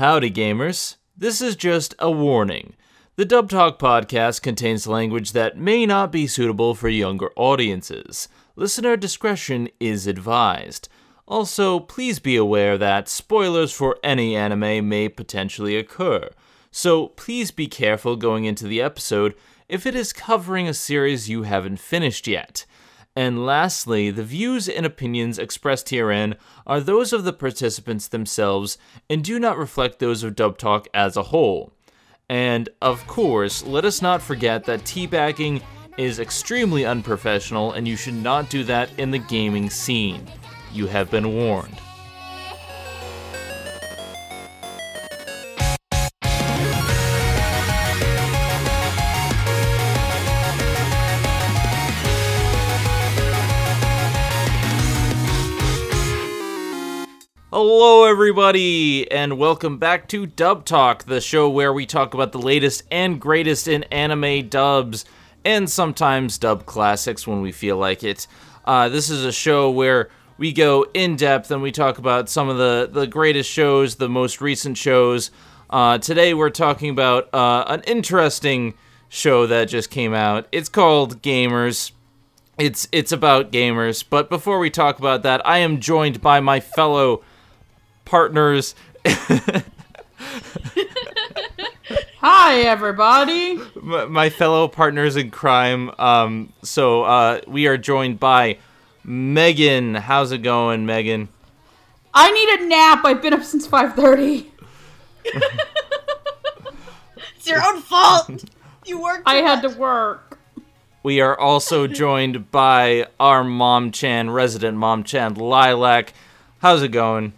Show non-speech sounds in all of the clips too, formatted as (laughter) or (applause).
Howdy, gamers. This is just a warning. The Dub Talk podcast contains language that may not be suitable for younger audiences. Listener discretion is advised. Also, please be aware that spoilers for any anime may potentially occur. So please be careful going into the episode if it is covering a series you haven't finished yet. And lastly, the views and opinions expressed herein are those of the participants themselves and do not reflect those of Dub Talk as a whole. And of course, let us not forget that teabagging is extremely unprofessional and you should not do that in the gaming scene. You have been warned. Hello, everybody, and welcome back to Dub Talk, the show where we talk about the latest and greatest in anime dubs and sometimes dub classics when we feel like it. Uh, this is a show where we go in depth and we talk about some of the, the greatest shows, the most recent shows. Uh, today, we're talking about uh, an interesting show that just came out. It's called Gamers it's it's about gamers. But before we talk about that, I am joined by my fellow partners. Hi, everybody. my, my fellow partners in crime. Um, so uh, we are joined by Megan. How's it going, Megan? I need a nap. I've been up since 5:30. (laughs) It's your own fault. You worked. I too had much. to work. We are also joined by our Mom Chan, resident Mom Chan, Lilac. How's it going?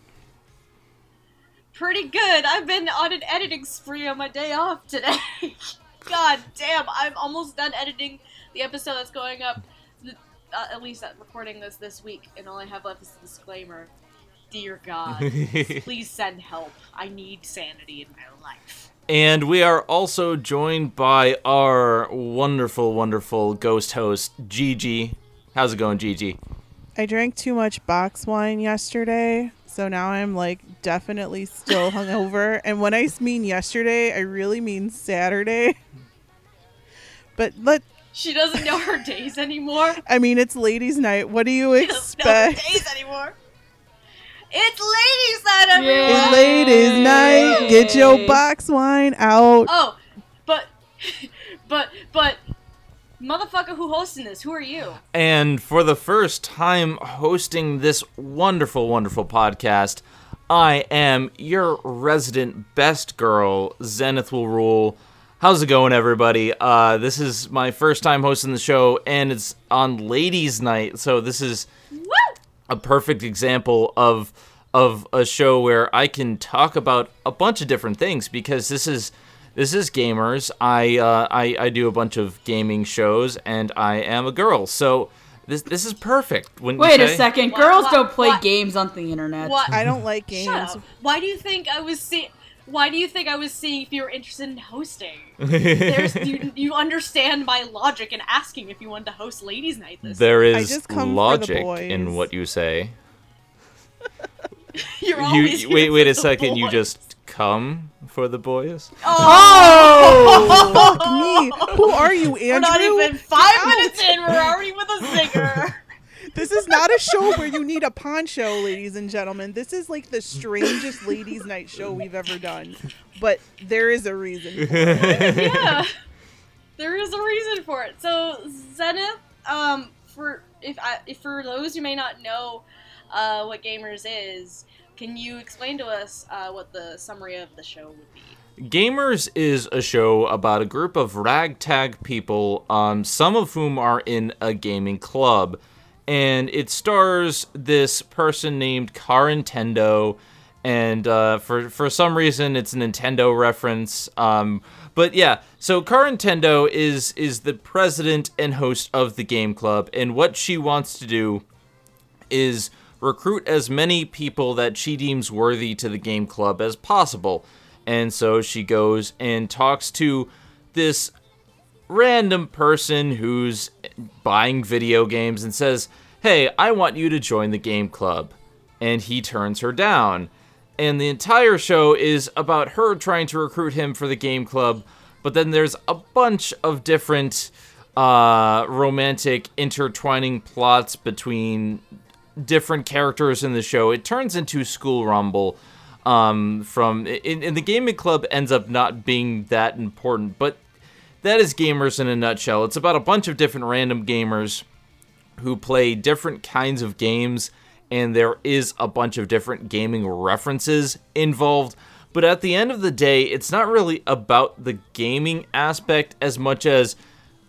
Pretty good. I've been on an editing spree on my day off today. (laughs) God damn, I'm almost done editing the episode that's going up. Uh, at least I'm recording this this week, and all I have left is a disclaimer. Dear God, (laughs) please send help. I need sanity in my life. And we are also joined by our wonderful, wonderful ghost host, Gigi. How's it going, Gigi? I drank too much box wine yesterday, so now I'm like definitely still hungover. and when I mean yesterday, I really mean Saturday. (laughs) But let She doesn't know her days anymore. (laughs) I mean it's ladies' night. What do you She doesn't know her expect? days anymore. It's ladies' night, everyone. Yeah. It's ladies' night. Get your box wine out. Oh, but, (laughs) but, but, motherfucker, who hosting this? Who are you? And for the first time hosting this wonderful, wonderful podcast, I am your resident best girl, Zenith will rule. How's it going, everybody? Uh, this is my first time hosting the show, and it's on Ladies' Night, so this is Woo! a perfect example of of a show where I can talk about a bunch of different things because this is this is gamers. I uh, I I do a bunch of gaming shows, and I am a girl, so this this is perfect. When Wait a second. What- Girls what- don't play what- games on the internet. What? I don't like games. Shut up. Why do you think I was seeing? Why do you think I was seeing if you were interested in hosting? There's you, (laughs) you understand my logic in asking if you wanted to host ladies' night this. There I just come for the logic boys. in what you say. (laughs) You're You always wait wait a the second. You just come for the boys. Fuck me. Who are you, Andrew? We're not even five minutes in. We're already with a zinger. (laughs) This is not a show where you need a poncho, ladies and gentlemen. This is like the strangest ladies' night show we've ever done. But there is a reason. For it. yeah, there is a reason for it. So Zenith, um, for if I, if for those who may not know, uh, what Gamers is, can you explain to us uh, what the summary of the show would be? Gamers is a show about a group of ragtag people, um, some of whom are in a gaming club. And it stars this person named Carintendo, and uh, for for some reason it's a Nintendo reference. Um, but yeah, so Carintendo is is the president and host of the game club, and what she wants to do is recruit as many people that she deems worthy to the game club as possible. And so she goes and talks to this random person who's buying video games and says, Hey, I want you to join the game club. And he turns her down. and the entire show is about her trying to recruit him for the game club. But then there's a bunch of different uh, romantic intertwining plots between different characters in the show. It turns into School Rumble. Um, from in, in the gaming club ends up not being that important, but that is gamers in a nutshell. It's about a bunch of different random gamers who play different kinds of games, and there is a bunch of different gaming references involved. But at the end of the day, it's not really about the gaming aspect as much as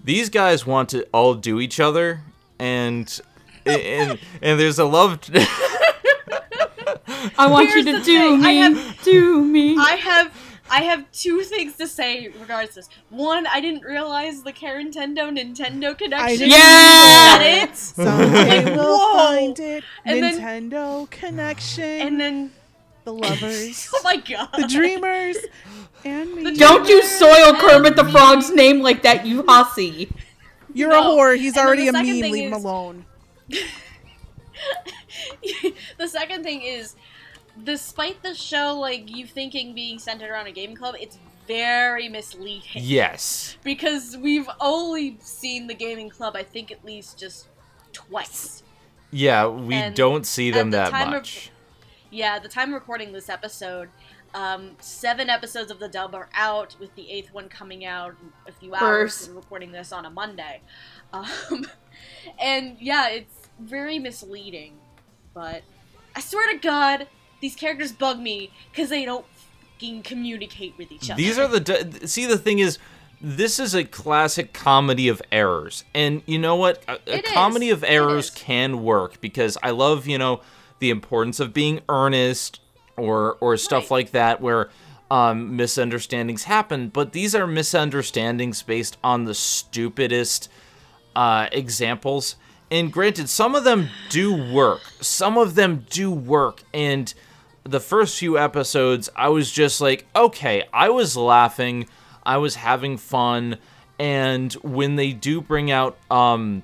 these guys want to all do each other, and and and there's a love. I want Here's you to do thing, me, I have- do me. I have I have two things to say regards to this. One, I didn't realize the Nintendo Nintendo connection. didn't Yeah! Is that it? Someday Like, we'll whoa. find it. And then- Nintendo connection. And then, the lovers, (laughs) oh my god, the dreamers, and me. The Don't you soil Kermit the. Frog's name like that, you hussy. You're No. a whore. He's And already the a second meme. thing Leave him alone. (laughs) the second thing is, despite the show like you thinking being centered around a gaming club, it's very misleading. yes. Because we've only seen the gaming club, I think at least just twice. Yeah, we And don't see them the that time of- much. Yeah, at the time of recording this episode, um, seven episodes of the dub are out, with the eighth one coming out a few hours. We're recording this on a Monday. Um, and yeah, it's very misleading. But I swear to God, these characters bug me because they don't fucking communicate with each other. These are the d- see the thing is this is a classic comedy of errors. And you know what? A, a comedy of errors can work because I love, you know, the importance of being earnest or or stuff Right. like that where um, misunderstandings happen, but these are misunderstandings based on the stupidest uh, examples. And granted, some of them do work. Some of them do work. And the first few episodes, I was just like, okay, I was laughing, I was having fun. And when they do bring out um,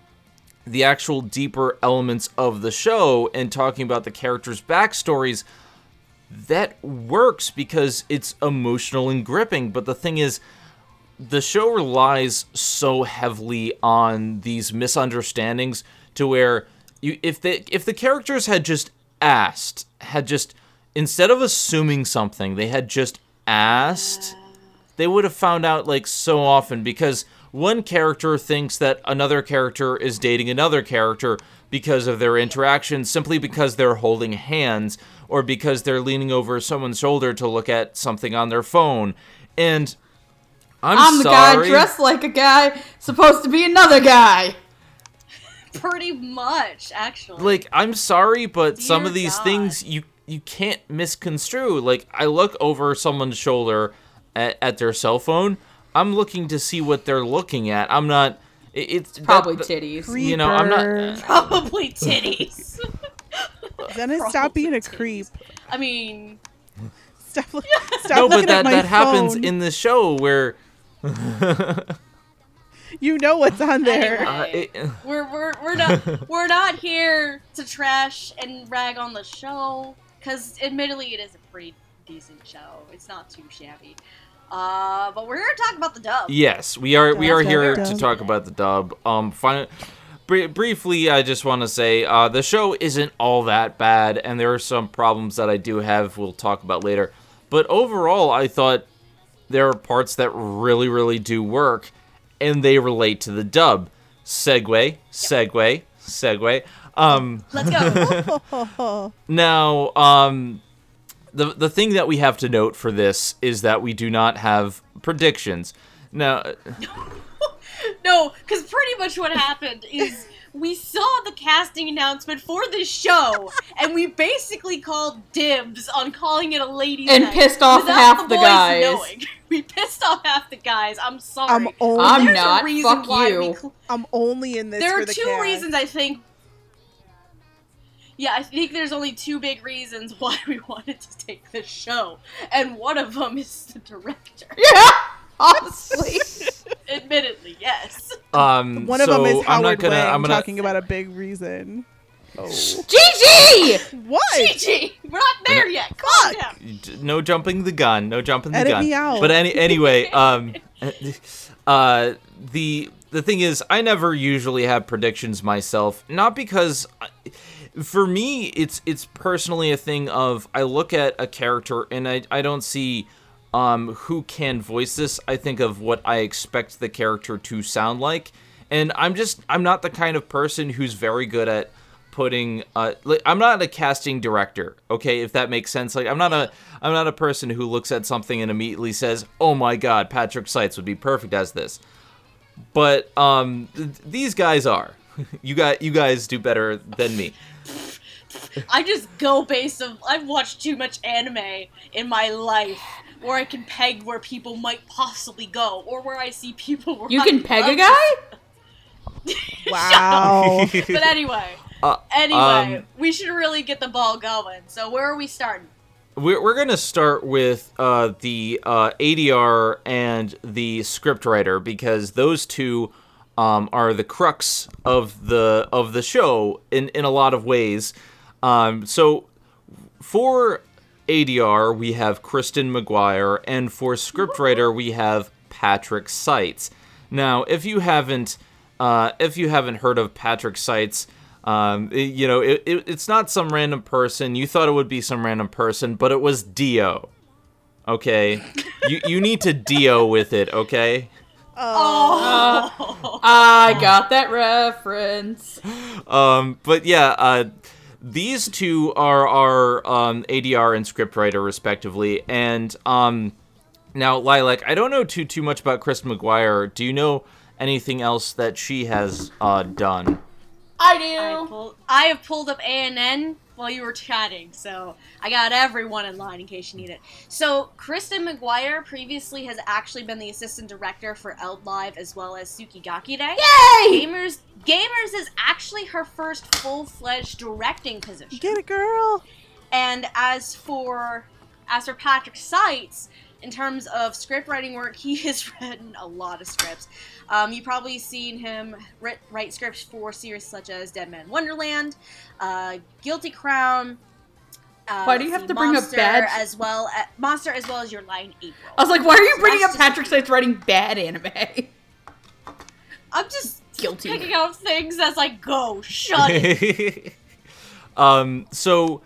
the actual deeper elements of the show and talking about the characters' backstories, that works because it's emotional and gripping. But the thing is, the show relies so heavily on these misunderstandings to where you if the if the characters had just asked had just instead of assuming something they had just asked they would have found out like so often because one character thinks that another character is dating another character because of their interaction simply because they're holding hands or because they're leaning over someone's shoulder to look at something on their phone. And I'm, I'm the guy dressed like a guy, supposed to be another guy. (laughs) pretty much, actually. like I'm sorry, but some of these God. things you you can't misconstrue. Like I look over someone's shoulder at, at their cell phone. I'm looking to see what they're looking at. I'm not. it- it's that- Probably that- titties. You know, I'm not- (laughs) Probably titties. (laughs) Dennis, stop being a creep. I mean, Stop, stop No, looking but that at my that happens in the show where (laughs) You know what's on there. uh, it, (laughs) we're we're we're not we're not here to trash and rag on the show because admittedly it is a pretty decent show. It's not too shabby. Uh, but we're here to talk about the dub. Yes, we are. We are here to talk about the dub. Um, fin- br- briefly, I just want to say uh, the show isn't all that bad, and there are some problems that I do have. We'll talk about later. But overall, I thought there are parts that really, really do work, and they relate to the dub. Segue, segue, segue. Um, Let's go. (laughs) now, um, the the thing that we have to note for this is that we do not have predictions. Now, (laughs) no, because pretty much what happened is we saw the casting announcement for this show, and we basically called dibs on calling it a ladies' And night pissed off half the boys guys. knowing. (laughs) We pissed off half the guys. I'm sorry. I'm only I'm not. A Fuck why you. We cl- I'm only in this there for are the two cast. reasons I think. Yeah, I think there's only two big reasons (laughs) why we wanted to take this show, and one of them is the director. Yeah, (laughs) honestly. (laughs) Admittedly, yes. um, One of so them is I'm Howard not gonna. Wang I'm gonna. talking about a big reason. GG! What? GG! We're not there yet. Calm Fuck. down. No jumping the gun no jumping the Edit gun me out. but any anyway (laughs) um (laughs) uh the the thing is i never usually have predictions myself not because I, for me it's it's personally a thing of i look at a character and i i don't see um who can voice this i think of what i expect the character to sound like and i'm just i'm not the kind of person who's very good at putting uh like, I'm not a casting director, okay, if that makes sense. Like I'm not a I'm not a person who looks at something and immediately says, "Oh my god, Patrick Seitz would be perfect as this." But um th- these guys are. (laughs) You got you guys do better than me. (laughs) I just go based of I've watched too much anime in my life where I can peg where people might possibly go or where I see people where (laughs) You I can peg a guy? (laughs) Wow. (laughs) But anyway, Uh, anyway, um, we should really get the ball going. So where are we starting? We're, we're gonna start with uh, the uh, ADR and the scriptwriter because those two um, are the crux of the of the show in in a lot of ways. Um, so for ADR we have Kristen McGuire, and for scriptwriter we have Patrick Seitz. Now, if you haven't uh, if you haven't heard of Patrick Seitz, um, it- you know it, it, it's not some random person. You thought it would be some random person, but it was Dio. Okay, you you need to Dio with it. Okay. Oh, (laughs) I got that reference. Um, but yeah, uh, these two are our um, ADR and scriptwriter respectively, and um, now Lilac. I don't know too too much about Chris McGuire. Do you know anything else that she has uh, done? I I, do. pulled, I have pulled up ANN while you were chatting, so I got everyone in line in case you need it. So, Kristen McGuire previously has actually been the assistant director for ELDLIVE as well as Tsuki ga Kirei. Yay! Gamers Gamers is actually her first full-fledged directing position. Get it, girl. And as for as for Patrick Seitz, in terms of script writing work, he (laughs) has written a lot of scripts. Um, you've probably seen him writ- write scripts for series such as Deadman Wonderland, uh, Guilty Crown. Uh, Why do you have to bring up Monster bad- as well? As, Monster as well as Your Lie in April. I was like, why are you So bringing up just- Patrick Seitz writing bad anime? I'm just Guilty. picking out things as I go. Shut (laughs) it. um, so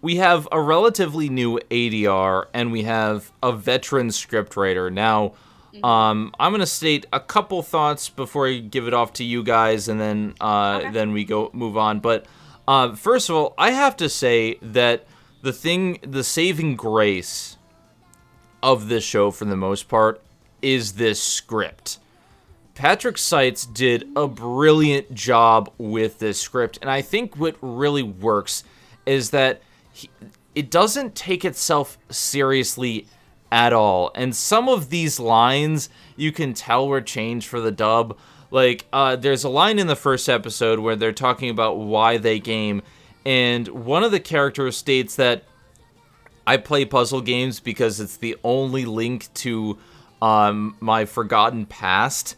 we have a relatively new ADR and we have a veteran scriptwriter. Now, um, I'm gonna state a couple thoughts before I give it off to you guys, and then uh, Okay. then we go move on. But uh, first of all, I have to say that the thing, the saving grace of this show, for the most part, is this script. Patrick Seitz did a brilliant job with this script, and I think what really works is that he, it doesn't take itself seriously at all. And some of these lines you can tell were changed for the dub. Like, uh, there's a line in the first episode where they're talking about why they game, and one of the characters states that I play puzzle games because it's the only link to um, my forgotten past.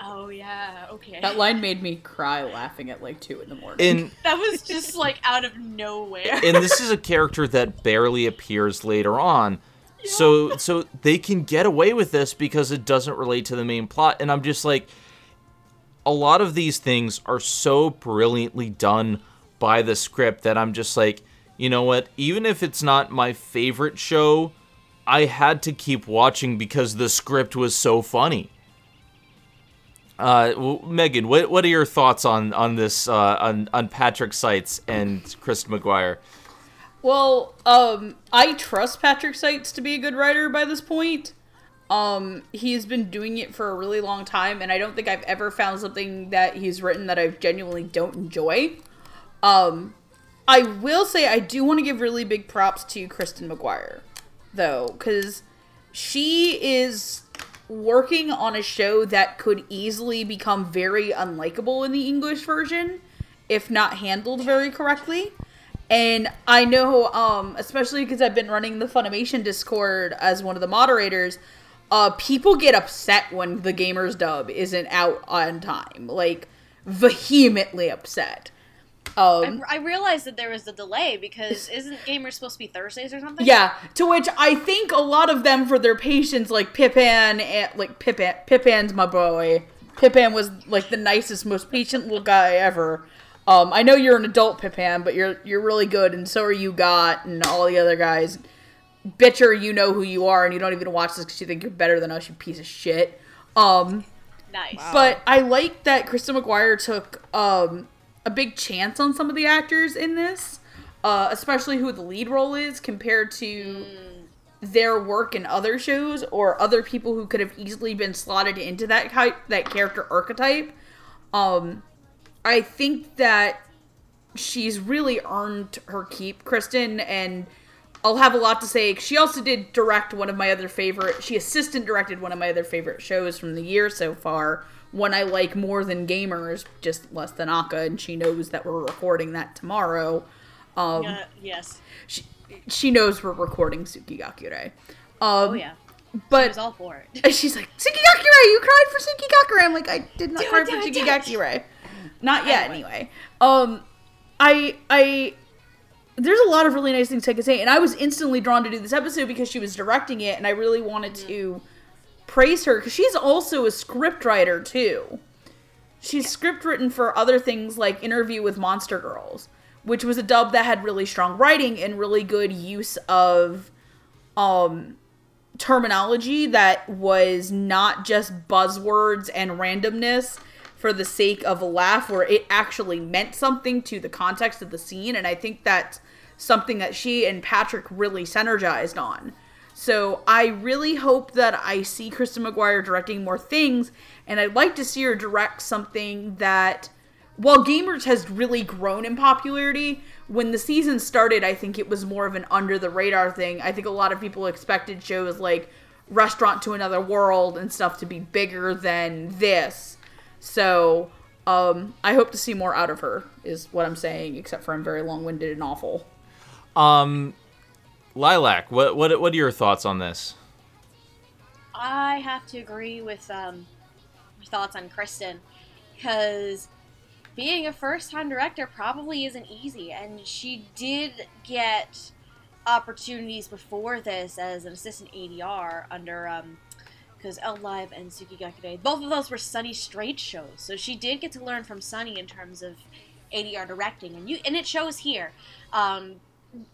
oh yeah, okay. That line made me cry laughing at like two in the morning. And (laughs) That was just like out of nowhere. and this is a character that barely appears later on. (laughs) So so they can get away with this because it doesn't relate to the main plot and I'm just like a lot of these things are so brilliantly done by the script that I'm just like, you know what? Even if it's not my favorite show, I had to keep watching because the script was so funny. Uh, well, Megan, what what are your thoughts on on this uh, on on Patrick Seitz and Chris McGuire? Well, um, I trust Patrick Seitz to be a good writer by this point. Um, he's been doing it for a really long time, and I don't think I've ever found something that he's written that I genuinely don't enjoy. Um, I will say I do want to give really big props to Kristen McGuire, though, because she is working on a show that could easily become very unlikable in the English version if not handled very correctly. And I know, um, especially because I've been running the Funimation Discord as one of the moderators, uh, people get upset when the Gamers dub isn't out on time. Like, vehemently upset. Um, I, I realized that there was a delay because isn't Gamer supposed to be Thursdays or something? Yeah, to which I think a lot of them for their patience, like Pippin, and, like Pippin, Pippin's my boy. Pippin was like the nicest, most patient little guy ever. Um, I know you're an adult Pippin, but you're you're really good, and so are you got and all the other guys. Bitcher, you know who you are, and you don't even watch this because you think you're better than us, you piece of shit. Um, Nice. but I like that Kristen McGuire took um, a big chance on some of the actors in this, uh, especially who the lead role is compared to their work in other shows or other people who could have easily been slotted into that type, that character archetype. Um, I think that she's really earned her keep, Kristen, and I'll have a lot to say. She also did direct one of my other favorite. She assistant directed one of my other favorite shows from the year so far. One I like more than Gamers, just less than Aka, and she knows that we're recording that tomorrow. Um, Uh, yes. she, she knows we're recording Tsuki ga Kirei. Um, Oh yeah. But was all for it. and she's like, Tsuki ga Kirei, you cried for Tsuki ga Kirei. I'm like, I did not Do cry it, for. Tsuki ga Kirei. Not yet, Anyway. Um, I, I, there's a lot of really nice things I could say, and I was instantly drawn to do this episode because she was directing it, and I really wanted to praise her because she's also a script writer too. She's script written for other things like Interview with Monster Girls, which was a dub that had really strong writing and really good use of um terminology that was not just buzzwords and randomness for the sake of a laugh where it actually meant something to the context of the scene and I think that's something that she and Patrick really synergized on. So I really hope that I see Kristen McGuire directing more things and I'd like to see her direct something that while Gamers has really grown in popularity, when the season started, I think it was more of an under the radar thing. I think a lot of people expected shows like Restaurant to Another World and stuff to be bigger than this. So, um, I hope to see more out of her, is what I'm saying, except for I'm very long winded and awful. Um, Lilac, what what what are your thoughts on this? I have to agree with um, your thoughts on Kristen because being a first time director probably isn't easy, and she did get opportunities before this as an assistant ADR under um because ELDLIVE and Tsuki ga Kirei both of those were Sonny Strait shows, so she did get to learn from Sonny in terms of ADR directing, and you and it shows here um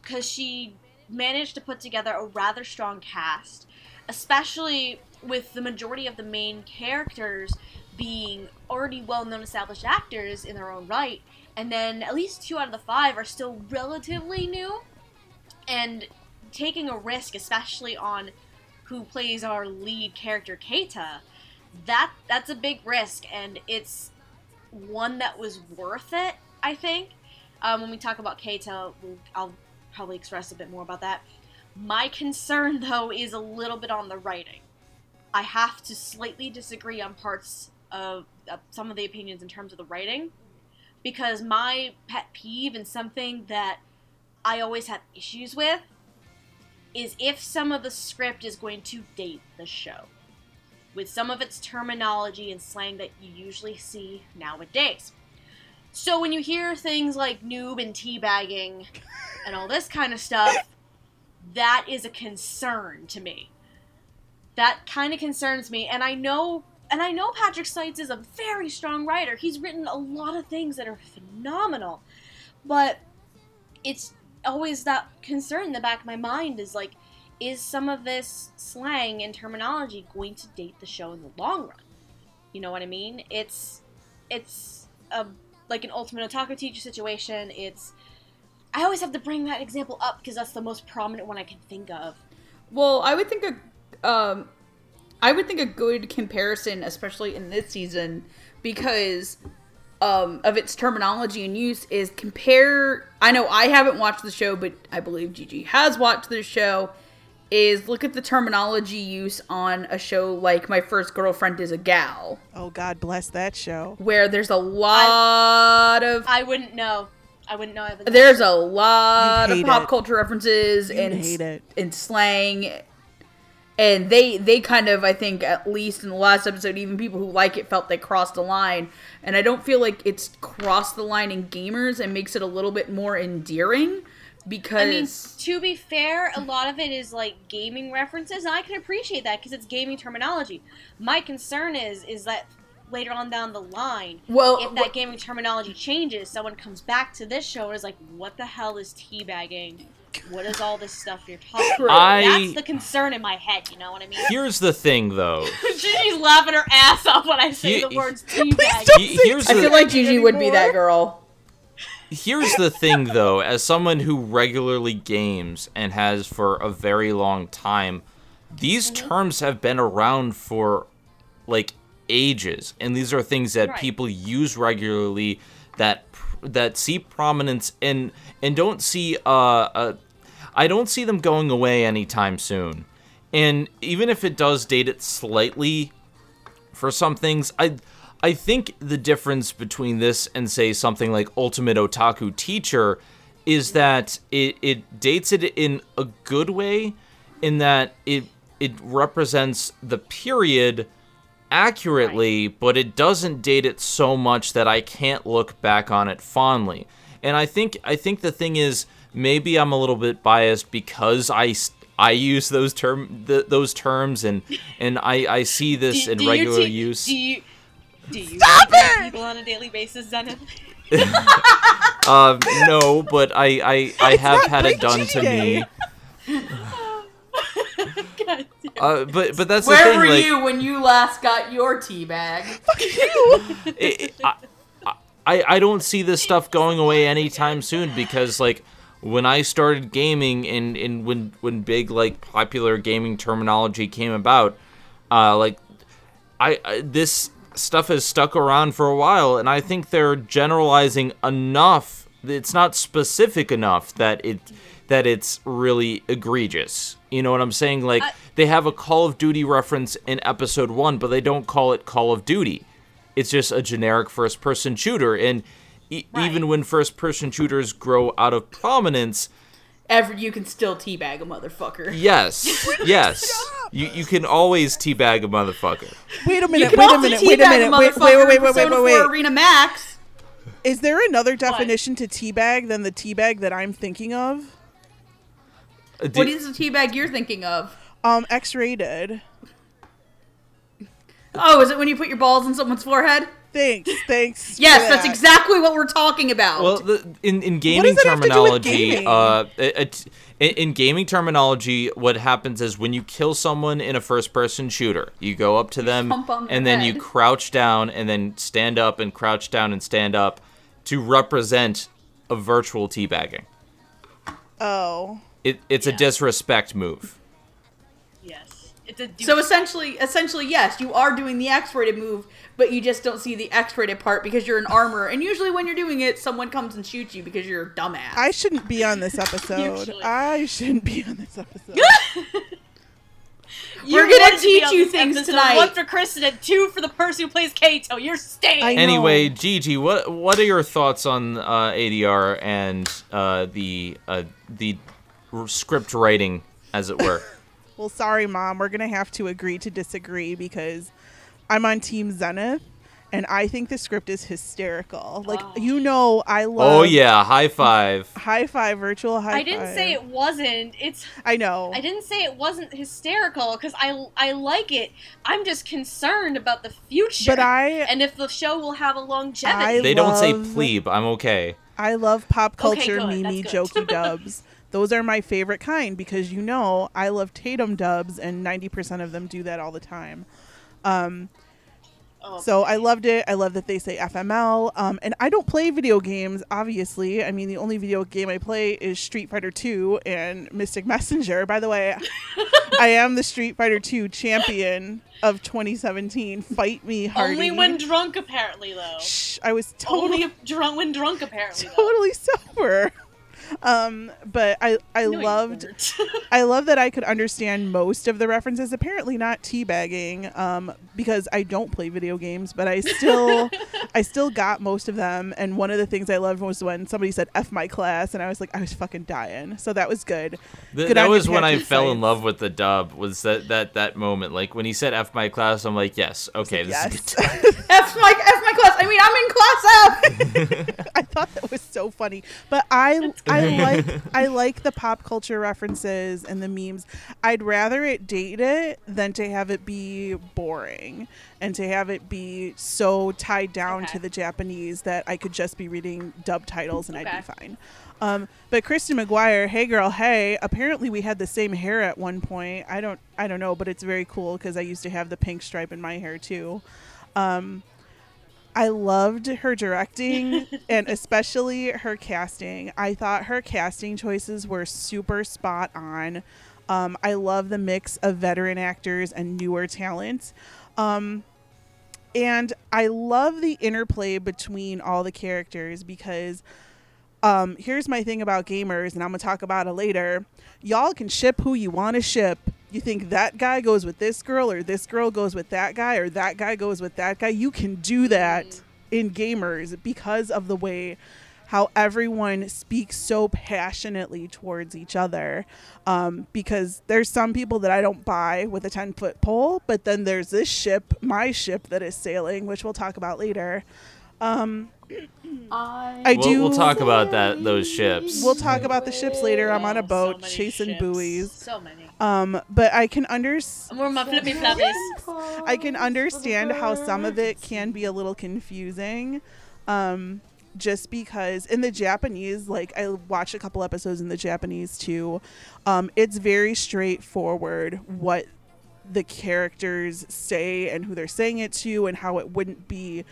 because she managed to put together a rather strong cast especially with the majority of the main characters being already well known established actors in their own right, and then at least two out of the five are still relatively new, and taking a risk, especially on who plays our lead character Keita, that that's a big risk, and it's one that was worth it. I think. Um, when we talk about Keita, we'll, I'll probably express a bit more about that. My concern, though, is a little bit on the writing. I have to slightly disagree on parts of, of some of the opinions in terms of the writing, because my pet peeve and something that I always have issues with is if some of the script is going to date the show with some of its terminology and slang that you usually see nowadays. So when you hear things like noob and teabagging and all this kind of stuff, that is a concern to me. That kind of concerns me, and I know, and I know Patrick Seitz is a very strong writer. He's written a lot of things that are phenomenal, but it's always that concern in the back of my mind is like, is some of this slang and terminology going to date the show in the long run? You know what I mean? It's, it's a like an ultimate otaku teacher situation. It's I always have to bring that example up because that's the most prominent one I can think of. Well, I would think a, um, I would think a good comparison, especially in this season, because um, of its terminology and use, is compare. I know I haven't watched the show, but I believe Gigi has watched the show. Is look at the terminology use on a show like My First Girlfriend is a Gal, Oh God bless that show. where there's a lot of I wouldn't know. I wouldn't know. I there's a lot of pop it. culture references You'd and hate it. and slang and they they kind of I think at least in the last episode, even people who like it felt they crossed the line, and I don't feel like it's crossed the line in gamers and makes it a little bit more endearing because I mean, to be fair, a lot of it is like gaming references, and I can appreciate that because it's gaming terminology. My concern is is that later on down the line, Well, if that wh- gaming terminology changes, someone comes back to this show and is like, "What the hell is teabagging? What is all this stuff you're talking about?" I- That's the concern in my head. You know what I mean? Here's the thing, though. (laughs) She's laughing her ass off when I say You- the words Please teabag. don't He- say here's I the- feel like Gigi would be that girl. Here's the thing, though, as someone who regularly games and has for a very long time, these terms have been around for like ages, and these are things that Right. people use regularly that that see prominence and and don't see uh, uh I don't see them going away anytime soon. And even if it does date it slightly for some things i i think the difference between this and say something like ultimate otaku teacher is that it, it dates it in a good way in that it it represents the period accurately but it doesn't date it so much that i can't look back on it fondly and i think i think the thing is maybe i'm a little bit biased because I I use those term th- those terms and and I, I see this Do- in do regular te- use. Do you, do you Stop it! people on a daily basis, Zenith? (laughs) (laughs) Um, no, but I I, I have had it done to me. Gigi. God damn. Uh, but but that's the Where thing. were like, you when you last got your tea bag? it, it- I, I I don't see this (laughs) stuff going away anytime soon because like when I started gaming and, and when when big like popular gaming terminology came about, uh, like I, I this stuff has stuck around for a while, and I think they're generalizing enough. It's not specific enough that it that it's really egregious. You know what I'm saying? Like I- they have a Call of Duty reference in episode one, but they don't call it Call of Duty. It's just a generic first-person shooter, and e- Right. even when first-person shooters grow out of prominence, Ever you can still teabag a motherfucker. yes, (laughs) yes, you you can always teabag a motherfucker. Wait a minute. Wait a minute. Wait a minute. a Wait, motherfucker wait, wait, wait, wait, wait, wait. Arena Max. Is there another definition to teabag than the teabag that I'm thinking of? Uh, What did- is the teabag you're thinking of? Um, X-rated. Oh, is it when you put your balls in someone's forehead? Thanks. Thanks. for Yes, that's exactly what we're talking about. Well, the, in in gaming does it have to do with terminology, gaming? uh, it, it- in, in gaming terminology, what happens is when you kill someone in a first-person shooter, you go up to them pump on their and then you crouch down and then stand up and crouch down and stand up to represent a virtual teabagging. Oh. It, it's a disrespect move. Yes. It's a so essentially, essentially, yes, you are doing the X-rated move, but you just don't see the X-rated part because you're in armor. And usually, when you're doing it, someone comes and shoots you because you're a dumbass. I shouldn't be on this episode. I shouldn't be on this episode. (laughs) (laughs) You We're gonna wanted to teach you things episode, tonight. One for Kristen and two for the person who plays Kato. You're staying. Anyway. Gigi, what what are your thoughts on uh, ADR and uh, the uh, the script writing, as it were? (laughs) Well, sorry, mom. We're gonna have to agree to disagree because I'm on Team Zenith, and I think the script is hysterical. Like Oh. you know, I oh, love. oh yeah, high five. High five, virtual high I didn't five. say it wasn't. It's. I know. I didn't say it wasn't hysterical because I I like it. I'm just concerned about the future. But I- and if the show will have a longevity. I They don't say plebe. I'm okay. I love pop culture good, mimi that's good. jokey (laughs) dubs. Those are my favorite kind because you know I love Tatum dubs, and 90% of them do that all the time. Um, Oh, so I loved it. I love that they say FML. Um, and I don't play video games, obviously. I mean, the only video game I play is Street Fighter 2 and Mystic Messenger. By the way, (laughs) I am the Street Fighter 2 champion of 2017. Fight me, Hardy. only when drunk, apparently though. Shh, I was totally drunk when drunk, apparently though. totally sober. Um, but I I No, loved. (laughs) I love that I could understand most of the references. Apparently not teabagging, um, because I don't play video games, but I still (laughs) I still got most of them. And one of the things I loved was when somebody said "f my class," and I was like, I was fucking dying. So that was good. Th- Good that was when I Patrick fell in love with the dub. Was that that that moment? Like when he said "f my class," I'm like, yes, okay, this is Yes. good. (laughs) F my F my class. I mean, I'm in class F. I thought that was so funny. But I I (laughs) like I like the pop culture references and the memes. I'd rather it date it than to have it be boring and to have it be so tied down Okay. to the Japanese that I could just be reading dub titles and I'd be fine. Um, but Kristen McGuire, hey girl, hey. Apparently we had the same hair at one point. I don't I don't know, but it's very cool because I used to have the pink stripe in my hair too. Um, I loved her directing (laughs) and especially her casting. I thought her casting choices were super spot on. Um, I love the mix of veteran actors and newer talent. Um, and I love the interplay between all the characters because um, here's my thing about gamers, and I'm gonna talk about it later. Y'all can ship who you want to ship. You think that guy goes with this girl, or this girl goes with that guy, or that guy goes with that guy. You can do that in gamers because of the way how everyone speaks so passionately towards each other. Um, because there's some people that I don't buy with a 10 foot pole, but then there's this ship, my ship, that is sailing, which we'll talk about later. Um, I we'll, do. we'll talk about that those ships. We'll talk about the ships later. I'm on a boat many chasing ships. buoys. So many. Um, but I can under More my flippy flappies. I can understand how some of it can be a little confusing. Um, just because in the Japanese, like I watched a couple episodes in the Japanese too, um, it's very straightforward what the characters say and who they're saying it to and how it wouldn't be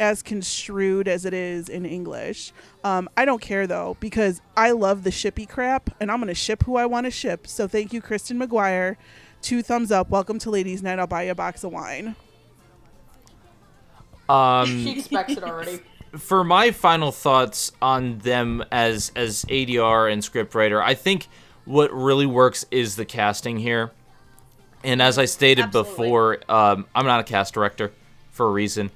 as construed as it is in English. Um, I don't care though because I love the shippy crap and I'm gonna ship who I want to ship. So thank you, Kristen McGuire. Two thumbs up. Welcome to Ladies Night. I'll buy you a box of wine. um, (laughs) She expects it already. (laughs) for my final thoughts on them as as ADR and scriptwriter, I think what really works is the casting here. And as I stated Absolutely. before, um, I'm not a cast director for a reason.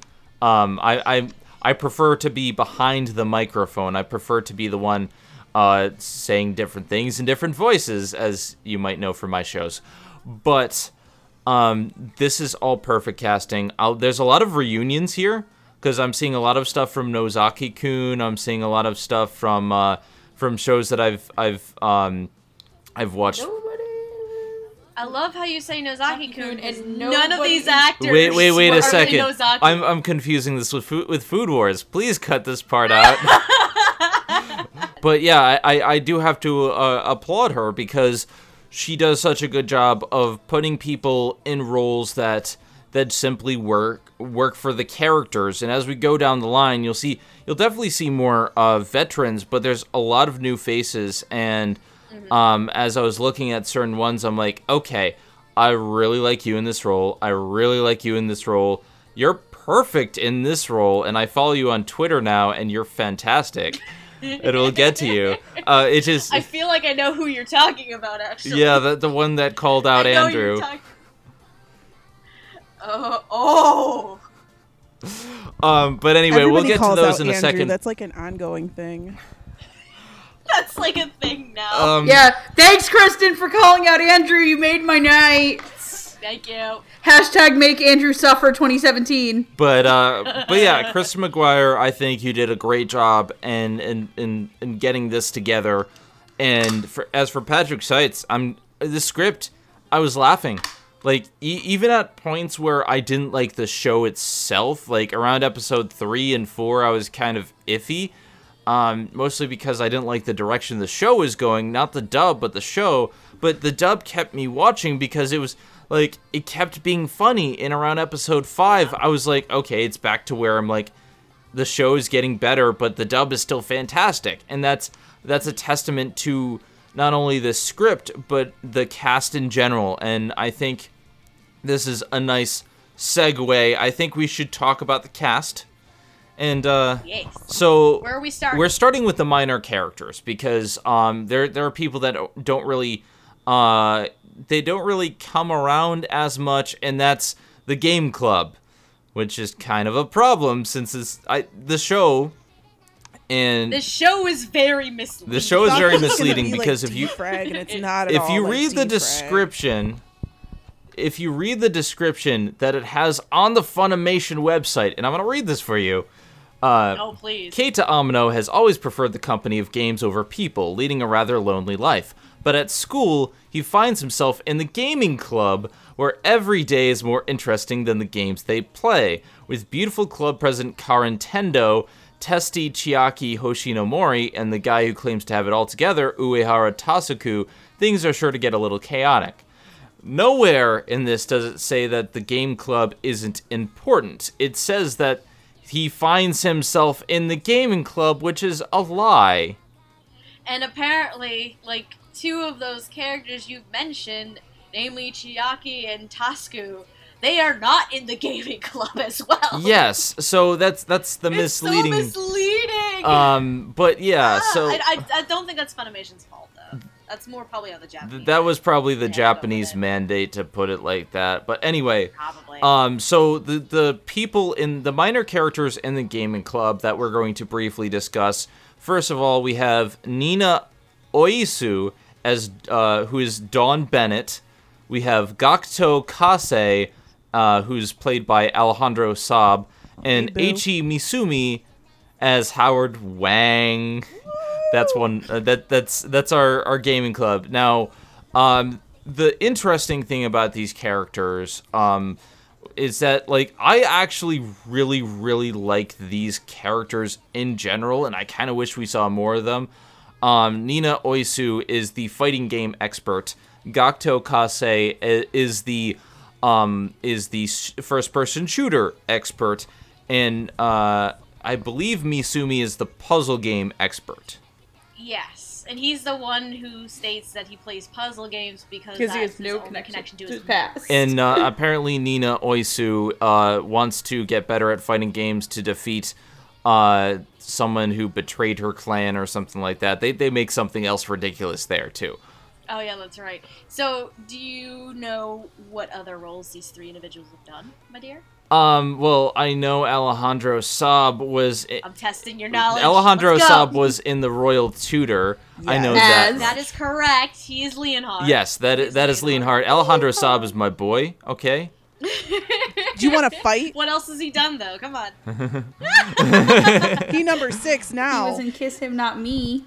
Um, I, I I prefer to be behind the microphone. I prefer to be the one uh, saying different things in different voices, as you might know from my shows. But um, this is all perfect casting. I'll, there's a lot of reunions here because I'm seeing a lot of stuff from Nozaki Kun. I'm seeing a lot of stuff from uh, from shows that I've I've um, I've watched. I love how you say Nozaki Nozaki-kun and and none of these actors. Wait, wait, wait a second. Nozaki. I'm I'm confusing this with food with Food Wars. Please cut this part out. (laughs) (laughs) but yeah, I, I, I do have to uh, applaud her because she does such a good job of putting people in roles that that simply work work for the characters. And as we go down the line, you'll see you'll definitely see more uh, veterans, but there's a lot of new faces. And um, as I was looking at certain ones, I'm like, okay, I really like you in this role. I really like you in this role. You're perfect in this role, and I follow you on Twitter now, and you're fantastic. (laughs) It'll get to you. Uh, it just I feel like I know who you're talking about, actually. yeah, the the one that called out (laughs) I know Andrew. You're talk- oh, oh. Um, but anyway, Everybody we'll get to calls those out in a Andrew. second. That's like an ongoing thing. (laughs) That's like a thing now. Um, Yeah, thanks, Kristen, for calling out Andrew. You made my night. Thank you. Hashtag make Andrew suffer 2017. But uh, (laughs) but yeah, Kristen McGuire, I think you did a great job in in in, in getting this together. And for as for Patrick Seitz, I'm the script. I was laughing, like e- even at points where I didn't like the show itself. Like around episode three and four, I was kind of iffy. Um, mostly because I didn't like the direction the show was going, not the dub, but the show. But the dub kept me watching because it was like it kept being funny. In around episode five, I was like, okay, it's back to where I'm like, the show is getting better, but the dub is still fantastic, and that's that's a testament to not only the script but the cast in general. And I think this is a nice segue. I think we should talk about the cast And uh, Yes. so Where are we starting? we're starting with the minor characters because um, there there are people that don't really uh, they don't really come around as much, and that's the game club, which is kind of a problem since it's I the show and the show is very misleading. the show is very it was gonna misleading be, like, because if you defrag, and it's not if all you like read the description if you read the description that it has on the Funimation website, and I'm gonna read this for you. Uh, Oh please. Keita Amano has always preferred the company of games over people, leading a rather lonely life. But at school, he finds himself in the gaming club, where every day is more interesting than the games they play. With beautiful club president Karen Tendo, testy Chiaki Hoshinomori, and the guy who claims to have it all together, Uehara Tasuku, things are sure to get a little chaotic. Nowhere in this does it say that the game club isn't important. It says that he finds himself in the gaming club, which is a lie. And apparently, like two of those characters you've mentioned, namely Chiaki and Tasuku, they are not in the gaming (laughs) club as well. Yes, so that's that's the It's misleading. so misleading. um, but yeah, Ah, so I, I, I don't think that's Funimation's fault. That's more probably on the Japanese. th- that was probably the Yeah, Japanese go with it. mandate to put it like that. But anyway, probably. Um, so the the people in the minor characters in the gaming club that we're going to briefly discuss. First of all, we have Nina Oisu as uh, who is Dawn Bennett. We have Gakuto Kase, uh, who's played by Alejandro Saab, and Hey, boo. Eiichi Misumi as Howard Wang. That's one. Uh, that that's that's our our gaming club. Now, um, the interesting thing about these characters, um, is that like I actually really really like these characters in general, and I kind of wish we saw more of them. Um, Nina Oisu is the fighting game expert. Gakuto Kase is the um, is the first person shooter expert, and uh, I believe Misumi is the puzzle game expert. Yes, and he's the one who states that he plays puzzle games because Because he has no his only connection, to to his his past. And uh, apparently, Nina Oisu uh, wants to get better at fighting games to defeat uh, someone who betrayed her clan or something like that. They they make something else ridiculous there too. Oh yeah, that's right. So, do you know what other roles these three individuals have done, my dear? Um, well, I know Alejandro Saab was. i- I'm testing your knowledge. Alejandro Let's. Saab was in the Royal Tutor. I know that. That is correct. He is Leonhard. Yes, that He's that is Leonhard. Alejandro Saab is my boy. Okay. Do you want to fight? (laughs) What else has he done though? Come on. (laughs) He number six now. he now. was in Kiss Him Not Me.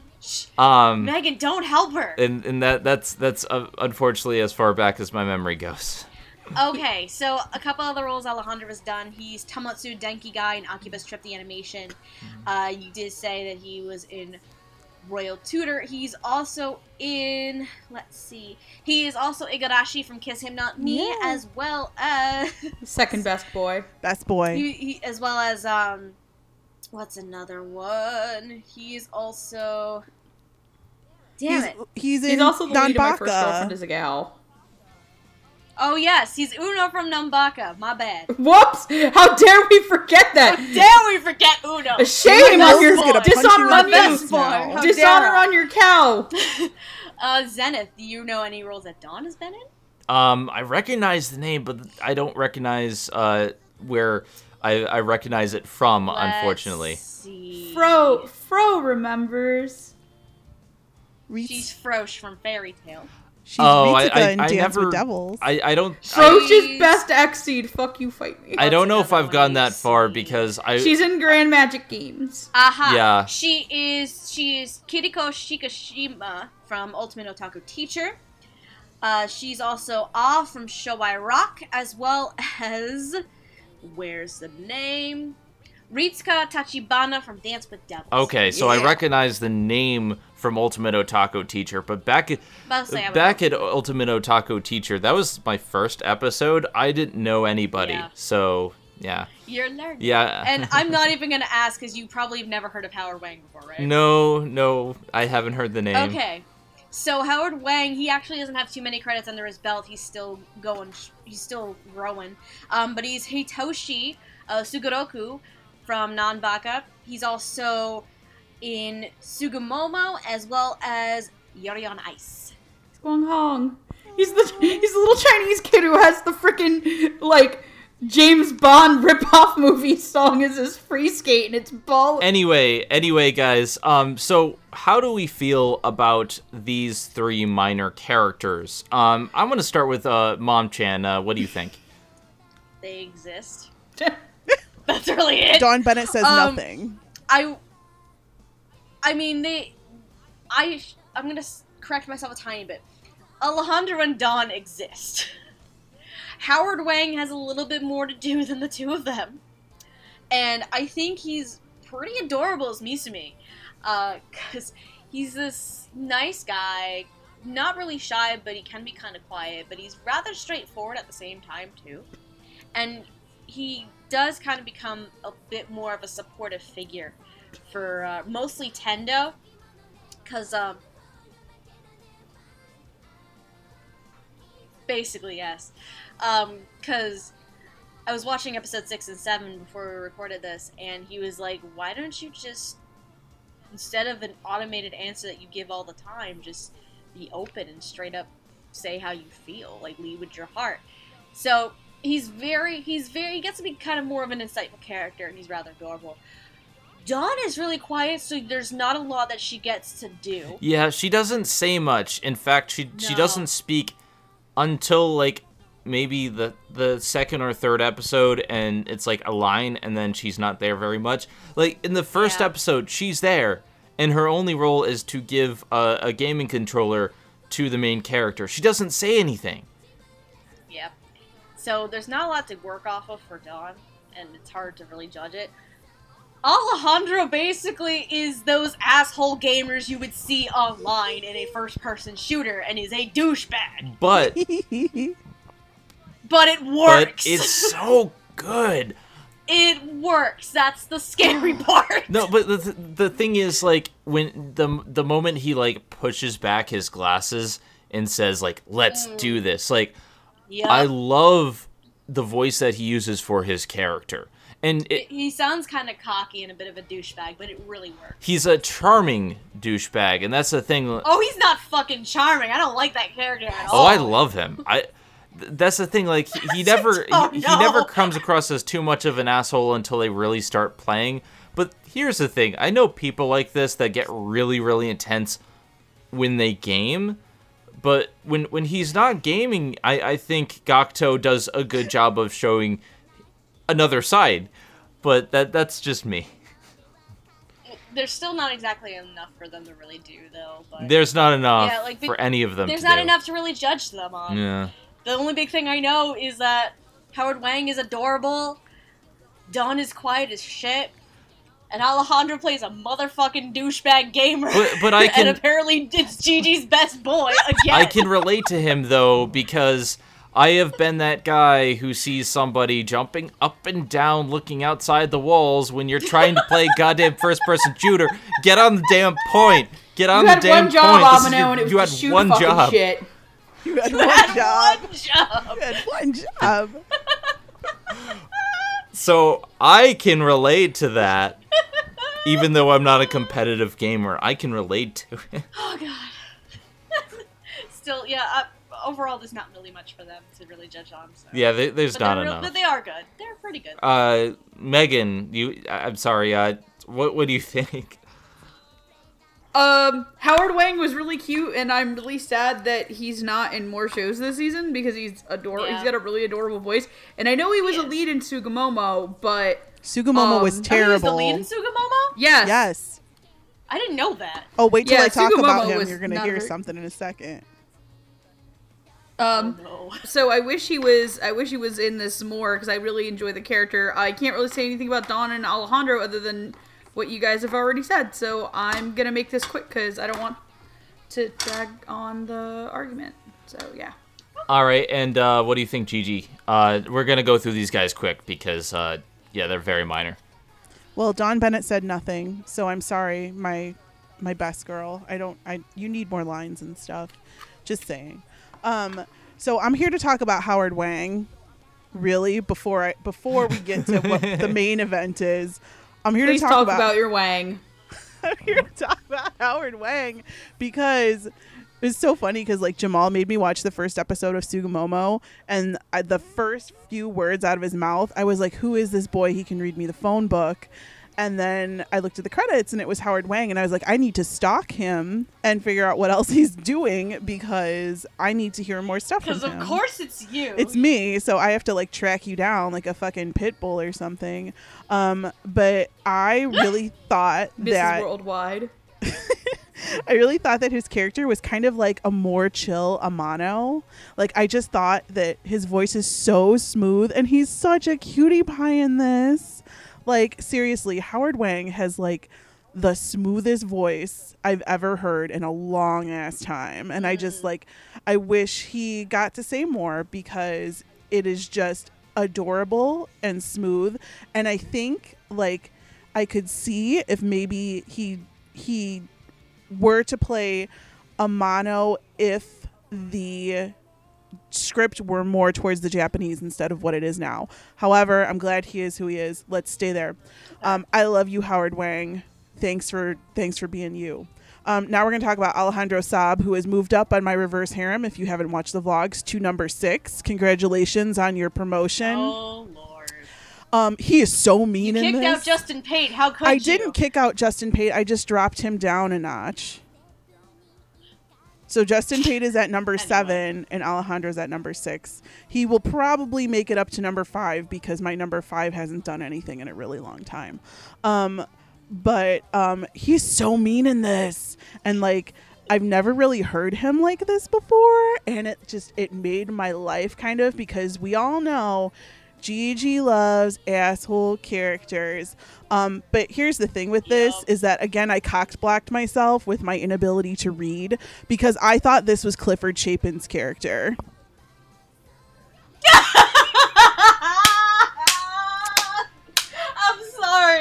Um, Megan, don't help her. and and that that's that's uh, unfortunately as far back as my memory goes. Okay, so a couple other roles Alejandro has done. He's Tomatsu Denki guy in Akiba's Trip the Animation. Uh, you did say that he was in Royal Tutor. He's also in. Let's see. He is also Igarashi from Kiss Him Not Me, Yeah. as well as (laughs) Second best boy. Best boy. he, he, as well as um, what's another one? He's also. Damn he's, it! he's in He's also the lead of My First Girlfriend is a Gal. Oh yes, he's Uno from Nanbaka. My bad. Whoops! How dare we forget that? How dare we forget Uno? A shame on your best gonna punch you dishonor in on the me. face now. Dishonor on your cow. (laughs) Uh, Zenith, do you know any roles that Dawn has been in? Um, I recognize the name, but I don't recognize uh where I I recognize it from. unfortunately. Let's see. Fro Fro remembers. Reese- She's Frosch from Fairy Tail. She's Oh, I- Ritsuka I- in I Dance never- with Devils. I I don't. I, Fro's She's- best Exceed. Fuck you, fight me. I don't know if I've gone that far because I. She's in Grand Magic Games. Aha. Yeah. She is she is Kiriko Shikashima from Ultimate Otaku Teacher. Uh, she's also Ah from Show By Rock, as well as where's the name? Ritsuka Tachibana from Dance with Devils. Okay, so I recognize the name from Ultimate Otaku Teacher, but back at Mostly I would back at Ultimate Otaku Teacher, that was my first episode. I didn't know anybody, Yeah. so yeah, You're learning. yeah. And (laughs) I'm not even gonna ask because you probably have never heard of Howard Wang before, right? no, no, I haven't heard the name. Okay. So Howard Wang, he actually doesn't have too many credits under his belt. He's still going. He's still growing. Um, but he's Hitoshi uh, Sugoroku from Nanbaka. He's also in Tsugumomo as well as Yuri on Ice. Guang Hong. He's the he's the little Chinese kid who has the freaking like James Bond ripoff movie song as his free skate, and it's ball. Anyway, anyway, guys. Um, so how do we feel about these three minor characters? Um, I'm gonna start with uh, Mom Chan. Uh, what do you think? They exist. (laughs) That's really it. Dawn Bennett says Um, nothing. I I mean they I I'm to correct myself a tiny bit. Alejandro and Dawn exist. (laughs) Howard Wang has a little bit more to do than the two of them. And I think he's pretty adorable as Misumi. Uh, cuz he's this nice guy, not really shy, but he can be kind of quiet, but he's rather straightforward at the same time too. And he does kind of become a bit more of a supportive figure for uh, mostly Tendo, because um, basically yes, because I was watching episode six and seven before we recorded this, and he was like, "Why don't you just instead of an automated answer that you give all the time, just be open and straight up say how you feel, like lead with your heart." So he's very he's very he gets to be kind of more of an insightful character and he's rather adorable dawn is really quiet so there's not a lot that she gets to do Yeah, she doesn't say much. In fact, she she doesn't speak until like maybe the the second or third episode and it's like a line and then she's not there very much. Like in the first Yeah. episode, she's there and her only role is to give a, a gaming controller to the main character. She doesn't say anything. yep so there's not a lot to work off of for dawn and it's hard to really judge it Alejandro basically is those asshole gamers you would see online in a first person shooter and is a douchebag. But (laughs) But it but works. it's (laughs) so good. it works. That's the scary (laughs) part. No, but the the thing is like when the the moment he like pushes back his glasses and says like let's Mm. do this. Like Yep. I love the voice that he uses for his character. And it, he sounds kind of cocky and a bit of a douchebag, but it really works. he's a charming douchebag and that's the thing. Oh, he's not fucking charming. I don't like that character at all. Oh. I love him. I that's the thing like he, he (laughs) never Oh, he, he never comes across as too much of an asshole until they really start playing. But here's the thing. I know people like this that get really really intense when they game. But when when he's not gaming, I, I think Gakuto does a good job of showing another side. But that that's just me. There's still not exactly enough for them to really do, though. But There's not enough Yeah, like, for any of them. there's not do. enough to really judge them on. Yeah. The only big thing I know is that Howard Wang is adorable, Dawn is quiet as shit, and Alejandro plays a motherfucking douchebag gamer. But- but I (laughs) can- and apparently it's Gigi's best boy again. I can relate to him though because I have been that guy who sees somebody jumping up and down looking outside the walls when you're trying to play goddamn first person shooter. Get on the damn point. Get on You the damn one job, point. This is Amino, your- and it was you had shoot one fucking job. shit. you had You one had job. one (laughs) job. You had one job. So I can relate to that. Even though I'm not a competitive gamer, I can relate to it. Oh god. (laughs) Still, yeah. Uh, overall, there's not really much for them to really judge on. So. Yeah, there, there's but not they're real- enough. But they are good. They're pretty good. Uh, Megan, you. I- I'm sorry. Uh, what what do you (laughs) think? Um, Howard Wang was really cute, and I'm really sad that he's not in more shows this season because he's adorable. Yeah. He's got a really adorable voice, and I know he was He a lead in Tsugumomo, but Tsugumomo Um, was oh, Oh, he was the terrible. lead in Tsugumomo? yes, yes. I didn't know that. Oh, wait till Yeah, I talk Tsugumomo about him. You're gonna hear very- something in a second. Um, oh, no. (laughs) so I wish he was. I wish he was in this more because I really enjoy the character. I can't really say anything about Dawn and Alejandro other than what you guys have already said. So I'm gonna make this quick because I don't want to drag on the argument. So yeah. All right, and uh, what do you think, Gigi? Uh, we're gonna go through these guys quick because, uh, yeah, they're very minor. Well, Dawn Bennett said nothing, so I'm sorry, my my best girl. I don't. I you need more lines and stuff. Just saying. Um, so I'm here to talk about Howard Wang, really before I before we get to what the (laughs) main event is. I'm here Please to talk, talk, about, your Wang. (laughs) I'm here to talk about Howard Wang because it's so funny because like Jamal made me watch the first episode of Tsugumomo, and I, the first few words out of his mouth, I was like, "Who is this boy? He can read me the phone book." And then I looked at the credits, and it was Howard Wang, and I was like, "I need to stalk him and figure out what else (laughs) he's doing because I need to hear more stuff." From him. Because of him. course it's you. It's me, so I have to like track you down like a fucking pit bull or something. Um, but I (laughs) really thought This that is worldwide. (laughs) I really thought that his character was kind of like a more chill Amano. Like I just thought that his voice is so smooth and he's such a cutie pie in this. Like seriously, Howard Wang has like the smoothest voice I've ever heard in a long ass time. And I just mm. like I wish he got to say more because it is just adorable and smooth and I think like I could see if maybe he he were to play Amano if the script were more towards the Japanese instead of what it is now. However, I'm glad he is who he is. Let's stay there. Um, I love you, Howard Wang. Thanks for thanks for being you. Um, now we're going to talk about Alejandro Saab, who has moved up on my reverse harem. If you haven't watched the vlogs, to number six. Congratulations on your promotion. Oh lord. Um, he is so You mean in kicked out Justin Pate. How could I you? didn't kick out Justin Pate. I just dropped him down a notch. So Justin Pate is at number Anyway. seven and Alejandro's at number six. He will probably make it up to number five because my number five hasn't done anything in a really long time. Um, but um, he's so mean in this, and like I've never really heard him like this before, and it just it made my life kind of because we all know Gigi loves asshole characters. Um, but here's the thing with this Yup. is that again I cocked blocked myself with my inability to read because I thought this was Clifford Chapin's character. (laughs) I'm sorry.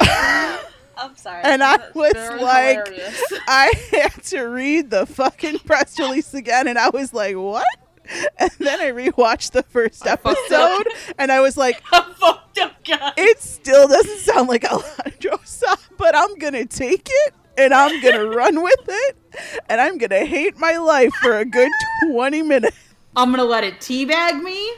I'm sorry. And I That's was like- hilarious. I (laughs) had to read the fucking press release again, and I was like, "What?" (laughs) And then I rewatched the first episode, and I was like, (laughs) I'm fucked up, guys. "It still doesn't sound like Alejandro Sa, (laughs) but I'm gonna take it, and I'm gonna run with it, and I'm gonna hate my life for a good 20 minutes." I'm gonna let it teabag me.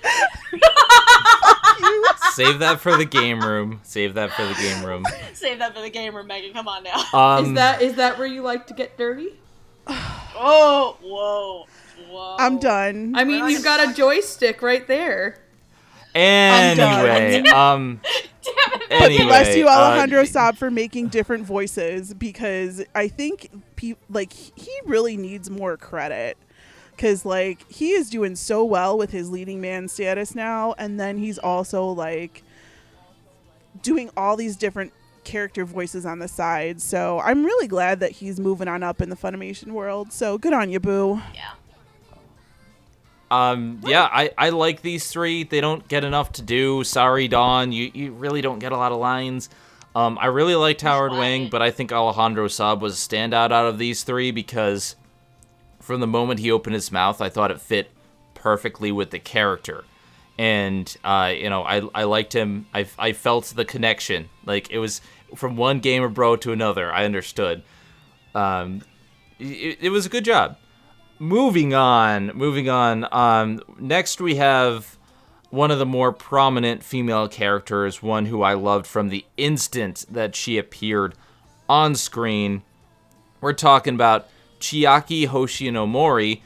Save that for the game room. Save that for the game room. Save that for the game room, Megan. Come on now. Um, is that is that where you like to get dirty? (sighs) Oh, whoa, whoa. I'm done. I mean, you've got a joystick right there. anyway, (laughs) um, Damn it. anyway, Bless you, uh, Alejandro Saab, for making different voices because I think pe- like he really needs more credit because like he is doing so well with his leading man status now, and then he's also like doing all these different character voices on the side. So I'm really glad that he's moving on up in the Funimation world. So good on you, Boo. Yeah. Um, yeah, I, I like these three. They don't get enough to do. Sorry, Dawn, you, you really don't get a lot of lines. Um, I really liked Howard Wang, but I think Alejandro Saab was a standout out of these three because from the moment he opened his mouth, I thought it fit perfectly with the character. And, uh, you know, I, I liked him. I, I felt the connection. Like, it was from one gamer bro to another. I understood. Um, it, it was a good job moving on moving on um next we have one of the more prominent female characters one who i loved from the instant that she appeared on screen. We're talking about chiaki hoshinomori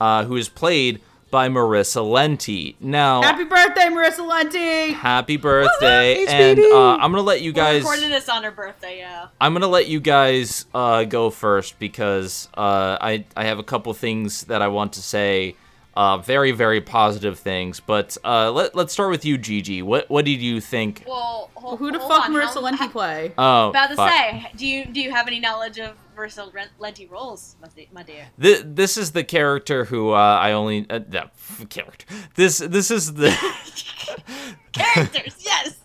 uh, who is played by marissa lenti now Happy birthday, Marissa Lenti! happy birthday HBD. and uh, i'm gonna let you We're guys recording this on her birthday, yeah. I'm gonna let you guys uh, go first because uh, I I have a couple things that I want to say, uh, very very positive things. But uh, let let's start with you, Gigi. What what did you think? Well, hold, Who the fuck on, Marissa Lenti how- play? Oh, About to fuck. say, do you do you have any knowledge of Marissa Ren- Lenti roles, my dear? Thi- this is the character who uh, I only uh, no, (laughs) character. This this is the (laughs) Characters, yes.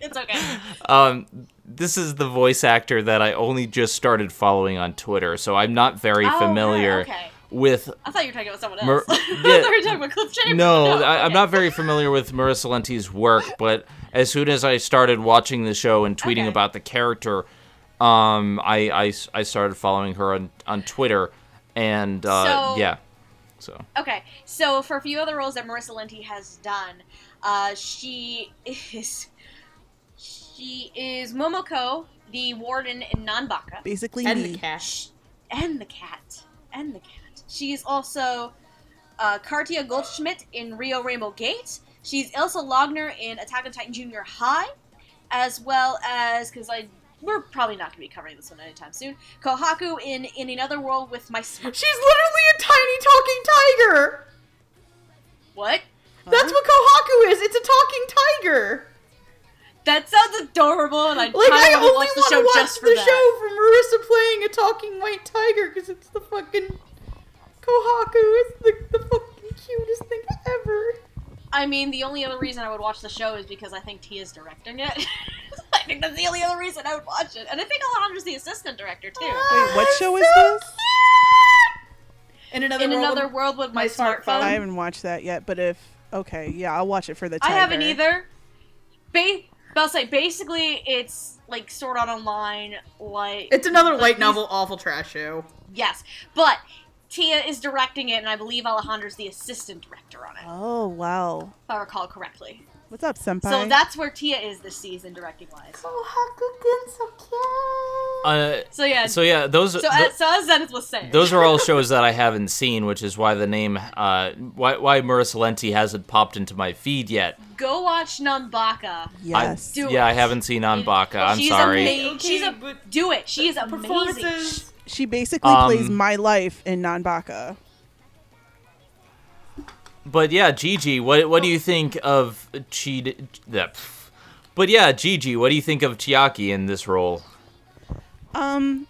It's okay. (laughs) um this is the voice actor that I only just started following on Twitter, so I'm not very Oh, familiar okay. With I thought you were talking about someone else. Mer- (laughs) I yeah. thought you were talking about Cliff Chambers. No, but I, I'm okay. not very familiar with Marissa Lenti's work, but as soon as I started watching the show and tweeting Okay. about the character, um, I, I, I started following her on, on Twitter, and uh, So- yeah, so Okay, so for a few other roles that Marissa Lenti has done, uh, she is she is Momoko, the warden in Nanbaka, Basically, And me. the cat. and the cat, and the cat. She is also uh, Kartia Goldschmidt in Rio Rainbow Gate. She's Ilsa Logner in Attack on Titan Junior High, as well as because I we're probably not going to be covering this one anytime soon. Kohaku in In Another World with My She's literally a tiny talking tiger. what? That's what Kohaku is. It's a talking tiger. That sounds adorable, and I Like I only want to watch the show watch the show for Marissa playing a talking white tiger because it's the fucking Kohaku is the, the fucking cutest thing ever. I mean, the only other reason I would watch the show is because I think Tia's directing it. (laughs) I think that's the only other reason I would watch it, and I think Alejandra's the assistant director too. Ah, Wait, what show is So this? In another In world, another world with my, my smartphone, smartphone. I haven't watched that yet, but if okay, yeah, I'll watch it for the time. I haven't either. Ba- but I'll say basically it's like Sword Art Online, like It's another light these- novel, awful trash show. Yes, but Tia is directing it, and I believe Alejandra's the assistant director on it, Oh wow, if I recall correctly. what's up, senpai? So that's where Tia is this season, directing wise. Kohaku so cute. uh, So yeah, so yeah, those so, tho- as, so as Zenith was saying, those are all (laughs) shows that I haven't seen, which is why the name, uh, why why Marissa Lenti hasn't popped into my feed yet. go watch Nanbaka. yes. Do yeah, I haven't seen Anbaka. I'm She's sorry. ama- Okay, she's a do it. She is amazing. Performances. She basically Um, plays my life in Nanbaka. But yeah, Gigi, what what do you think of Chi? But yeah, Gigi, what do you think of Chiaki in this role? Um,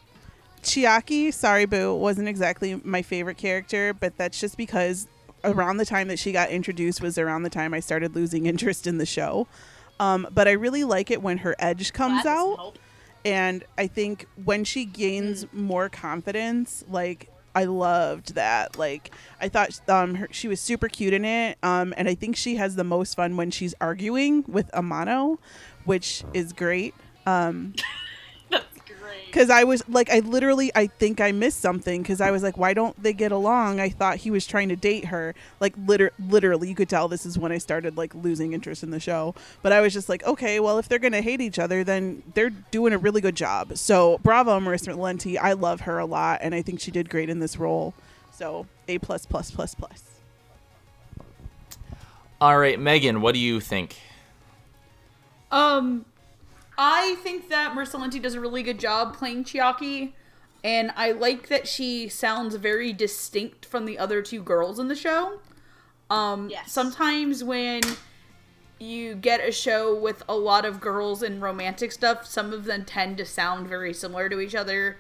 Chiaki, sorry, boo, wasn't exactly my favorite character, but that's just because around the time that she got introduced was around the time I started losing (laughs) interest in the show. Um, but I really like it when her edge comes That is out. hope. And I think when she gains more confidence, like I loved that. Like I thought um her, she was super cute in it. Um and I think she has the most fun when she's arguing with Amano, which is great. Um great. cuz I was like I literally I think I missed something cuz I was like why don't they get along? I thought he was trying to date her. Like liter- literally you could tell this is when I started like losing interest in the show. But I was just like, okay, well if they're going to hate each other then they're doing a really good job. So, bravo Marissa Lenti. I love her a lot and I think she did great in this role. So, A plus plus plus plus. All right, Megan, what do you think? Um, I think that Marissa does a really good job playing Chiaki, and I like that she sounds very distinct from the other two girls in the show. Um, Yes. sometimes when you get a show with a lot of girls and romantic stuff, some of them tend to sound very similar to each other.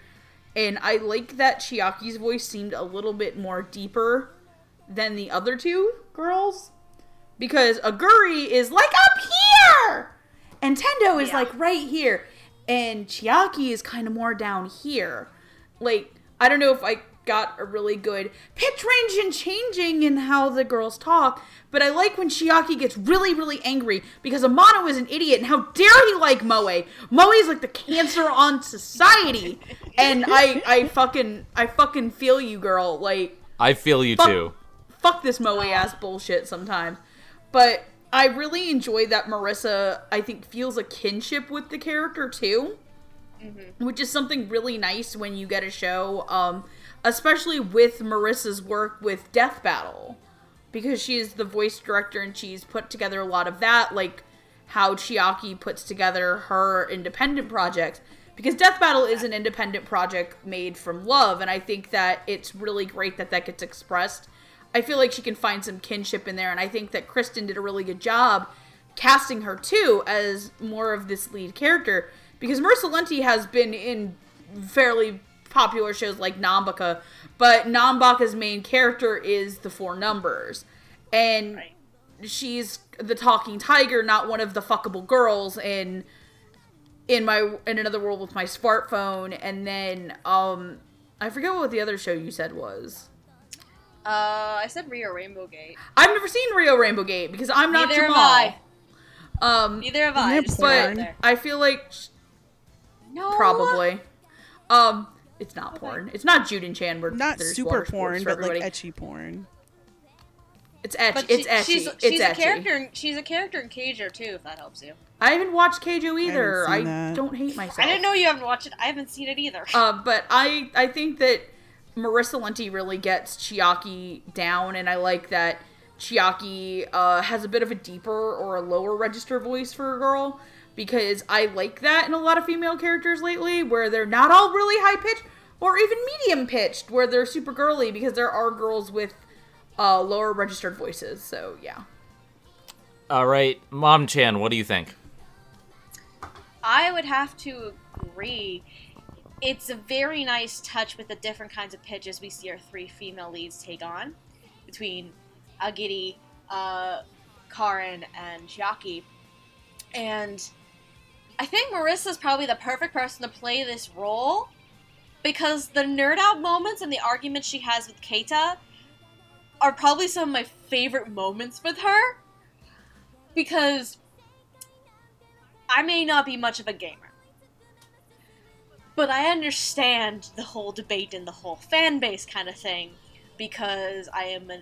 And I like that Chiaki's voice seemed a little bit more deeper than the other two girls. Because Aguri is like up here! And Tendo is Yeah. like right here. And Chiaki is kind of more down here. Like, I don't know if I got a really good pitch range and changing in how the girls talk, but I like when Chiaki gets really, really angry because Amano is an idiot and how dare he like Moe? Moe is like the cancer (laughs) on society. And I I fucking I fucking feel you, girl. Like I feel you Fuck. too. fuck this moe ass bullshit sometimes. But I really enjoy that Marissa, I think, feels a kinship with the character too. Which is something really nice when you get a show, um, especially with Marissa's work with Death Battle. Because she is the voice director and she's put together a lot of that, like how Chiaki puts together her independent projects. Because Death Battle is an independent project made from love, and I think that it's really great that that gets expressed. I feel like she can find some kinship in there, and I think that Kristen did a really good job casting her too as more of this lead character. Because Marissa Lenti has been in fairly popular shows like Nanbaka, but Nanbaka's main character is the four numbers. And Right. she's the talking tiger, not one of the fuckable girls in in my in another world with my smartphone. And then um I forget what the other show you said was. Uh, I said Rio Rainbow Gate. I've never seen Rio Rainbow Gate because I'm not Neither have Jamal. I. Um, Neither have I. Isn't it Just throw it out but there. I feel like no, probably. Um, it's not porn. It's not Jude and Chan. Where Not super porn, for but like everybody. ecchi porn. It's ecchi. But it's she- ecchi. she's it's she's a ecchi. character. In, she's a character in Keijo too, if that helps you. I haven't watched Keijo either. seen I, don't hate myself. I didn't know you haven't watched it. I haven't seen it either. Uh, but I I think that Marissa Lenti really gets Chiaki down, and I like that Chiaki uh, has a bit of a deeper or a lower register voice for a girl because I like that in a lot of female characters lately, where they're not all really high pitched or even medium pitched, where they're super girly because there are girls with uh, lower registered voices. So yeah. All right, Mom Chan, what do you think? I would have to agree. It's a very nice touch with the different kinds of pitches we see our three female leads take on between Aguri, uh, Karin, and Chiaki. And I think Marissa's probably the perfect person to play this role because the nerd out moments and the arguments she has with Keita are probably some of my favorite moments with her because I may not be much of a gamer, but I understand the whole debate and the whole fan base kind of thing because I am a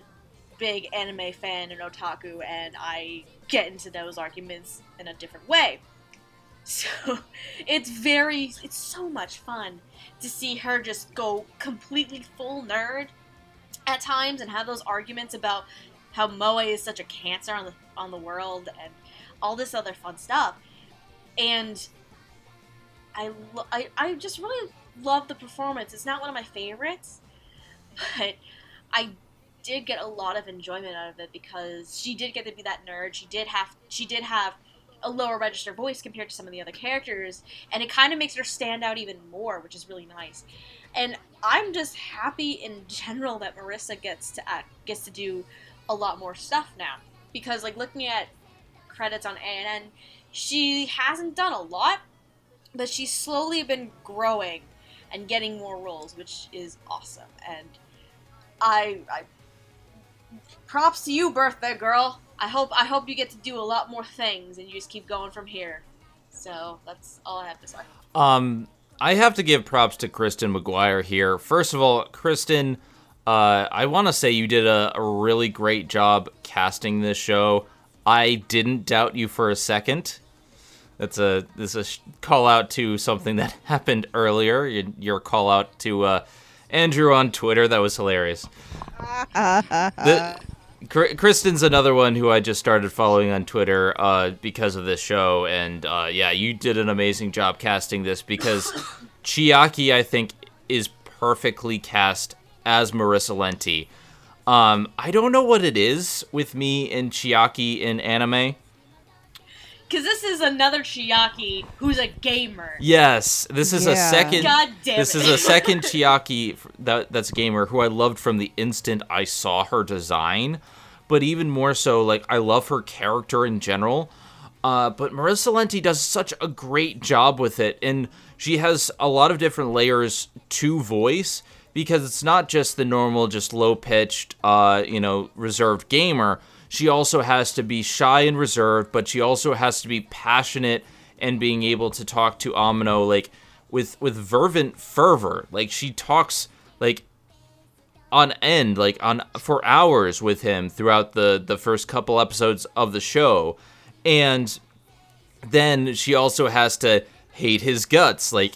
big anime fan and otaku, and I get into those arguments in a different way. (laughs) So it's very, it's so much fun to see her just go completely full nerd at times and have those arguments about how Moe is such a cancer on the on the world and all this other fun stuff. And I, lo- I, I just really love the performance. It's not one of my favorites, (laughs) but I did get a lot of enjoyment out of it because she did get to be that nerd. She did have she did have a lower register voice compared to some of the other characters, and it kind of makes her stand out even more, which is really nice. And I'm just happy in general that Marissa gets to act, gets to do a lot more stuff now because like looking at credits on ANN, she hasn't done a lot, but she's slowly been growing and getting more roles, which is awesome. And I, I props to you, birthday girl. I hope I hope you get to do a lot more things and you just keep going from here. So that's all I have to say. Um, I have to give props to Kristen McGuire here. First of all, Kristen, uh, I want to say you did a, a really great job casting this show. I didn't doubt you for a second. That's a this is a call out to something that (laughs) happened earlier. Your, your call out to uh, Andrew on Twitter that was hilarious. (laughs) The- Kristen's another one who I just started following on Twitter uh, because of this show, and uh, yeah, you did an amazing job casting this because (coughs) Chiaki, I think, is perfectly cast as Marissa Lenti. Um, I don't know what it is with me and Chiaki in anime. Because this is another Chiaki who's a gamer. Yes, this is a second. God damn This it. is a second (laughs) Chiaki that that's a gamer who I loved from the instant I saw her design, but even more so, like I love her character in general. Uh, but Marissa Lenti does such a great job with it, and she has a lot of different layers to voice because it's not just the normal, just low pitched, uh, you know, reserved gamer. She also has to be shy and reserved, but she also has to be passionate and being able to talk to Amano like with with fervent fervor. Like she talks like on end, like on for hours with him throughout the the first couple episodes of the show, and then she also has to hate his guts like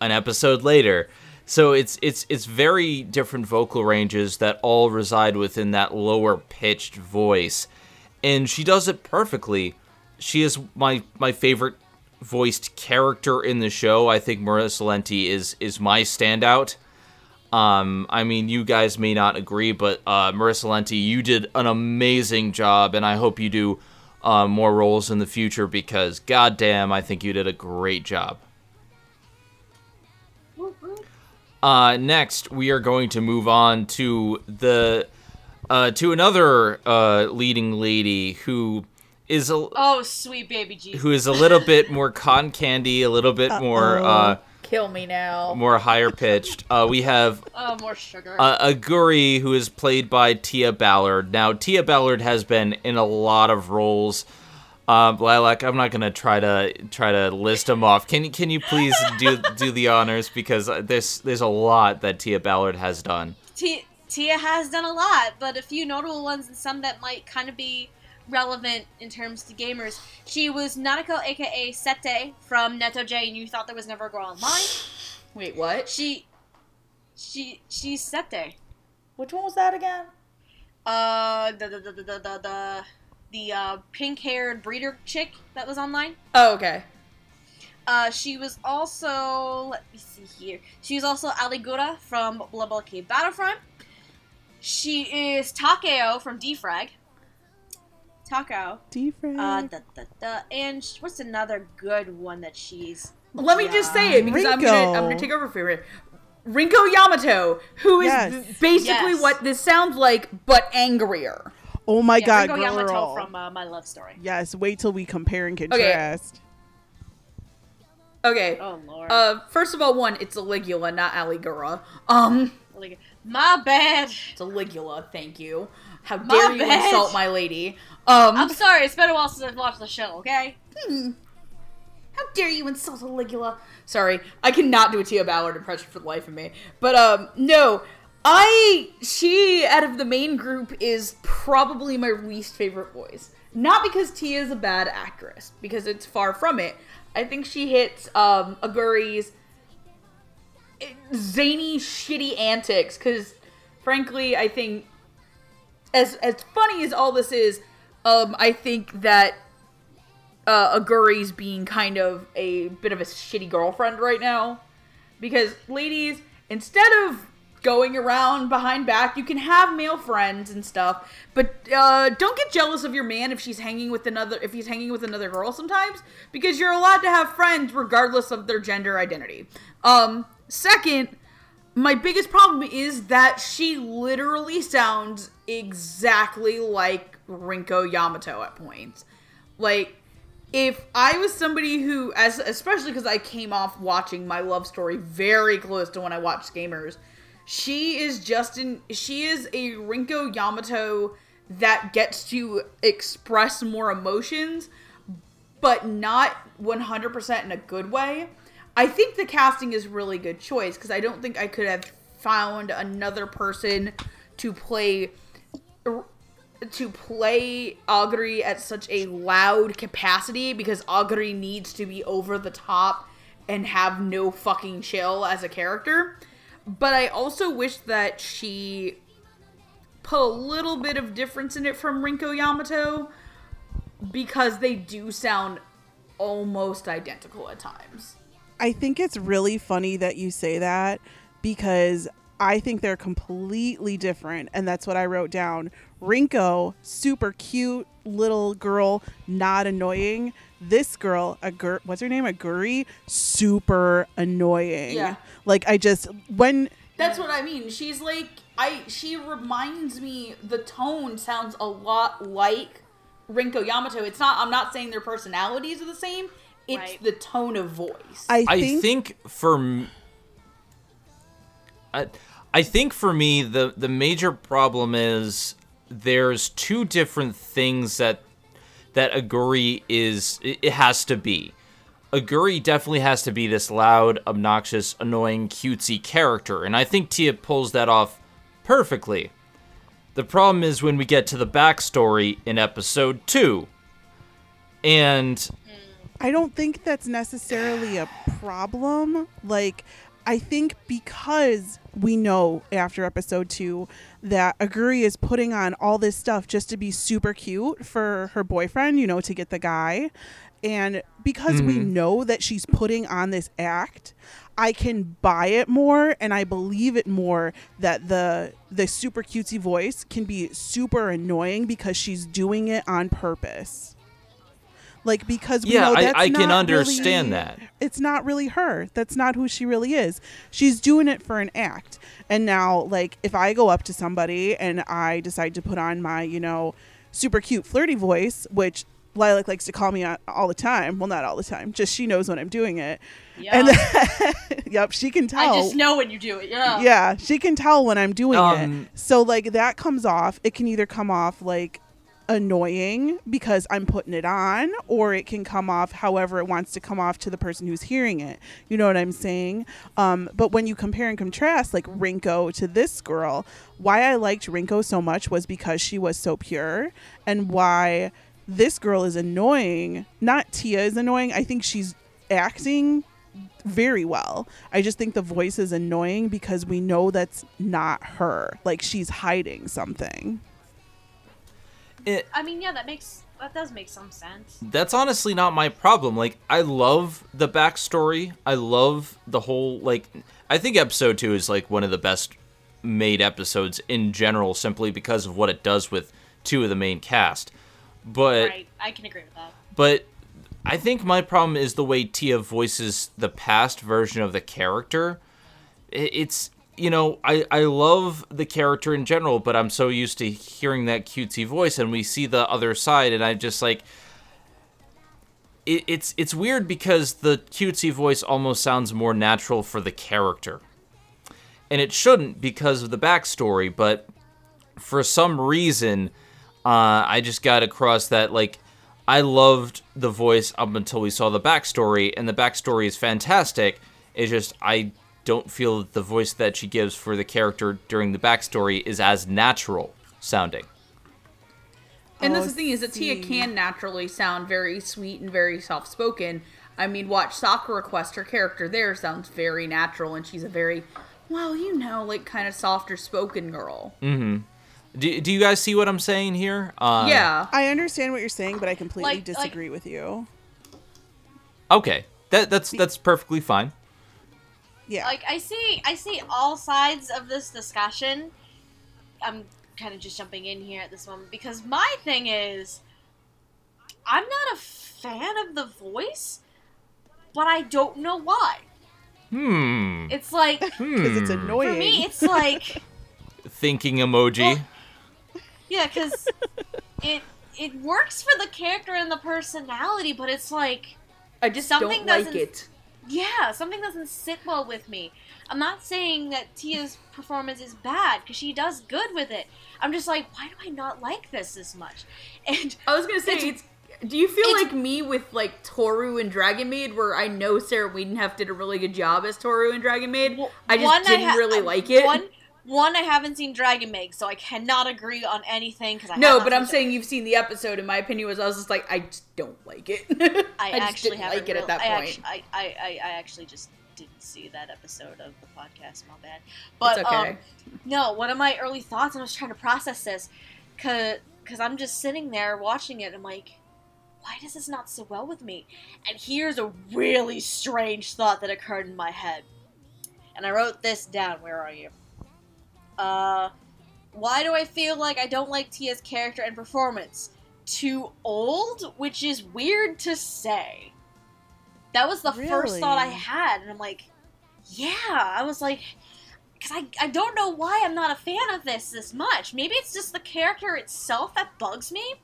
an episode later. So it's it's it's very different vocal ranges that all reside within that lower pitched voice, and she does it perfectly. She is my my favorite voiced character in the show. I think Marissa Lenti is is my standout. Um, I mean, you guys may not agree, but uh, Marissa Lenti, you did an amazing job, and I hope you do uh, more roles in the future because, goddamn, I think you did a great job. Uh, next, we are going to move on to the uh, to another uh, leading lady who is a Oh, sweet baby Jesus. who is a little bit more cotton candy, a little bit more uh, Kill me now. more higher pitched. Uh, we have Oh, more sugar. uh, Aguri, who is played by Tia Ballard. Now, Tia Ballard has been in a lot of roles. Um, Lilac, I'm not gonna try to try to list them off. Can you can you please do do the honors because uh, there's there's a lot that Tia Ballard has done. Tia, Tia has done a lot, but a few notable ones and some that might kind of be relevant in terms to gamers. She was Nanako, aka Sete from Netoge, and you thought there was never a girl online. Wait, what? She, she, she's Sete. Which one was that again? Uh, the the the the the, the, the uh, pink-haired breeder chick that was online. Oh, okay. Uh, she was also let me see here. She was also Aligura from Blood Blockade Battlefront. She is Takeo from Defrag. Takeo. Defrag. Uh, da, da, da. And sh- what's another good one that she's? Let me just say it because I'm gonna I'm gonna take over for it. Rinko Yamato, who is Yes. basically Yes. what this sounds like, but angrier. Oh my yeah, god, Ringo girl. Yamato from uh, My Love Story. yes, wait till we compare and contrast. Okay. Oh lord. Uh, first of all, one, it's Aligula, not Aligura. Um, my bad. it's Aligula. Thank you. How My dare you bad. insult my lady? Um, I'm sorry. It's been a while since I've watched the show. Okay. Hmm. How dare you insult Aligula? Sorry, I cannot do a Tia Ballard impression for the life of me. But um, no, I she out of the main group is probably my least favorite voice. Not because Tia is a bad actress, because it's far from it. I think she hits um Aguri's zany, shitty antics. Because frankly, I think as as funny as all this is, um, I think that uh, Aguri's being kind of a bit of a shitty girlfriend right now. Because, ladies, instead of going around behind back, you can have male friends and stuff, but uh, don't get jealous of your man if she's hanging with another if he's hanging with another girl sometimes, because you're allowed to have friends regardless of their gender identity. Um, second, my biggest problem is that she literally sounds exactly like Rinko Yamato at points. Like, if I was somebody who, as especially because I came off watching my love story very close to when I watched Gamers, she is just in. She is a Rinko Yamato that gets to express more emotions, but not 100% in a good way. I think the casting is really good choice because I don't think I could have found another person to play to play Aguri at such a loud capacity because Aguri needs to be over the top and have no fucking chill as a character. But I also wish that she put a little bit of difference in it from Rinko Yamato because they do sound almost identical at times. I think it's really funny that you say that because I think they're completely different. And that's what I wrote down. Rinko, super cute little girl, not annoying. This girl, a girl, what's her name? Aguri, super annoying. Yeah. Like I just when That's what I mean. She's like I she reminds me the tone sounds a lot like Rinko Yamato. It's not I'm not saying their personalities are the same. It's Right. the tone of voice. I I think, think for m- I, I think for me the the major problem is there's two different things that that Aguri is it, has to be. Aguri definitely has to be this loud, obnoxious, annoying, cutesy character, and I think Tia pulls that off perfectly. The problem is when we get to the backstory in episode two. And I don't think that's necessarily a problem. Like, I think because we know after episode two that Aguri is putting on all this stuff just to be super cute for her boyfriend, you know, to get the guy. And because we mm-hmm. know that she's putting on this act, I can buy it more and I believe it more that the the super cutesy voice can be super annoying because she's doing it on purpose. Like because we Yeah, know I- that's I can not understand really- that. It's not really her. That's not who she really is. She's doing it for an act. And now, like, if I go up to somebody and I decide to put on my, you know, super cute flirty voice, which Lilac likes to call me on all the time. Well, not all the time. Just she knows when I'm doing it. Yeah. And then, (laughs) yep, she can tell. I just know when you do it. Yeah. yeah, she can tell when I'm doing Um, it. So like that comes off. It can either come off like annoying because I'm putting it on, or it can come off however it wants to come off to the person who's hearing it. You know what I'm saying? Um, but when you compare and contrast like Rinko to this girl, why I liked Rinko so much was because she was so pure, and why this girl is annoying. Not Tia is annoying. I think she's acting very well. I just think the voice is annoying because we know that's not her. Like she's hiding something. It, I mean, yeah, that makes that does make some sense. that's honestly not my problem. Like, I love the backstory. I love the whole like. I think episode two is like one of the best made episodes in general, simply because of what it does with two of the main cast. But right. I can agree with that. but I think my problem is the way Tia voices the past version of the character. It's you know I I love the character in general, but I'm so used to hearing that cutesy voice, and we see the other side, and I just like. It, it's it's weird because the cutesy voice almost sounds more natural for the character, and it shouldn't because of the backstory. But for some reason, uh, I just got across that like I loved the voice up until we saw the backstory, and the backstory is fantastic. It's just I don't feel that the voice that she gives for the character during the backstory is as natural sounding. And Oh, that's the thing is that Tia can naturally sound very sweet and very soft spoken. I mean, watch Sakura Quest. Her character there sounds very natural, and she's a very, well, you know, like kind of softer spoken girl. Mhm do, do you guys see what I'm saying here? Uh, yeah. I understand what you're saying, but I completely Like- like- disagree with you. Okay. That that's that's perfectly fine. Yeah. Like I see, I see all sides of this discussion. I'm kind of just jumping in here at this moment because my thing is, I'm not a fan of the voice, but I don't know why. Hmm. It's like (laughs) because it's Hmm. annoying. for me, it's like (laughs) Thinking emoji. Well- yeah, because it it works for the character and the personality, but it's like I just something don't like doesn't- it. Yeah, something doesn't sit well with me. I'm not saying that Tia's performance is bad because she does good with it. I'm just like, why do I not like this as much? (laughs) And I was gonna say, It's- it's, do you feel like me with like Toru and Dragon Maid, where I know Sarah Wiedenheft did a really good job as Toru and Dragon Maid? I just didn't ha- really uh, like it. One, one, I haven't seen Dragon Maid, so I cannot agree on anything because I no, but I'm saying you've seen the episode. And my opinion was, I was just like, I just don't like it. (laughs) I, just actually didn't haven't like it real- at that I point. Actu- I, I, I, I actually just didn't see that episode of the podcast. My bad. But it's okay. um, no, one of my early thoughts, and I was trying to process this, cause, cause I'm just sitting there watching it. And I'm like, why does this not sit well with me? And here's a really strange thought that occurred in my head, and I wrote this down. Where are you? Uh, why do I feel like I don't like Tia's character and performance? Too old, which is weird to say. That was the first thought I had, and I'm like, yeah. I was like, because I, I don't know why I'm not a fan of this this much. Maybe it's just the character itself that bugs me.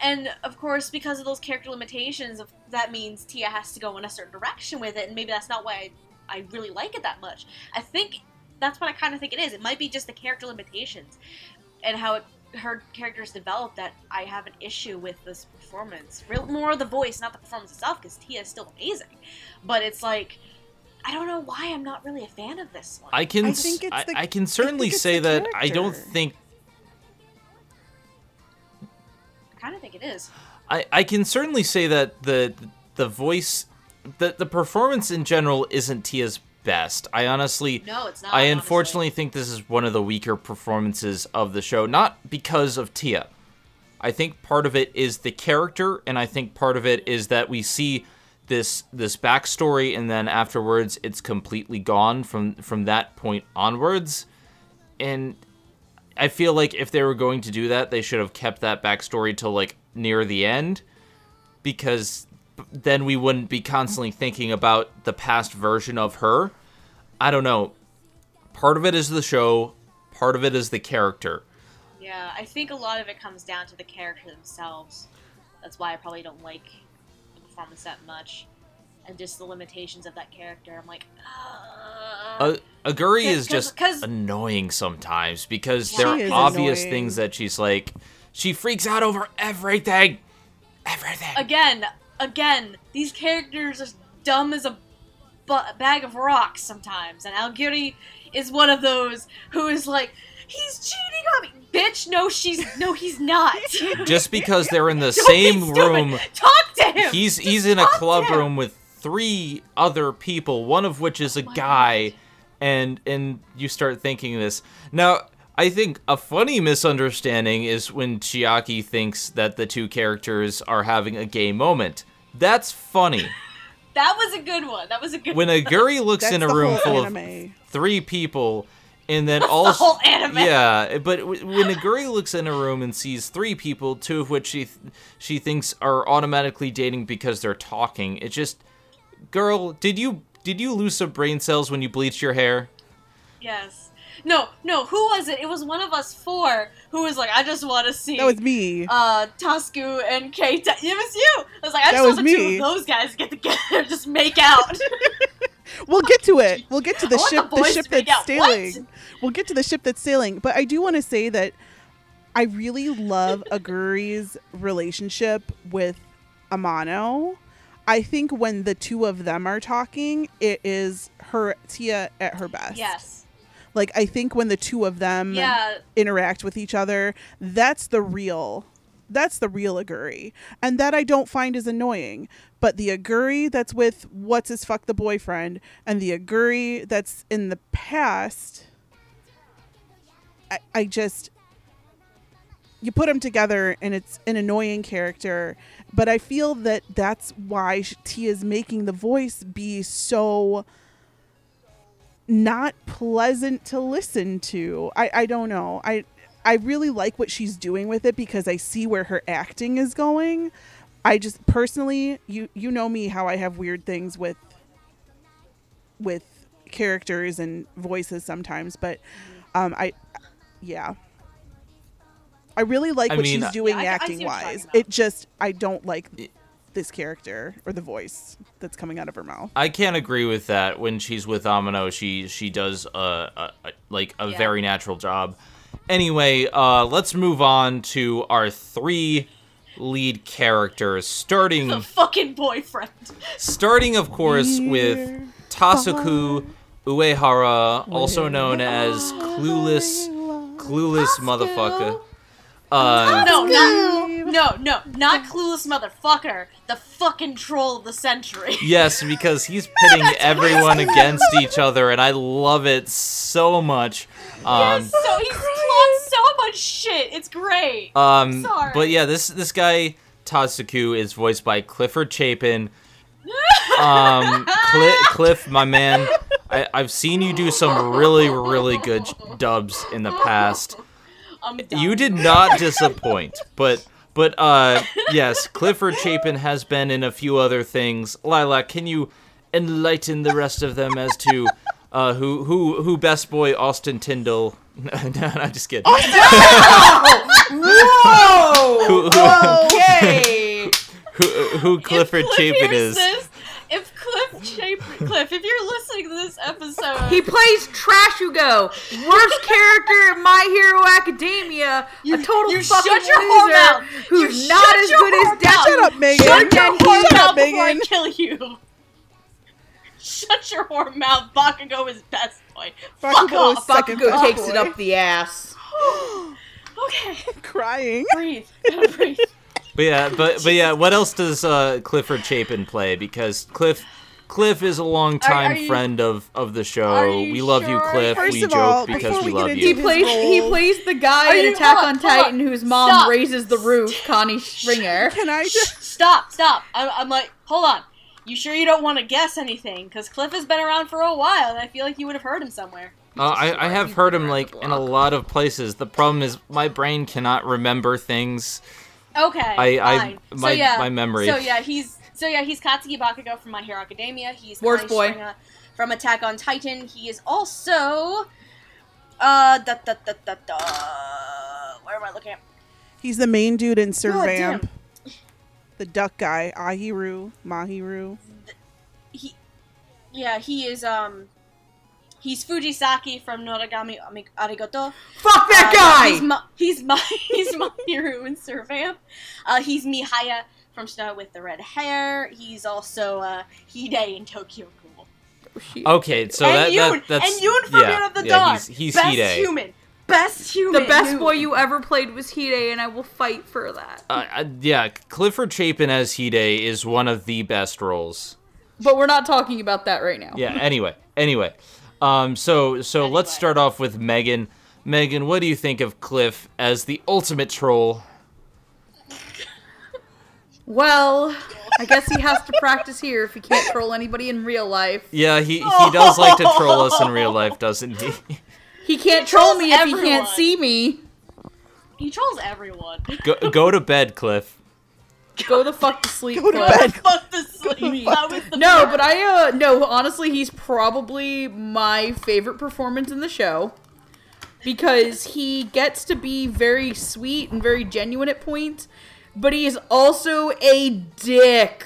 And of course, because of those character limitations, that means Tia has to go in a certain direction with it, and maybe that's not why I, I really like it that much. I think that's what I kind of think it is. It might be just the character limitations and how it, her characters develop that I have an issue with this performance. Real, more the voice, not the performance itself, because Tia is still amazing. But it's like I don't know why I'm not really a fan of this one. I can I s- think it's I, the- I can I certainly think it's say the that I don't think I kind of think it is. I, I can certainly say that the the voice the the performance in general isn't Tia's best. I honestly No, it's not. I honestly. unfortunately think this is one of the weaker performances of the show, not because of Tia. I think part of it is the character, and I think part of it is that we see this this backstory, and then afterwards it's completely gone from from that point onwards. And I feel like if they were going to do that, they should have kept that backstory till like near the end, because then we wouldn't be constantly thinking about the past version of her. I don't know. Part of it is the show, part of it is the character. Yeah, I think a lot of it comes down to the character themselves. That's why I probably don't like the performance that much, and just the limitations of that character. I'm like, uh, Aguri is 'Cause- just 'cause- annoying sometimes because She there is are obvious annoying. things that she's like, she freaks out over everything. Everything. again, again, these characters are dumb as a bu- bag of rocks sometimes, and Aguri is one of those who is like, he's cheating on me, bitch. No, she's no, he's not. (laughs) Just because they're in the (laughs) Don't be same stupid. room, Talk to him. he's Just he's in a talk to club him. room with three other people, one of which is a Oh my guy, and and you start thinking this. Now, I think a funny misunderstanding is when Chiaki thinks that the two characters are having a gay moment. That's funny. (laughs) That was a good one. That was a good. When Aguri looks in a room full anime. of three people and then the all whole anime. yeah but when Aguri looks in a room and sees three people two of which she th- she thinks are automatically dating because they're talking it just girl did you did you lose some brain cells when you bleached your hair Yes. No, no. Who was it? It was one of us four who was like, I just want to see. That was me. uh Tasuku and Keita. It was you. I was like, I That just want the two of those guys to get together, (laughs) just make out. (laughs) We'll get to it. We'll get to the ship. the The, ship that's sailing. We'll get to the ship that's sailing. But I do want to say that I really love (laughs) Aguri's relationship with Amano. I think when the two of them are talking, it is her Tia at her best. yes. Like I think when the two of them Yeah. interact with each other, that's the real that's the real Aguri. And that I don't find is annoying. But the Aguri that's with what's his fuck the boyfriend and the Aguri that's in the past I, I just you put them together and it's an annoying character but i feel that that's why sh- tia's making the voice be so not pleasant to listen to. I i don't know. I i really like what she's doing with it because i see where her acting is going. I just personally you you know me how i have weird things with with characters and voices sometimes but um i yeah. I really like I what mean, she's doing Yeah, I- I acting what you're talking wise it just i don't like It- this character or the voice that's coming out of her mouth I can't agree with that. When she's with Amano, she she does a, a, a like a Yeah. very natural job. Anyway, uh, let's move on to our three lead characters, starting The fucking boyfriend. starting of course with Tasuku Uehara, also known as Clueless Clueless motherfucker. Uh, No, not no, no, not clueless motherfucker. The fucking troll of the century. (laughs) yes, because he's pitting everyone against each other, and I love it so much. Um, so he's plotting so much shit. It's great. Um, Sorry. but yeah, this this guy Tasuku is voiced by Clifford Chapin. (laughs) Um, Cli- Cliff, my man, I, I've seen you do some really really good dubs in the past. You did not disappoint, but but uh, yes, Clifford Chapin has been in a few other things. Lilac, can you enlighten the rest of them as to uh, who who who best boy Austin Tindle? (laughs) no, I'm just kidding. Whoa! Who- okay. who, who Clifford Chapin is. This, if Cliff Chapin, Cliff, if you're listening to this episode, He plays Trashugo, worst (laughs) character in My Hero Academia, a total you fucking shut your loser mouth. who's You not shut as good as Death. Shut up, Megan. shut And your then whore Shut mouth up, before I Megan. kill you. Shut your whore mouth. Bakugo is best boy. Fuck Bakugo is off. second Bakugo best takes boy. it up the ass. (gasps) Okay, crying breathe. Gotta breathe. But yeah, but but yeah, what else does uh, Clifford Chapin play? Because Cliff Cliff is a longtime Are- are you- friend of, of the show. We love you. Cliff. First we joke all, because before we we get love into He you. his plays he plays the guy Are in Attack on on, on. Titan whose mom Stop. raises the roof, (laughs) Connie Springer. can i just Stop, stop. I'm, I'm like, hold on. You sure you don't want to guess anything? Because Cliff has been around for a while, and I feel like you would have heard him somewhere. Uh, I, I have heard him like in a lot of places. The problem is my brain cannot remember things. Okay, I- I- fine. my- so, yeah, my memory. So yeah, he's so yeah he's Katsuki Bakugo from My Hero Academia. He's Worst boy. From Attack on Titan. He is also uh da da da da da. Where am I looking at? he's the main dude in Servamp. damn. the duck guy, Ahiru, Mahiru. he yeah he is um he's Fujisaki from Noragami Ami- Aragoto. Fuck that Uh, guy! He's Ma- he's Ma- (laughs) he's Mahiru in Servamp. Uh, he's Mihaya from Snow with the red hair. He's also uh, Hide in Tokyo Ghoul. Okay, so and that, Yoon, that that's and Yoon from yeah, of the yeah, Dawn. He's, he's best Hide. human. Best human. the best Yoon. boy you ever played was Hide, and I will fight for that. Uh, uh, yeah, Clifford Chapin as Hide is one of the best roles. But we're not talking about that right now. Yeah. Anyway, anyway, um, so so let's start off with Megan. Megan, what do you think of Cliff as the ultimate troll? Well, I guess he has to practice here if he can't troll anybody in real life. Yeah, he he does like to troll us in real life, (laughs) doesn't he? He can't troll trolls me if he can't see me. He trolls everyone. (laughs) Go, go to bed, Cliff. Go the fuck to sleep. Go to Cliff. bed. Fuck the sleep. That was the No, but I uh no, honestly he's probably my favorite performance in the show because he gets to be very sweet and very genuine at points, but he's also a dick.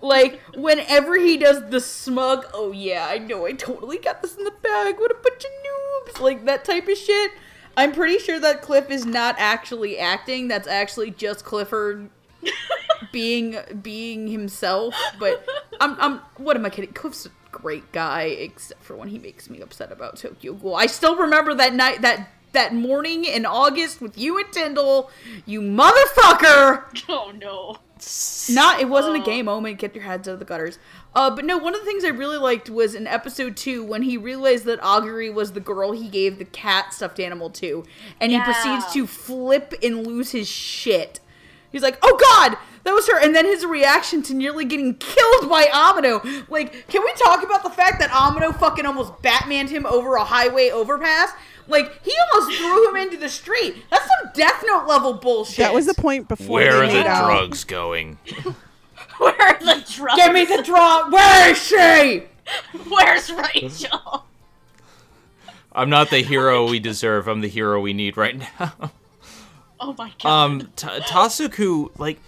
Like whenever he does the smug, oh yeah, I know I totally got this in the bag. What a bunch of noobs. Like that type of shit. I'm pretty sure that Cliff is not actually acting. That's actually just Clifford (laughs) being being himself. But I'm I'm what am I kidding? Cliff's a great guy, except for when he makes me upset about Tokyo Ghoul. I still remember that night that that morning in August with you and Tindle, you motherfucker. Oh no. Not it wasn't a gay moment. Get your heads out of the gutters. Uh, but no, one of the things I really liked was in episode two when he realized that Aguri was the girl he gave the cat stuffed animal to, and he proceeds to flip and lose his shit. He's like, "Oh God, that was her!" And then his reaction to nearly getting killed by Amano. Like, can we talk about the fact that Amano fucking almost Batmaned him over a highway overpass? Like, he almost threw him into the street. That's some Death Note level bullshit. That was the point before Where they are the out. drugs going? (laughs) Where are the drugs? Give me the drop. Where is she? (laughs) Where's Rachel? I'm not the hero we deserve. I'm the hero we need right now. Oh my god. Um, T- Tasuku, like,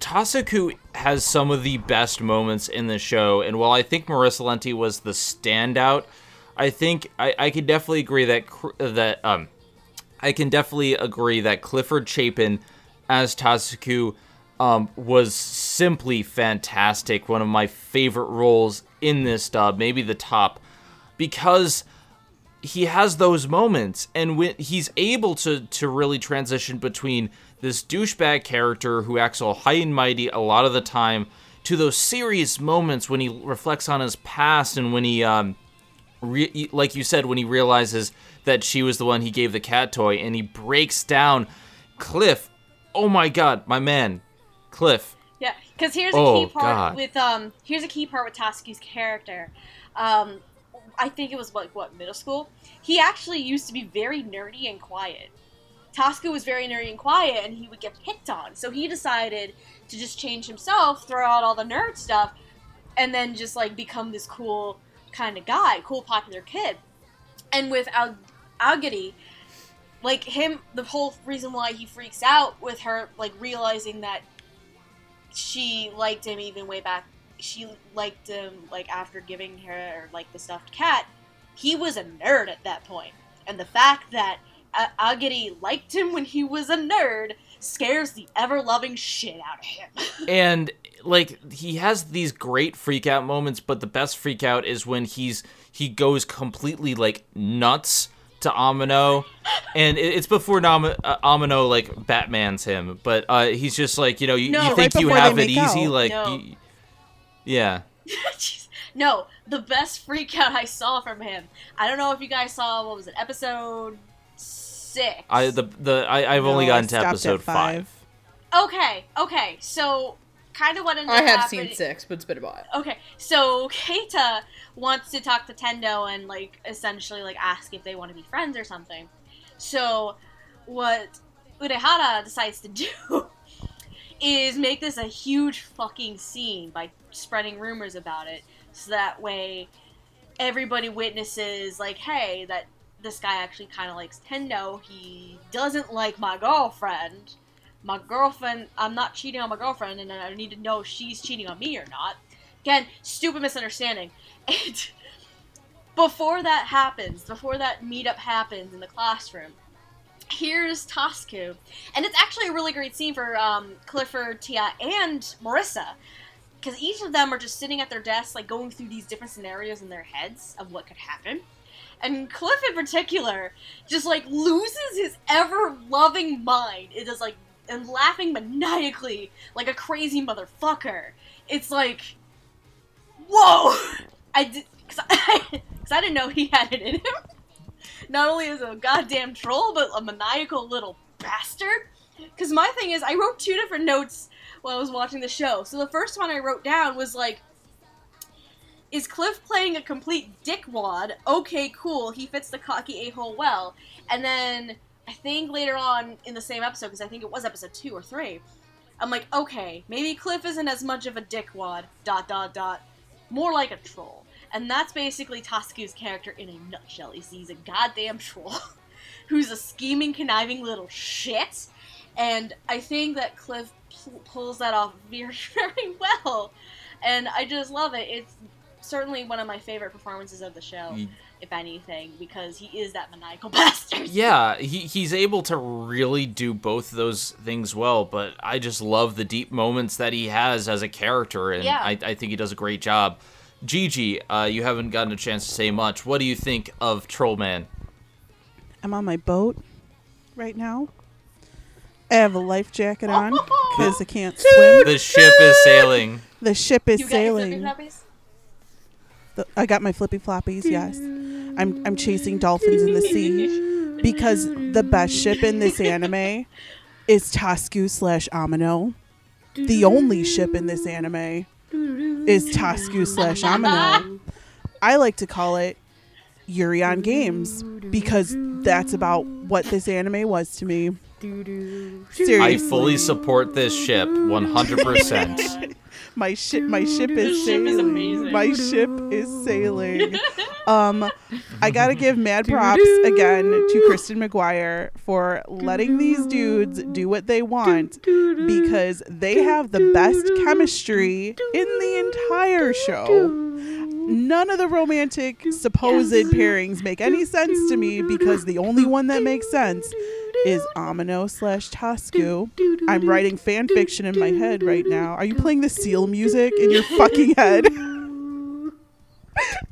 Tasuku has some of the best moments in the show, and while I think Marissa Lenti was the standout, I think I, I could definitely agree that that um, I can definitely agree that Clifford Chapin as Tasuku um, was simply fantastic. One of my favorite roles in this dub, maybe the top, because he has those moments and when he's able to to really transition between this douchebag character who acts all high and mighty a lot of the time to those serious moments when he reflects on his past and when he um re- like you said when he realizes that she was the one he gave the cat toy and he breaks down cliff oh my god my man cliff Yeah, because here's a Oh, key part God. with um. Here's a key part with Tasuku's character. Um, I think it was like what middle school. He actually used to be very nerdy and quiet. Tasuku was very nerdy and quiet, and he would get picked on. So he decided to just change himself, throw out all the nerd stuff, and then just like become this cool kind of guy, cool popular kid. And with Al- Aguri, like him, the whole reason why he freaks out with her, like realizing that she liked him even way back. She liked him like after giving her like the stuffed cat. He was a nerd at that point, and the fact that uh, liked him when he was a nerd scares the ever loving shit out of him. (laughs) and like he has these great freak out moments but the best freak out is when he's he goes completely like nuts to Amano and it- it's before Nam- uh, Amano like Batman's him but uh he's just like you know you, No. you Right think you have it easy out. like No. you- yeah (laughs) no, the best freak out I saw from him. I don't know if you guys saw what was it, episode six. I the the I, I've only No, I gotten to stopped at episode five. Okay, okay, so kind of what ended I have happening- seen six, but it's been a while. Okay, so Keita wants to talk to Tendo and like essentially like ask if they want to be friends or something. So what Uehara decides to do (laughs) is make this a huge fucking scene by spreading rumors about it so that way everybody witnesses like hey that this guy actually kind of likes Tendo. He doesn't like my girlfriend. My girlfriend, I'm not cheating on my girlfriend, and I need to know if she's cheating on me or not. Again, stupid misunderstanding. (laughs) And before that happens, before that meetup happens in the classroom, here's Tasuku. And it's actually a really great scene for um, Clifford, Tia, and Marissa. Because each of them are just sitting at their desks, like going through these different scenarios in their heads of what could happen. And Cliff, in particular, just like loses his ever loving mind. It is like, and laughing maniacally like a crazy motherfucker. It's like, whoa! (laughs) I did, because I, (laughs) cause I didn't know he had it in him. (laughs) Not only is a goddamn troll, but a maniacal little bastard. Because my thing is, I wrote two different notes while I was watching the show. So the first one I wrote down was like, is Cliff playing a complete dickwad? Okay, cool. He fits the cocky a hole well. And then I think later on in the same episode, because I think it was episode two or three, I'm like, okay, maybe Cliff isn't as much of a dickwad. Dot dot dot. More like a troll. And that's basically Tasuku's character in a nutshell. He's a goddamn troll (laughs) who's a scheming, conniving little shit. And I think that Cliff pl- pulls that off (laughs) very, very well. And I just love it. It's certainly one of my favorite performances of the show, Ye- if anything, because he is that maniacal (laughs) bastard. Yeah, he, he's able to really do both of those things well, but I just love the deep moments that he has as a character, and Yeah. I, I think he does a great job. Gigi, uh, you haven't gotten a chance to say much. What do you think of Trollman? I'm on my boat right now. I have a life jacket on (laughs) because I can't swim. The ship is sailing. The ship is You got sailing. floppies? The- I got my flippy floppies. Yes, I'm I'm chasing dolphins in the sea because the best ship in this anime is Tasuku slash Amano. The only ship in this anime is Tasuku slash Amano. I like to call it Yuri on Games because that's about what this anime was to me. Seriously. I fully support this ship 100%. (laughs) my ship my ship is ship is sailing. My ship is sailing. (laughs) um I gotta give mad props again to Kristen McGuire for letting these dudes do what they want because they have the best chemistry in the entire show. None of the romantic supposed pairings make any sense to me because the only one that makes sense is Amano slash Tasuku. I'm writing fan fiction in my head right now. Are you playing the seal music in your fucking head? (laughs)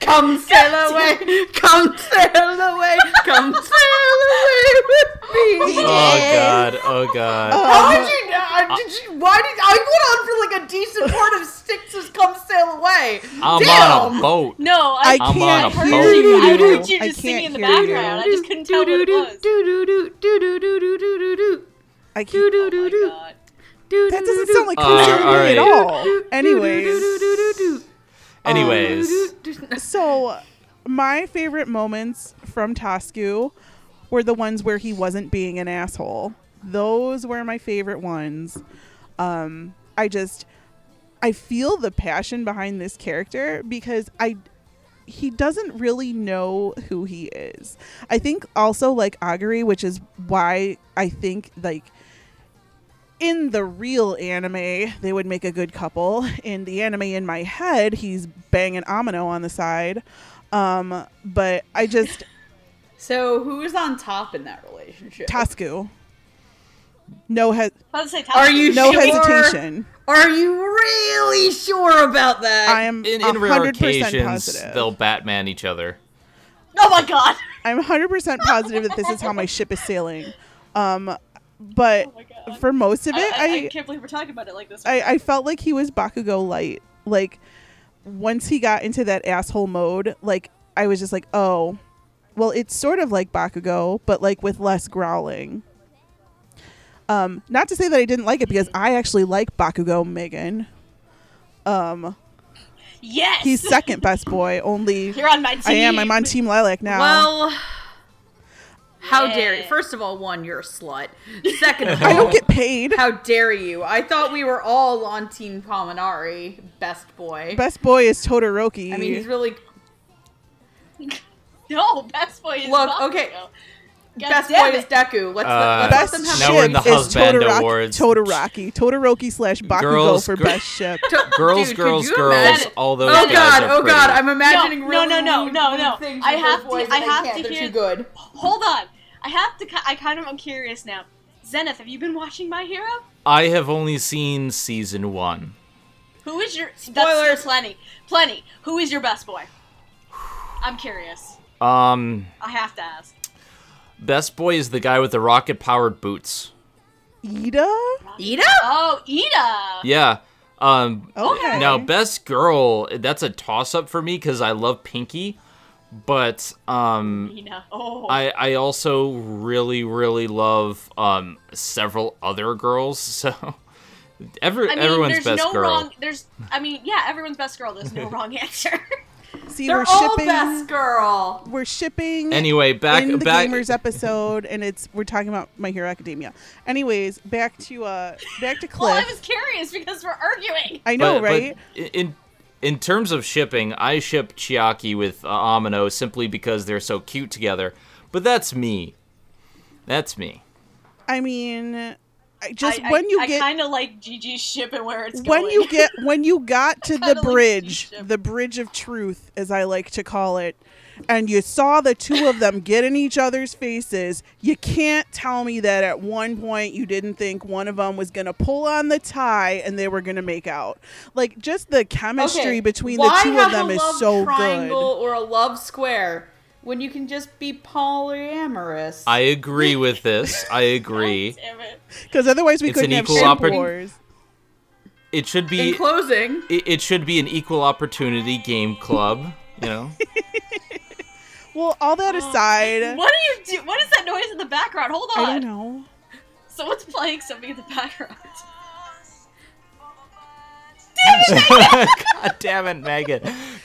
Come sail away, come sail away, come sail away with me. oh god, oh god. How did you? Uh, did you? Why did I went on for like a decent part of Styx's "Come Sail Away"? I'm Damn. on a boat. No, I, I I'm can't on a heard boat. hear you. I you. heard you I just singing in the can't you. background. I just couldn't tell what it was. I can't. Oh my god. That doesn't sound like Uh, Come Sail at all. Anyways, Anyways, so my favorite moments from Tasuku were the ones where he wasn't being an asshole. Those were my favorite ones. Um, I just I feel the passion behind this character because I he doesn't really know who he is. I think also like Aguri, which is why I think like in the real anime they would make a good couple. In the anime in my head, he's banging Amano on the side. Um, but I just (laughs) So who's on top in that relationship? Tasuku. No he- I was about to say, Are you no sure? hesitation. Are you really sure about that? I am in, in rare 100% occasions, positive. they'll Batman each other. Oh my god. I'm 100% positive that this is how my ship is sailing. Um, but Oh for most of it, I, I I, can't believe we're talking about it like this. I, I felt like he was Bakugo light. Like once he got into that asshole mode, like I was just like, oh, well, it's sort of like Bakugo, but like with less growling. Um, not to say that I didn't like it because I actually like Bakugo Megan. Um, yes. he's second best boy. Only (laughs) You're on my team. I am. I'm on Team Lilac now. Well, how dare you? First of all, one, you're a slut. Second of all, (laughs) I don't get paid. how dare you? I thought we were all on Team Kaminari, best boy. Best boy is Todoroki. I mean, he's really (laughs) No, best boy is Look, Bakugo. okay. God Best boy it. is Deku. Let's, Uh, let, let's Best let Now we're in the ship is husband Todoroki, awards. Todoroki. Todoroki slash Bakugo Girls, for gir- best ship. To- (laughs) girls, dude, girls, girls. imagine- All those Oh guys god, are oh god, I'm imagining No, really no, no, lewd- no, no. I have to- I have can't. to They're hear- too good. Hold on. I have to. I kind of am curious now. Zenith, have you been watching My Hero? I have only seen season one. Who is your That's Spoilers. still plenty, plenty. Who is your best boy? I'm curious. Um, I have to ask. best boy is the guy with the rocket powered boots. Ida? Ida? Oh, Ida. Yeah. Um, Okay. now best girl, that's a toss up for me because I love Pinky, but um, Ina. (laughs) Oh. I I also really really love um several other girls. (laughs) So every I mean, everyone's there's best no girl. wrong. There's. I mean, yeah, everyone's best girl. There's no (laughs) wrong answer. See, They're we're all shipping. best girl. We're shipping. Anyway, back in the back. gamers episode, and it's we're talking about My Hero Academia. Anyways, back to uh, back to Cliff. well, I was curious because we're arguing. I know, but- but right? in in terms of shipping, I ship Chiaki with uh, Amano simply because they're so cute together. But that's me. That's me. I mean, just I, when you I, get I kind of like Gigi's ship and where it's when going. you get when you got (laughs) to the bridge, G-ship. the bridge of truth, as I like to call it, and you saw the two of them get in each other's faces, you can't tell me that at one point you didn't think one of them was going to pull on the tie and they were going to make out. Like just the chemistry Okay, between why the two of them a is love so triangle or a love square when you can just be polyamorous? I agree (laughs) with this. I agree. Damn it. Because otherwise we It's couldn't have equal ship oppor- wars. It should In be closing, it, it should be an equal opportunity game club, you know. (laughs) Well, all that oh. aside, What are you do? What is that noise in the background? Hold on. I don't know. Someone's playing something in the background. Damn it! (laughs) God damn it, Megan.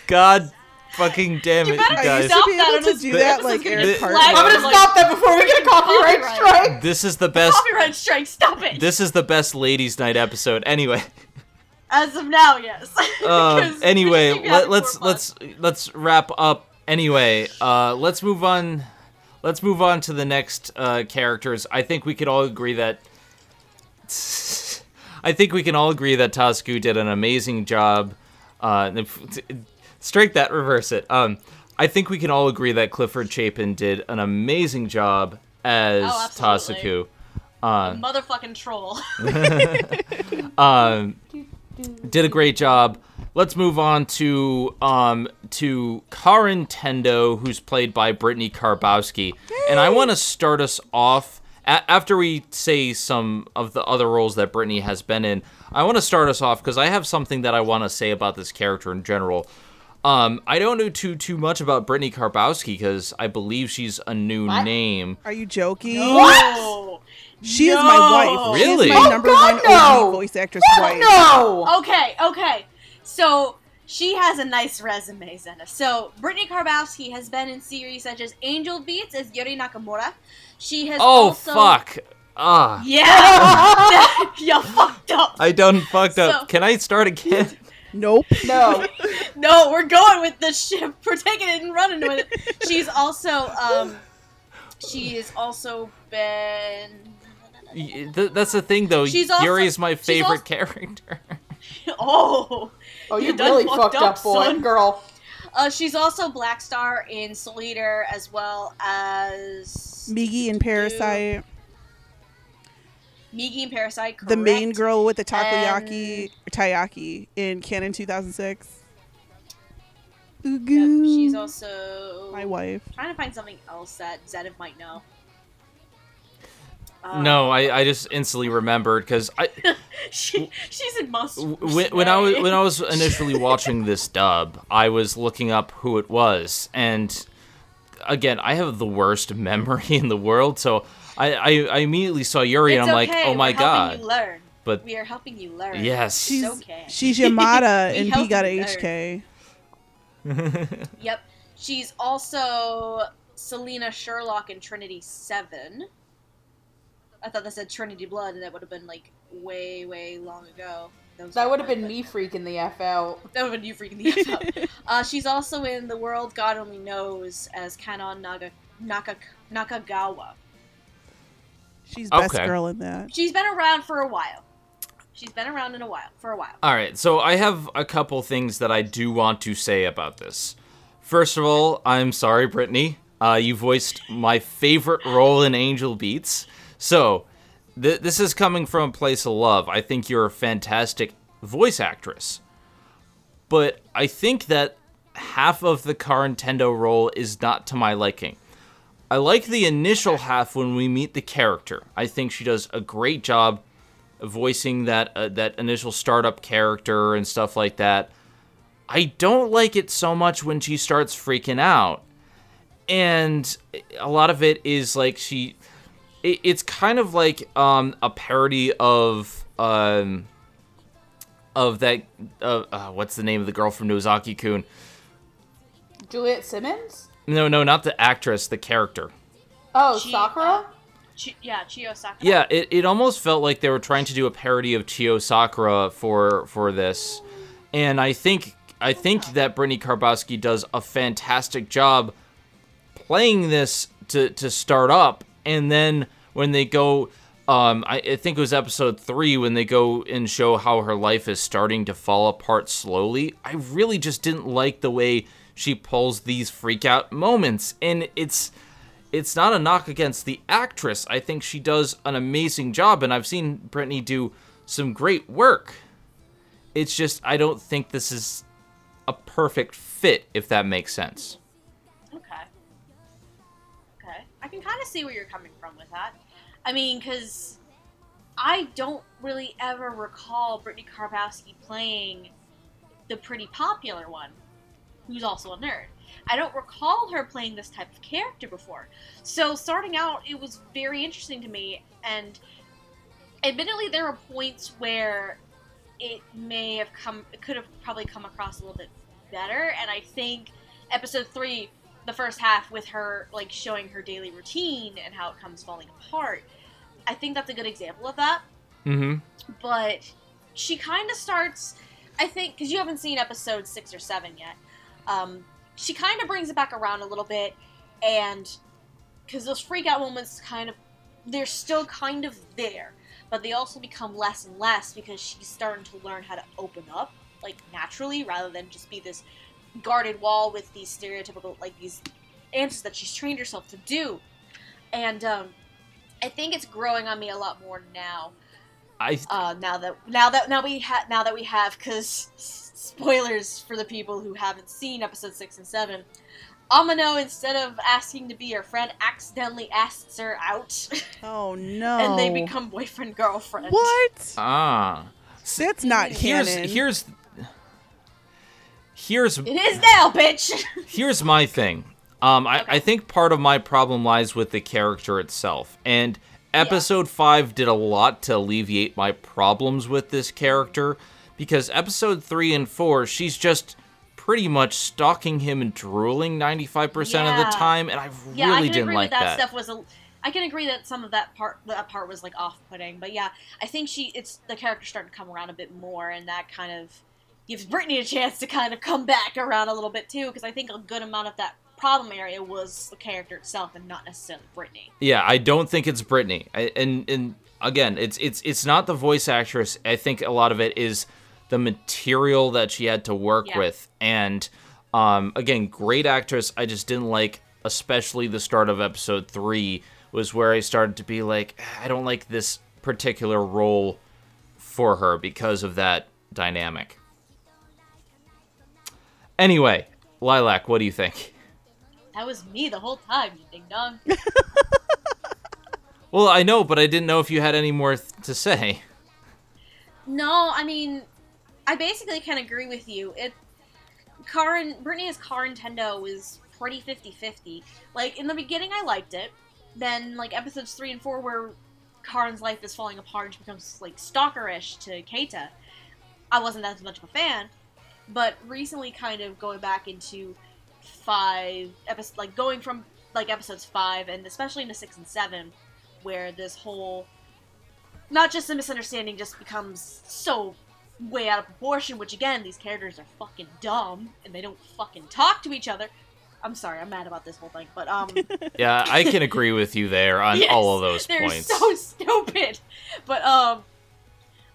God fucking damn it, You you better I guys. used to Stop be able to this- do this that is like gonna Eric Cartman. I'm gonna like- stop that before we get a copyright Copyright. strike. This is the best Copyright strike. Stop it. this is the best ladies night episode. Anyway. As of now, yes. (laughs) Uh, because anyway, we just let, let's let's let's wrap up. Anyway, uh, let's move on. Let's move on to the next uh, characters. I think we could all agree that. (laughs) I think we can all agree that Tasuku did an amazing job. Uh, strike that, reverse it. Um, I think we can all agree that Clifford Chapin did an amazing job as Oh. Tasuku. Uh, Motherfucking troll. (laughs) um, (laughs) did a great job. Let's move on to um to Karen Tendo, who's played by Brittany Karbowski, and I want to start us off a- after we say some of the other roles that Brittany has been in. I want to start us off because I have something that I want to say about this character in general. Um, I don't know too too much about Brittany Karbowski because I believe she's a new What? name. Are you joking? What? She is my wife. She Really? is my Oh, number God, one no! Voice actress Oh, wife. no! Okay, okay. So she has a nice resume, Zena. So Brittany Karbowski has been in series such as Angel Beats as Yuri Nakamura. She has Oh also fuck! Ah, Yeah, (laughs) (laughs) you fucked up. I done fucked So- up. Can I start again? (laughs) Nope. No. No, we're going with the ship. We're taking it and running with it. She's also um, she has also been. That's the thing, though. She's also- Yuri's my she's favorite also- character. Oh, Oh, you, You done really fucked fucked up, up, boy, son. girl. uh, she's also Black Star in Soul Eater as well as Migi in Parasyte. Migi in Parasyte. The main girl with the takoyaki, taiyaki in Kanon 2006. Yep, she's also my wife. trying to find something else that Zedev might know. Uh, no, I, I just instantly remembered because I (laughs) she she's in Monster. when, when I was when I was initially watching this (laughs) dub, I was looking up who it was, and again, I have the worst memory in the world, so I I, I immediately saw Yuri, it's and I'm like, oh my we're helping god! You learn. But We are helping you learn. yes, She's It's okay. she's (laughs) Yamada and he got you HK. Yep. She's also Selina Sherlock in Trinity Seven. I thought that said Trinity Blood, and that would have been like way, way long ago. was That would have been point, me freaking the F out. (laughs) That would have been you freaking the F out. (laughs) uh, she's also in The World God Only Knows as Kanon Naga Naka Nakagawa. She's best Okay. girl in that. She's been around for a while. She's been around in a while for a while. All right, so I have a couple things that I do want to say about this. First of all, I'm sorry, Brittany. Uh, you voiced my favorite role in Angel Beats. So, th- this is coming from a place of love. I think you're a fantastic voice actress. But I think that half of the Karen Tendo role is not to my liking. I like the initial half when we meet the character. I think she does a great job voicing that uh, that initial startup character and stuff like that. I don't like it so much when she starts freaking out. And a lot of it is like she it, it's kind of like um a parody of um of that uh, uh, what's the name of the girl from Nozaki Kun? Juliet Simmons? No, no, not the actress, the character. Oh, She- Sakura? Chi- yeah, Chiyo Sakura. Yeah, it, it almost felt like they were trying to do a parody of Chiyo Sakura for for this, and I think I think that Brittany Karbowski does a fantastic job playing this to to start up, and then when they go, um, I, I think it was episode three when they go and show how her life is starting to fall apart slowly. I really just didn't like the way she pulls these freak out moments, and it's it's not a knock against the actress. I think she does an amazing job, and I've seen Brittany do some great work. It's just I don't think this is a perfect fit, if that makes sense. Can kind of see where you're coming from with that. I mean, because I don't really ever recall Brittany Karbowski playing the pretty popular one, who's also a nerd. I don't recall her playing this type of character before. So starting out, it was very interesting to me, and admittedly, there were points where it may have come, it could have probably come across a little bit better, and I think episode three, the first half with her like showing her daily routine and how it comes falling apart. I think that's a good example of that. Mm-hmm. But she kind of starts, I think, because you haven't seen episode six or seven yet. Um, she kind of brings it back around a little bit, and because those freak out moments kind of, they're still kind of there, but they also become less and less because she's starting to learn how to open up, like naturally, rather than just be this guarded wall with these stereotypical, like these answers that she's trained herself to do. And um, I think it's growing on me a lot more now I uh, now that now that now we have now that we have because spoilers for the people who haven't seen episode six and seven. Amano, instead of asking to be her friend, accidentally asks her out, (laughs) Oh no. and they become boyfriend girlfriend. What? ah That's not here's canon. here's here's It is now, bitch. (laughs) here's my thing. Um, I, I think part of my problem lies with the character itself. And episode 5 did a lot to alleviate my problems with this character because episode 3 and 4, she's just pretty much stalking him and drooling 95% of the time. And I yeah, I really can didn't agree like that, that. stuff was a. I can agree that some of that part that part was like off-putting, but yeah, I think she it's the character starting to come around a bit more, and that kind of gives Brittany a chance to kind of come back around a little bit too, because I think a good amount of that problem area was the character itself and not necessarily Brittany. Yeah, I don't think it's Brittany, I, and and again, it's it's it's not the voice actress. I think a lot of it is the material that she had to work Yeah. with. And um, again, great actress. I just didn't like, especially the start of episode three was where I started to be like, I don't like this particular role for her because of that dynamic. Anyway, Lilac, what do you think? That was me the whole time, you ding dong. (laughs) Well, I know, but I didn't know if you had any more th- to say. No, I mean, I basically can agree with you. It Karen, Brittany's Karen Tendo was pretty 50-50. Like in the beginning I liked it. Then like episodes 3 and 4 where Karen's life is falling apart and she becomes like stalkerish to Keita. I wasn't as much of a fan, but recently kind of going back into 5 episodes like going from like episodes 5 and especially into 6 and 7 where this whole not just a misunderstanding just becomes so way out of proportion, which again, these characters are fucking dumb and they don't fucking talk to each other. I'm sorry, I'm mad about this whole thing, but um, (laughs) Yeah, I can agree with you there on (laughs) yes, all of those they're points. so (laughs) stupid. But um,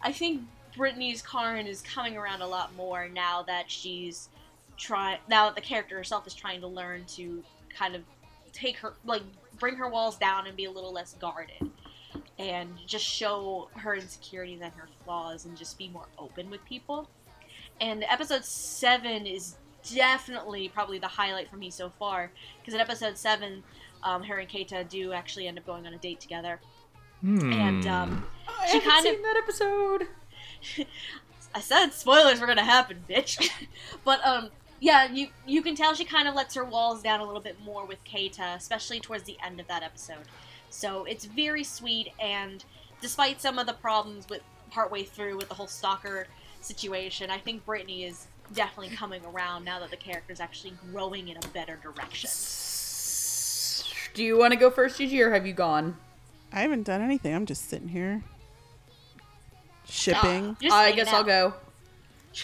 I think Brittany's Karen is coming around a lot more now that she's trying. Now that the character herself is trying to learn to kind of take her, like, bring her walls down and be a little less guarded, and just show her insecurities and her flaws, and just be more open with people. And episode seven is definitely probably the highlight for me so far because in episode seven, um, her and Keita do actually end up going on a date together, Hmm. and um, I She haven't kind of- seen that episode. (laughs) I said spoilers were gonna happen, bitch. (laughs) but um, yeah, you you can tell she kind of lets her walls down a little bit more with Keita, especially towards the end of that episode. So it's very sweet, and despite some of the problems with partway through with the whole stalker situation, I think Brittany is definitely coming around now that the character's actually growing in a better direction. Do you want to go first, Gigi, or have you gone? I haven't done anything. I'm just sitting here shipping. Just I guess I'll out. go.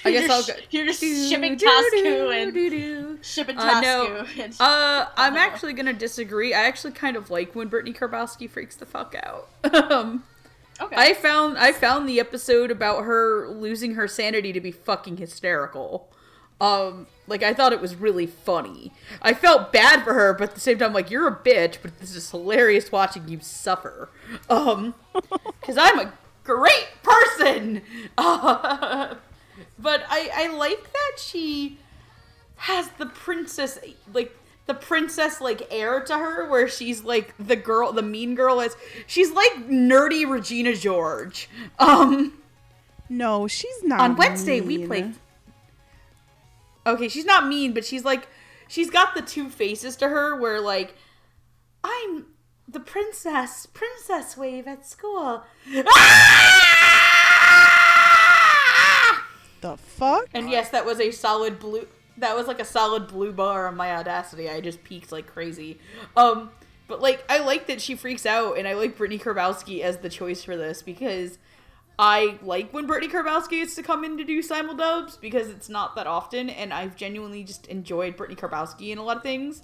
I guess You're I'll go. You're just shipping Do, Tasuku do, and do, do. shipping Uh, no. Tasuku. and- Uh, (laughs) I'm actually gonna disagree. I actually kind of like when Brittany Karbowski freaks the fuck out. (laughs) um, okay. I found I found the episode about her losing her sanity to be fucking hysterical. Um, like I thought it was really funny. I felt bad for her, but at the same time, like you're a bitch, but this is hilarious watching you suffer. Um, (laughs) because I'm a great person. Uh, (laughs) but I I like that she has the princess like the princess like air to her where she's like the girl the mean girl is she's like nerdy regina george um No, she's not. on wednesday we mean. play okay she's not mean but she's like she's got the two faces to her where like i'm the princess princess wave at school! The fuck? And yes, that was a solid blue. That was like a solid blue bar on my audacity. I just peaked like crazy. Um, but like I like that she freaks out, and I like Brittany Karbowski as the choice for this because I like when Brittany Karbowski gets to come in to do simuldubs because it's not that often, and I've genuinely just enjoyed Brittany Karbowski in a lot of things.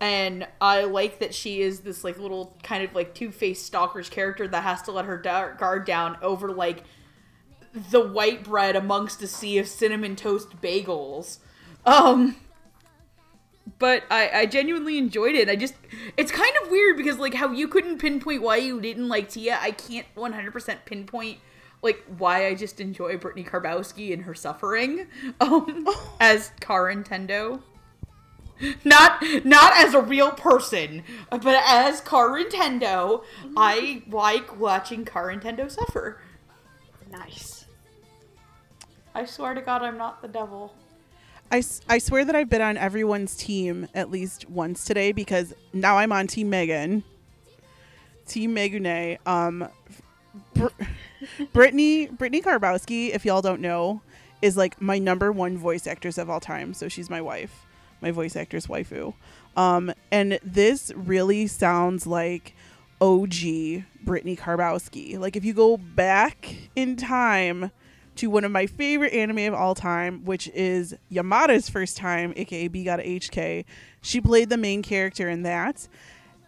And I like that she is this like little kind of like two faced stalker's character that has to let her da- guard down over like the white bread amongst a sea of cinnamon toast bagels. Um but I, I genuinely enjoyed it. I just it's kind of weird because like how you couldn't pinpoint why you didn't like Tia, I can't 100% pinpoint like why I just enjoy Brittany Karbowski and her suffering um (laughs) as Karen Tendo. Not not as a real person, but as Karen Tendo, I like watching Karen Tendo suffer. nice. I swear to God, I'm not the devil. I, s- I swear that I've been on everyone's team at least once today because now I'm on Team Megan. Team Megune. Um, Br- (laughs) Brittany Brittany Karbowski, if y'all don't know, is like my number one voice actress of all time. So she's my wife, my voice actress waifu. Um, and this really sounds like OG Brittany Karbowski. Like if you go back in time to one of my favorite anime of all time, which is Yamada's first time, aka B Gata H Kei. She played the main character in that.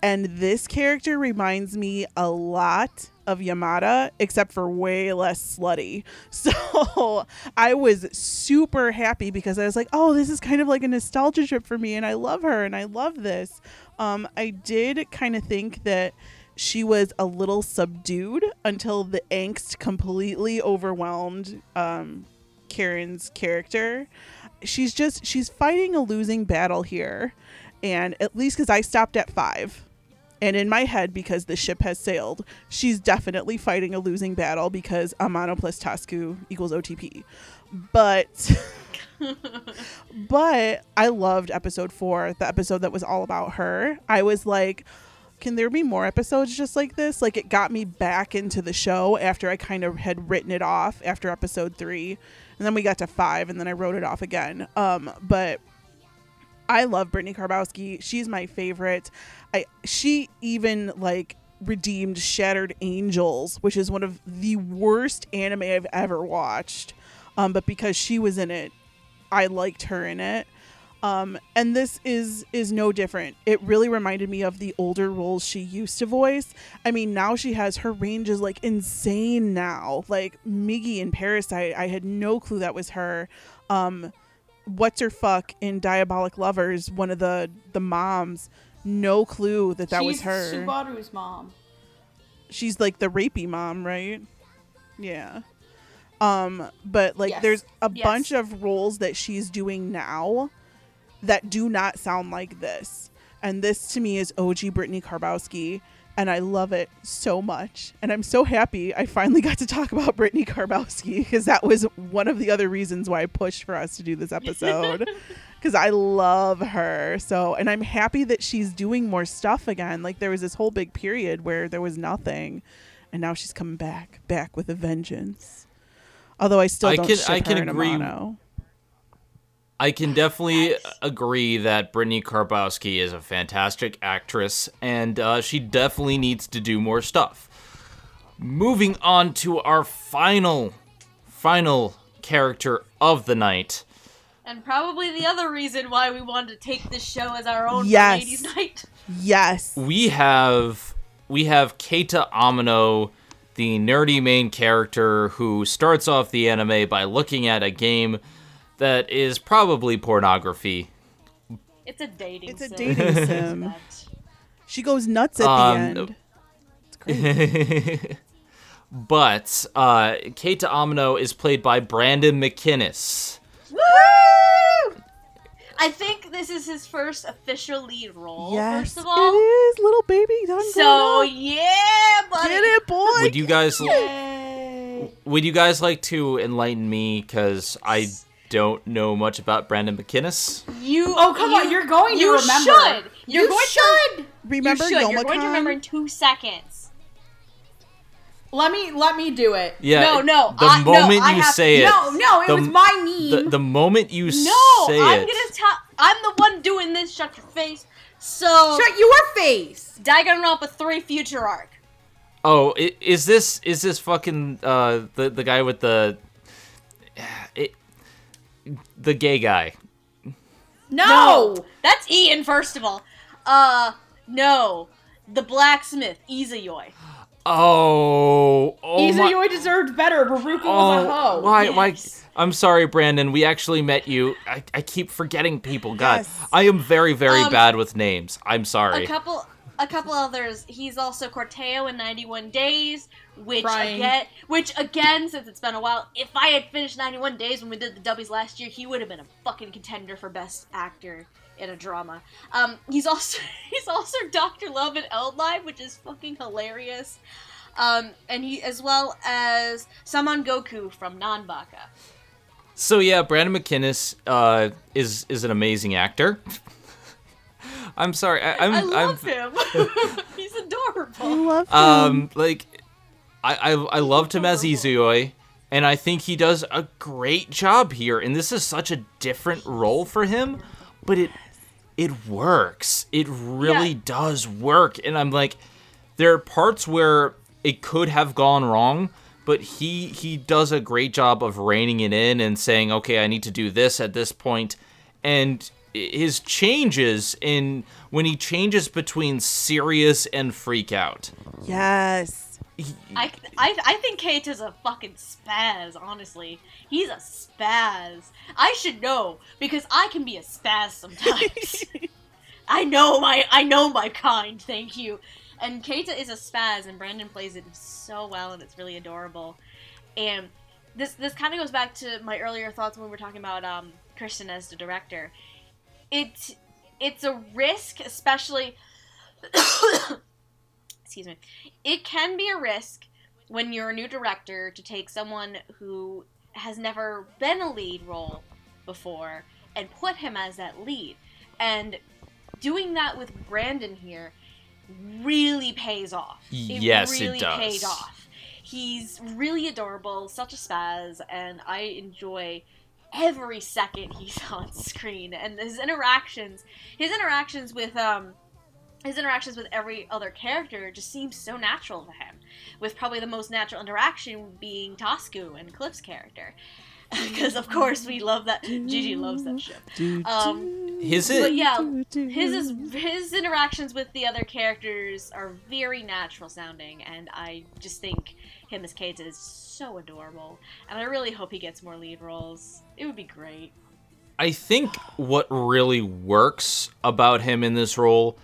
And this character reminds me a lot of Yamada, except for way less slutty. (laughs) So I was super happy because I was like, oh, this is kind of like a nostalgia trip for me, and I love her and I love this. Um, I did kind of think that she was a little subdued until the angst completely overwhelmed um, Karen's character. She's just she's fighting a losing battle here, and at least because I stopped at five, and in my head because the ship has sailed, she's definitely fighting a losing battle because Amano plus Tasuku equals OTP. But (laughs) but I loved episode four, the episode that was all about her. I was like, can there be more episodes just like this? Like it got me back into the show after I kind of had written it off after episode three. And then we got to five and then I wrote it off again. Um, but I love Brittany Karbowski. She's my favorite. I she even like redeemed Shattered Angels, which is one of the worst anime I've ever watched. Um, but because she was in it, I liked her in it. Um, and this is is no different. It really reminded me of the older roles she used to voice. I mean, now she has her range is like insane now. Like Migi in Parasyte, I had no clue that was her. Um, what's her fuck in Diabolik Lovers, one of the the moms, no clue that that was She's her. Subaru's mom. She's like the rapey mom, right? Yeah. Um, but like Yes. there's a Yes. bunch of roles that she's doing now that do not sound like this. And this to me is OG Brittany Karbowski. And I love it so much. And I'm so happy I finally got to talk about Brittany Karbowski because that was one of the other reasons why I pushed for us to do this (laughs) episode. Because I love her. So, and I'm happy that she's doing more stuff again. Like, there was this whole big period where there was nothing. And now she's coming back, back with a vengeance. Although I still I don't can- ship I can her and agree- Amano. I can definitely agree that Brittany Karbowski is a fantastic actress, and uh, she definitely needs to do more stuff. Moving on to our final, final character of the night. And probably the other reason why we wanted to take this show as our own Yes. ladies' night. Yes. We have we have Keita Amano, the nerdy main character who starts off the anime by looking at a game that is probably pornography. It's a dating It's a sim. dating sim. She goes nuts at Um, the end. It's crazy. (laughs) But uh, Keita Amano is played by Brandon McInnis. Woo! I think this is his first official lead role, yes, first of all. is, little baby. So yeah, buddy. Get it, boy. Would you guys Yay. would you guys like to enlighten me because I don't know much about Brandon McInnis? You Oh come you, on, you're going to you remember. should. You're You going should. To, Remember you should. You're going to remember in two seconds. Let me let me do it. Yeah. No, no, The I- moment I you have- say it, No, no, it the- was my meme. the moment you No, say I'm it, No, I'm gonna tell. I'm the one doing this. Shut your face. So Shut your face. Danganronpa three future arc. oh, is this is this fucking uh the the guy with the it, the gay guy? No. that's Ian. First of all, uh, no, the blacksmith Izayoi. Oh, oh my. Izayoi deserved better. Baruka was a Oh, hoe. why? Yes. Why? I'm sorry, Brandon. We actually met you. I, I keep forgetting people. God, Yes. I am very, very Um, bad with names. I'm A sorry. couple, a couple others. He's also Corteo in 91 Days, which Crying. again, which again, since it's been a while, if I had finished 91 Days when we did the Dubbies last year, he would have been a fucking contender for best actor in a drama. Um, he's also (laughs) he's also Doctor Love in ELDLIVE, which is fucking hilarious. Um, and he as well as Saman Goku from Nanbaka. So yeah, Brandon McInnis uh, is is an amazing actor. (laughs) I'm sorry. I, I'm, I love I'm, him. (laughs) (laughs) he's adorable. I love him. Um, like, I I, I loved him as Izayoi, and I think he does a great job here. And this is such a different role for him, but it it works. It really Yeah. does work. And I'm like, there are parts where it could have gone wrong, but he he does a great job of reining it in and saying, okay, I need to do this at this point, and his changes in when he changes between serious and freak out. yes. I, I, I think Keita's a fucking spaz, honestly. He's a spaz. I should know, because I can be a spaz sometimes. (laughs) I know my I know my kind, thank you. And Keita is a spaz and Brandon plays it so well and it's really adorable. And this this kind of goes back to my earlier thoughts when we were talking about um Kristen as the director. It it's a risk, especially (coughs) excuse me. It can be a risk when you're a new director to take someone who has never been a lead role before and put him as that lead. And doing that with Brandon here really pays off. Yes, it really does. paid off. He's really adorable, such a spaz, and I enjoy every second he's on screen. And his interactions his interactions with um his interactions with every other character just seems so natural to him with probably the most natural interaction being Tasuku and Cliff's character (laughs) because of course we love that. Gigi loves that ship. Um, His but yeah, his is his interactions with the other characters are very natural sounding, and I just think him as Keita is so adorable. And I really hope he gets more lead roles. It would be great. I think what really works about him in this role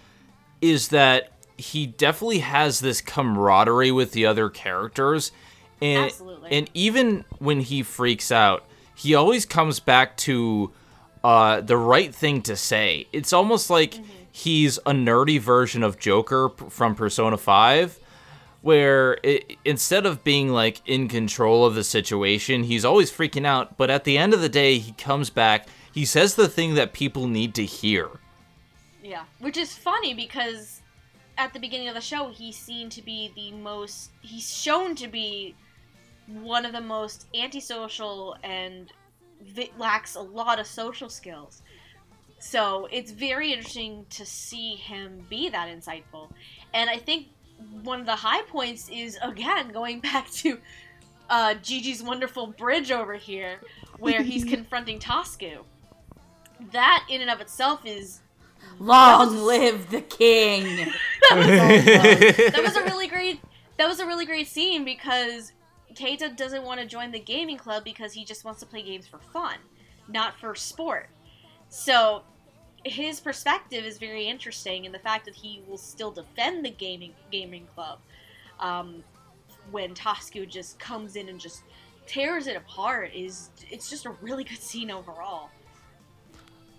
is that he definitely has this camaraderie with the other characters. And, Absolutely. and even when he freaks out, he always comes back to uh, the right thing to say. It's almost like Mm-hmm. he's a nerdy version of Joker p- from Persona 5 where it, instead of being like in control of the situation, he's always freaking out. But at the end of the day, he comes back. He says the thing that people need to hear. Yeah, which is funny because at the beginning of the show, he's seen to be the most. He's shown to be one of the most antisocial and vi- lacks a lot of social skills. So it's very interesting to see him be that insightful. And I think one of the high points is, again, going (laughs) back to uh, Gigi's wonderful bridge over here, where he's (laughs) confronting Tasuku. That, in and of itself, is Long live the king. (laughs) that was a really great that was a really great scene because Keita doesn't want to join the gaming club because he just wants to play games for fun, not for sport. So his perspective is very interesting and the fact that he will still defend the gaming gaming club um, when Tasuku just comes in and just tears it apart is it's just a really good scene overall.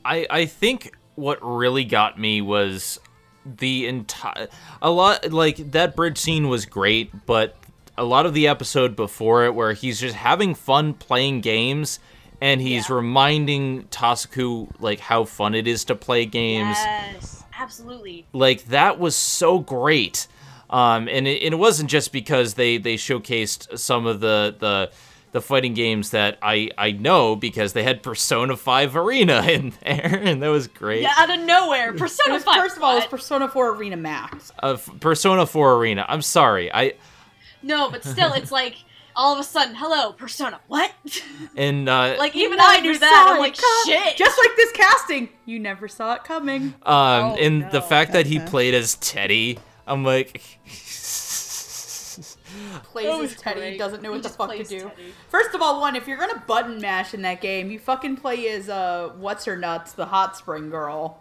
I I think what really got me was the entire a lot like that bridge scene was great, but a lot of the episode before it where he's just having fun playing games and he's Yeah. reminding Tasuku like how fun it is to play games. Yes, absolutely. like that was so great um and it, and it wasn't just because they they showcased some of the the the fighting games that I I know because they had Persona 5 Arena (laughs) in there and that was great. Yeah, out of nowhere, Persona was, 5. first of all, it was? Persona 4 Arena Max. Of Persona 4 Arena. I'm sorry. I No, but still, it's like all of a sudden, hello, Persona. What? (laughs) and uh like even I knew that. I'm like, come- shit. Just like this casting, you never saw it coming. um Oh, and no. the fact that he Okay. played as Teddy, I'm like (laughs) Plays as Teddy, great. doesn't know He what the fuck to do. Teddy. First of all, one, if you're gonna button mash in that game, you fucking play as uh, what's her nuts, the hot spring girl.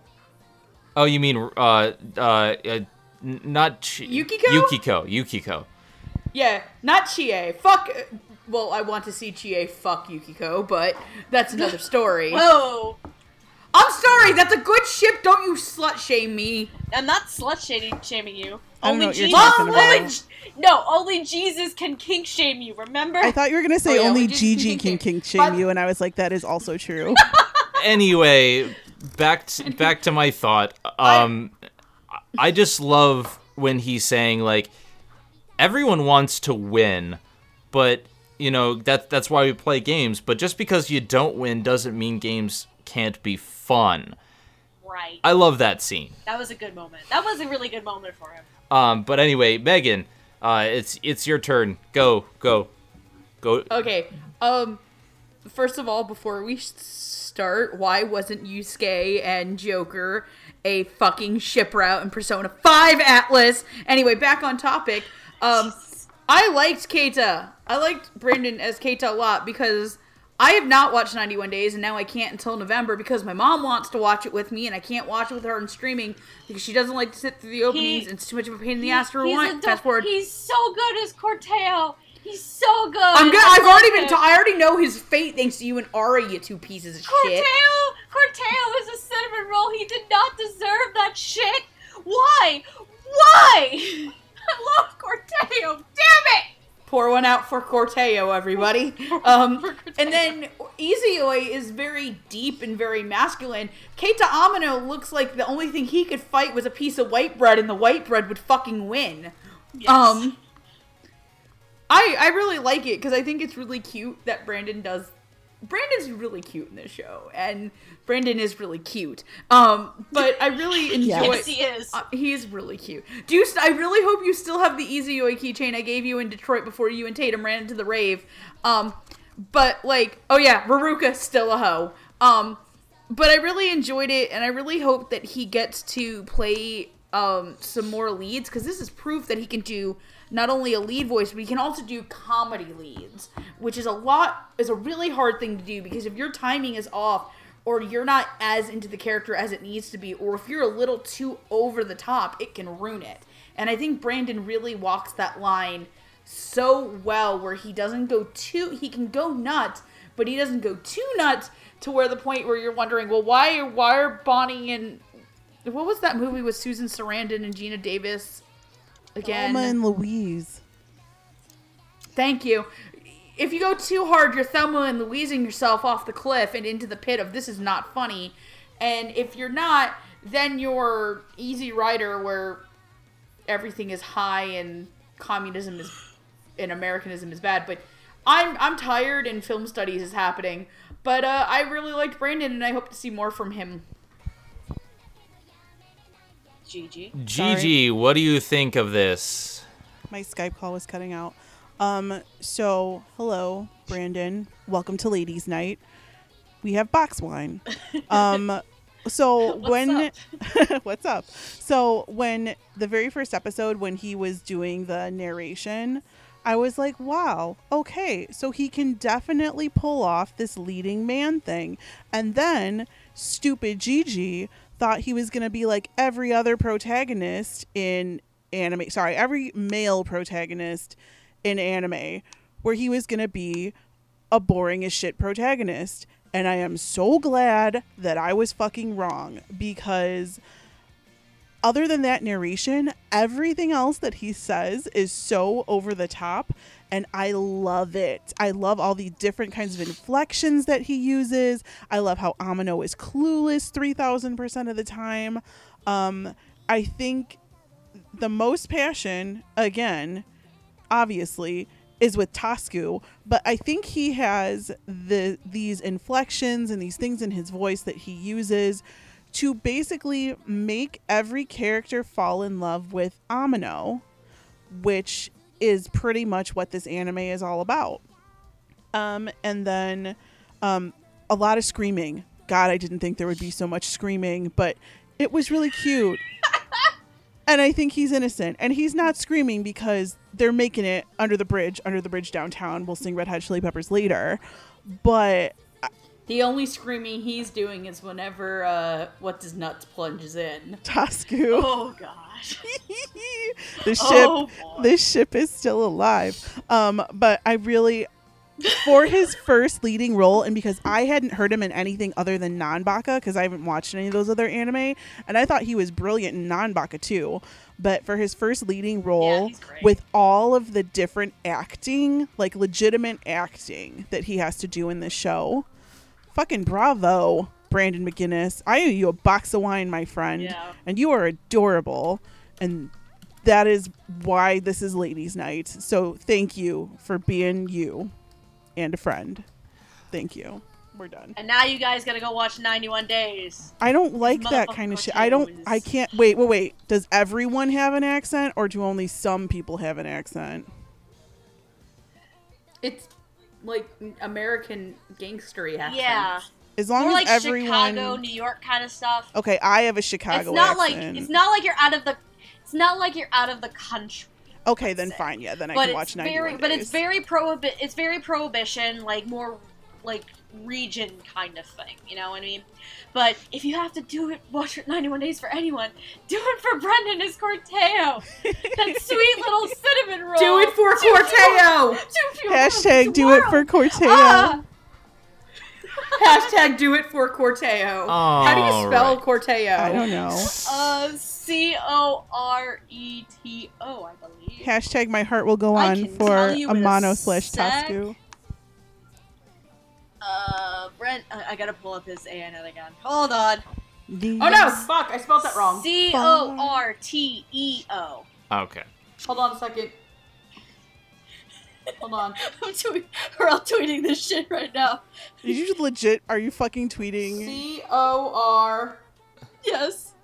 Oh, you mean uh uh, uh not Chi- Yukiko? Yukiko, Yukiko. Yeah, not Chie. Fuck. Well, I want to see Chie fuck Yukiko, but that's another (laughs) story. Whoa. I'm sorry, that's a good ship. Don't you slut shame me. I'm not slut shaming, shaming you. I don't only know what you're Jesus, talking only about. J- no, only Jesus can kink shame you. Remember? I thought you were gonna say Oh, yeah, only we just Gigi can can kink- kink shame but- you, and I was like, that is also true. (laughs) anyway, back to, back to my thought. (laughs) Um, I just love when he's saying like, everyone wants to win, but you know that that's why we play games. But just because you don't win doesn't mean games can't be fun. right. I love that scene. that was a good moment. That was a really good moment for him. Um, but anyway, Megan, uh, it's it's your turn. Go go go. Okay. Um. First of all, before we start, why wasn't Yusuke and Joker a fucking ship route in Persona Five Atlus? Anyway, back on topic. Um, I liked Keita. I liked Brandon as Keita a lot because I have not watched 91 Days, and now I can't until November because my mom wants to watch it with me, and I can't watch it with her on streaming because she doesn't like to sit through the openings. and it's too much of a pain in the ass to He's Fast forward. He's so good as Corteo. He's so good. I'm good. I I've already been. T- I already know his fate thanks to you and Ari, you two pieces of shit. Corteo, Corteo is a cinnamon roll. He did not deserve that shit. Why? Why? (laughs) I (laughs) love Corteo. Damn it! Pour one out for Corteo, everybody. (laughs) Um, For Corteo. and then Izayoi is very deep and very masculine. Keita Amano looks like the only thing he could fight was a piece of white bread, and the white bread would fucking win. Yes. Um, I I really like it because I think it's really cute that Brandon does. Brandon's really cute in this show, and Brandon is really cute. Um, but I really (laughs) enjoy. yes, he is. Uh, he is really cute. Do you? St- I really hope you still have the Izayoi keychain I gave you in Detroit before you and Tatum ran into the rave. Um, but like, oh yeah, Ruruka still a hoe. Um, but I really enjoyed it, and I really hope that he gets to play um some more leads because this is proof that he can do not only a lead voice, but he can also do comedy leads, which is a lot is a really hard thing to do because if your timing is off or you're not as into the character as it needs to be, or if you're a little too over the top, it can ruin it. And I think Brandon really walks that line so well where he doesn't go too he can go nuts, but he doesn't go too nuts to where the point where you're wondering, well, why why are Bonnie and what was that movie with Susan Sarandon and Geena Davis again? Thelma and Louise. Thank you. If you go too hard, you're Thelma and Louising yourself off the cliff and into the pit of this is not funny. And if you're not, then you're Easy Rider where everything is high and communism is and Americanism is bad. But I'm I'm tired and film studies is happening. But uh, I really liked Brandon and I hope to see more from him. GG. Gigi, what do you think of this? My Skype call was cutting out. Um, so hello, Brandon. Welcome to Ladies Night. We have box wine. (laughs) Um, so What's when (laughs) what's up? So when the very first episode when he was doing the narration, I was like, wow, okay, so he can definitely pull off this leading man thing. And then stupid Gigi thought he was going to be like every other protagonist in anime. Sorry, every male protagonist in anime, where he was going to be a boring as shit protagonist. And I am so glad that I was fucking wrong because other than that narration, everything else that he says is so over the top and I love it. I love all the different kinds of inflections that he uses. I love how Amano is clueless 3000% of the time. Um I think the most passion again obviously is with Tasuku, but I think he has the these inflections and these things in his voice that he uses to basically make every character fall in love with Amano, which is pretty much what this anime is all about. Um, and then um, a lot of screaming. God, I didn't think there would be so much screaming, but it was really cute. (laughs) and I think he's innocent. And he's not screaming because they're making it under the bridge, under the bridge downtown. We'll sing Red Hot Chili Peppers later. But The only screaming he's doing is whenever uh, what's his nuts plunges in. Tasuku. Oh (laughs) gosh. the ship Oh, boy. this ship is still alive um but i really for his (laughs) first leading role and because i hadn't heard him in anything other than Nanbaka because i haven't watched any of those other anime and i thought he was brilliant in Nanbaka too but for his first leading role great. with all of the different acting like legitimate acting that he has to do in this show fucking bravo brandon mcinnis. I owe you a box of wine my friend. Yeah. and you are adorable. And that is why this is ladies night. So thank you for being you and a friend. Thank you. We're done. And now you guys gotta go watch 91 Days. i don't like that kind of shit. I don't i can't wait wait wait. Does everyone have an accent or do only some people have an accent? It's like American gangstery accents. Yeah. as long More as like everyone Chicago, New York kind of stuff. okay i have a chicago it's not accent like it's not like you're out of the it's not like you're out of the country. okay then say. fine yeah then i but can it's watch 91 very but it's very prohibi- it's very prohibition like more like region kind of thing you know what i mean but if you have to do it watch it 91 days for anyone do it for brendan as corteo that (laughs) sweet little cinnamon roll Do it for Two Corteo! fuel- two hashtag do it for world. corteo Ah! (laughs) Hashtag do it for Corteo. How do you spell Alright. Corteo? i don't know uh c-o-r-e-t-o i believe Hashtag my heart will go on for tell you in a Amano slash sec. Tasuku. uh brent I, I gotta pull up his an again hold on Oh no, fuck, I spelled that wrong. C O R T E O. Okay. Hold on a second. Hold on. (laughs) I'm tweet- we're all tweeting this shit right now. Did you just legit? Are you fucking tweeting? C O R. Yes.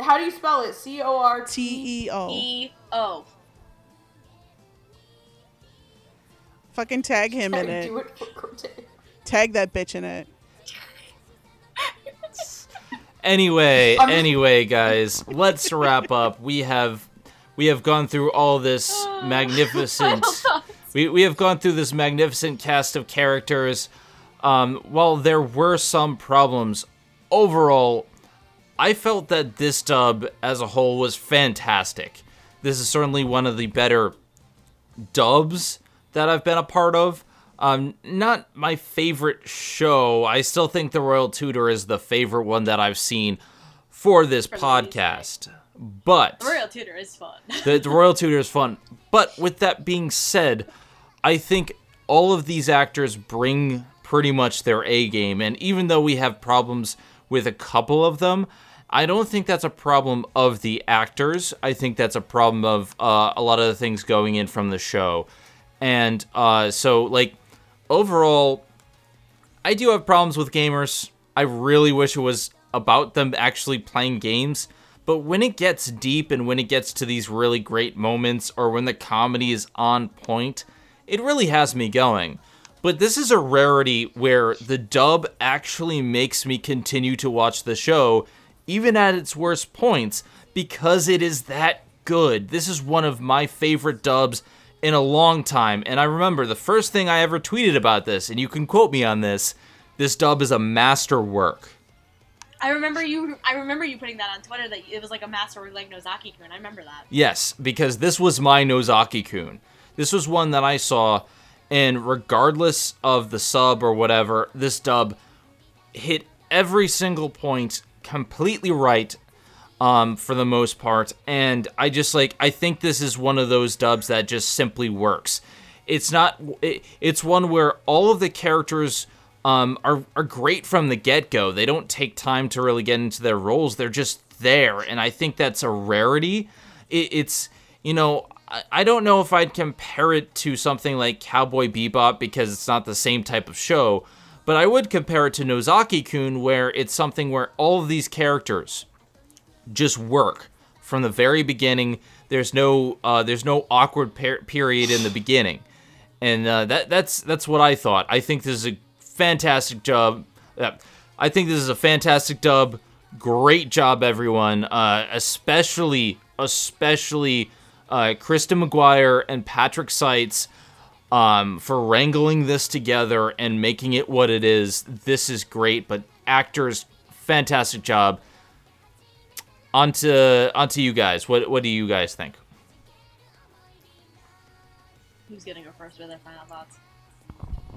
How do you spell it? C O R T. T E O. E O. Fucking tag him in it. Do it for Corteo. Tag that bitch in it. Anyway, (laughs) I'm- anyway, guys, let's wrap up. (laughs) We have we have gone through all this (sighs) magnificent. (laughs) We we have gone through this magnificent cast of characters. Um, while there were some problems, overall, I felt that this dub as a whole was fantastic. This is certainly one of the better dubs that I've been a part of. Um, not my favorite show. I still think The Royal Tutor is the favorite one that I've seen for this the podcast. But The Royal Tutor is fun. (laughs) the, the Royal Tutor is fun. But with that being said, I think all of these actors bring pretty much their A game. And even though we have problems with a couple of them, I don't think that's a problem of the actors. I think that's a problem of uh, a lot of the things going in from the show. And uh, so, like, overall, I do have problems with gamers. I really wish it was about them actually playing games. But when it gets deep and when it gets to these really great moments or when the comedy is on point, it really has me going. But this is a rarity where the dub actually makes me continue to watch the show, even at its worst points, because it is that good. This is one of my favorite dubs in a long time. And I remember the first thing I ever tweeted about this, and you can quote me on this this dub is a masterwork. I remember you. I remember you putting that on Twitter that it was like a masterwork like Nozaki Kun. I remember that. Yes, because this was my Nozaki kun. This was one that I saw, and regardless of the sub or whatever, this dub hit every single point completely right um, for the most part. And I just like, I think this is one of those dubs that just simply works. It's not, it, it's one where all of the characters um, are, are great from the get go. They don't take time to really get into their roles, they're just there. And I think that's a rarity. It, it's, you know, I- I don't know if I'd compare it to something like Cowboy Bebop because it's not the same type of show, but I would compare it to Nozaki Kun, where it's something where all of these characters just work from the very beginning. There's no uh, there's no awkward per- period in the beginning, and uh, that that's that's what I thought. I think this is a fantastic job. I think this is a fantastic dub. Great job, everyone. Uh, especially especially uh, Kristen McGuire and Patrick Seitz um, for wrangling this together and making it what it is. This is great, but actors, fantastic job. Onto onto you guys. What what do you guys think? Who's gonna go first with their final thoughts?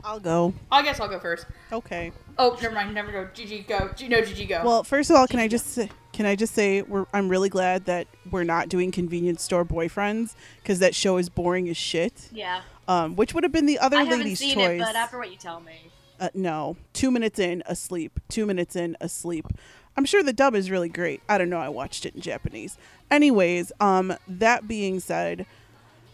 I'll go. I guess I'll go first. Okay. Oh, never mind. Never go. GG, go. G- no, GG, go. Well, first of all, can I just say, can I just say we're I'm really glad that we're not doing convenience store boyfriends because that show is boring as shit. Yeah, Um, which would have been the other I haven't lady's seen choice. it, but after what you tell me, Uh, no, two minutes in, asleep. Two minutes in, asleep. I'm sure the dub is really great. I don't know. I watched it in Japanese. Anyways, um, that being said,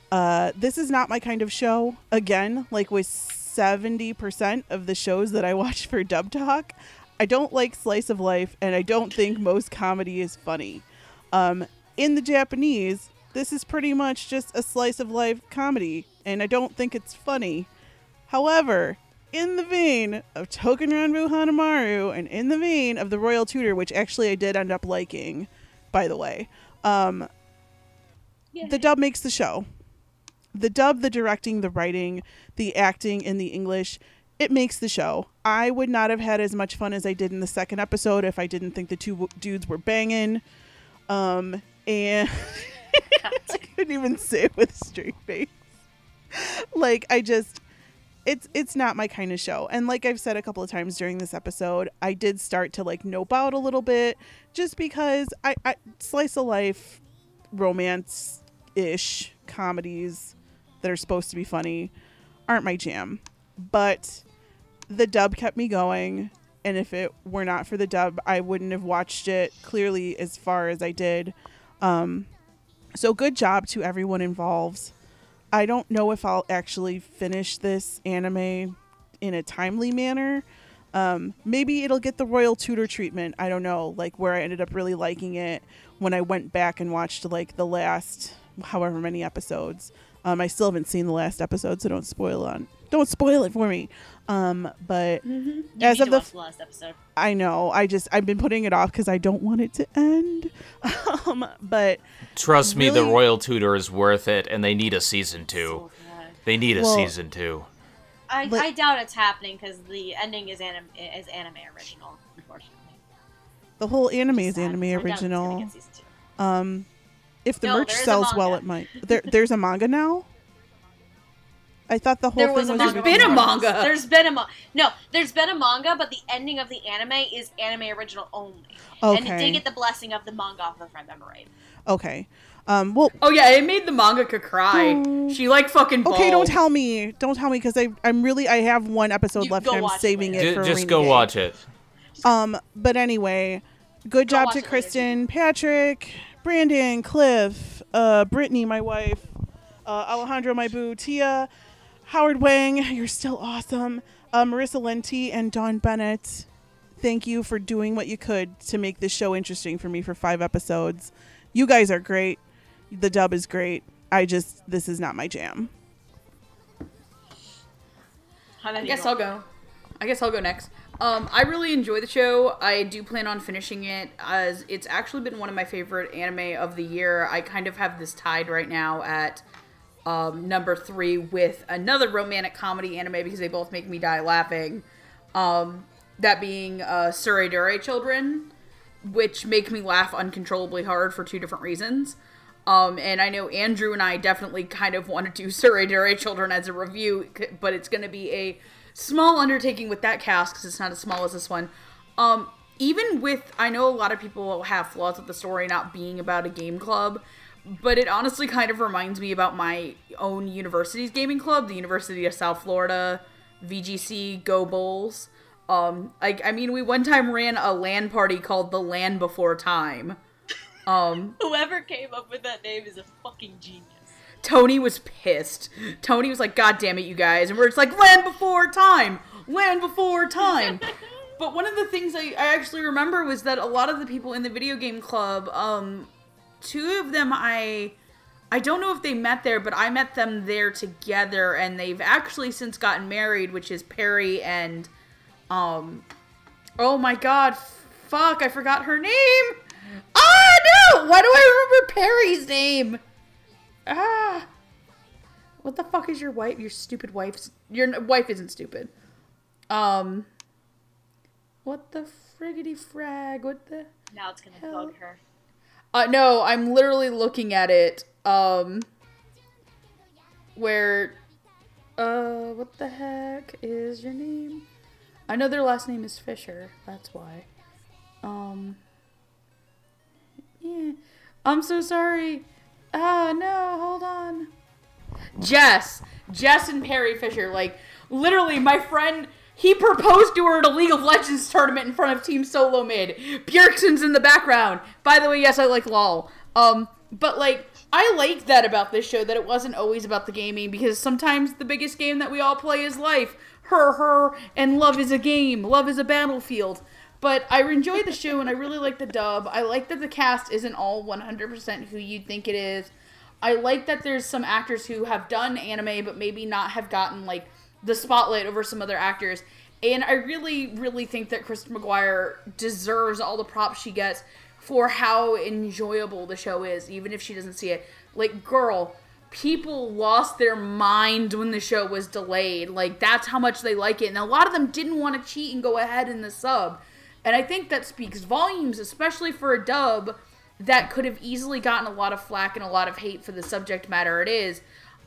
uh, this is not my kind of show. Again, like with 70% of the shows that I (laughs) watch for Dub Talk, I don't like slice of life, and I don't think most comedy is funny. Um, in the Japanese, this is pretty much just a slice of life comedy, and I don't think it's funny. However, in the vein of Touken Ranbu Hanamaru and in the vein of the Royal Tutor, which actually I did end up liking, by the way, um, the dub makes the show. The dub, the directing, the writing, the acting, and the English, it makes the show. I would not have had as much fun as I did in the second episode if I didn't think the two w- dudes were banging. Um, and (laughs) I (laughs) couldn't even say it with a straight face. Like I just it's it's not my kind of show. And like I've said a couple of times during this episode, I did start to like nope out a little bit just because I, I slice of life romance ish comedies that are supposed to be funny aren't my jam. But the dub kept me going and if it were not for the dub, I wouldn't have watched it clearly as far as I did. Um so good job to everyone involved. I don't know if I'll actually finish this anime in a timely manner. Um, maybe it'll get the royal tutor treatment. I don't know, like where I ended up really liking it when I went back and watched like the last however many episodes. Um, I still haven't seen the last episode, so don't spoil on. Don't spoil it for me. Um, but You as of the watch the last episode. I know. I just I've been putting it off because I don't want it to end. (laughs) um, but Trust me, the Royal Tutor is worth it, and they need a season two. So. They need a Well- season two. I, Like- I doubt it's happening because the ending is anim is anime original, unfortunately. the whole anime is Sad. anime I doubt it's gonna original. get season two. Um, if the No, merch there is a sells well, it might. There, there's a manga now. (laughs) I thought the whole There thing was a was. manga. been a manga. There's been a manga. No, there's been a manga, but the ending of the anime is anime original only. Okay. And it did get the blessing of the manga author, if I remember right. Okay. Um. Well. Oh yeah, it made the mangaka cry. Oh. She like fucking. Okay. Don't tell me. Don't tell me because I I'm really I have one episode You left go and I'm watch it saving it, for just rainy go day. watch it. Um. But anyway, good Go job to it later. Kristen, Patrick, Brandon, Cliff, uh, Brittany, my wife, uh, Alejandro, my boo, Tia, Howard Wang. You're still awesome. Uh, Marissa Lenti and Dawn Bennett. Thank you for doing what you could to make this show interesting for me for five episodes. You guys are great. The dub is great. I just this is not my jam. I guess I'll go. I guess I'll go next. Um, I really enjoy the show. I do plan on finishing it as it's actually been one of my favorite anime of the year. I kind of have this tied right now at um, number three with another romantic comedy anime because they both make me die laughing. Um, that being uh, Tsuredure Children, which make me laugh uncontrollably hard for two different reasons. Um, and I know Andrew and I definitely kind of want to do (laughs) Tsuredure Children as a review, but it's going to be a small undertaking with that cast because it's not as small as this one. Um, even with, I know a lot of people have flaws with the story not being about a game club, but it honestly kind of reminds me about my own university's gaming club, the University of South Florida, VGC Go Bulls. Um, like I mean, we one time ran a LAN party called the Land Before Time. Um, (laughs) Whoever came up with that name is a fucking genius. Tony was pissed. Tony was like, "God damn it, you guys!" And we're just like, "Land Before Time, Land Before Time." (laughs) but one of the things I, I actually remember was that a lot of the people in the video game club, um, two of them I. I don't know if they met there, but I met them there together, and they've actually since gotten married, which is Perry and, um, oh my god, fuck, I forgot her name. Ah, no! Why do I remember Perry's name? Ah. What the fuck is your wife? Your stupid wife's. Your wife isn't stupid. Um. What the friggity frag? What the. Now it's gonna Hell. bug her. Uh, no, I'm literally looking at it. Um. Where. Uh, what the heck is your name? I know their last name is Fisher. That's why. Um. Yeah. I'm so sorry. Ah, no, hold on. Jess. Jess and Perry Fisher. Like, literally, my friend. He proposed to her at a League of Legends tournament in front of Team Solo Mid. Bjergsen's in the background. By the way, yes, I like LOL. Um, but like, I like that about this show that it wasn't always about the gaming because sometimes the biggest game that we all play is life. Her, her, and love is a game. Love is a battlefield. But I enjoy the show and I really like the dub. I like that the cast isn't all 100% who you'd think it is. I like that there's some actors who have done anime but maybe not have gotten like the spotlight over some other actors. And I really, really think that Kristen McGuire deserves all the props she gets for how enjoyable the show is, even if she doesn't see it. Like, girl, people lost their mind when the show was delayed. Like, that's how much they like it. And a lot of them didn't want to cheat and go ahead in the sub. And I think that speaks volumes, especially for a dub that could have easily gotten a lot of flack and a lot of hate for the subject matter it is.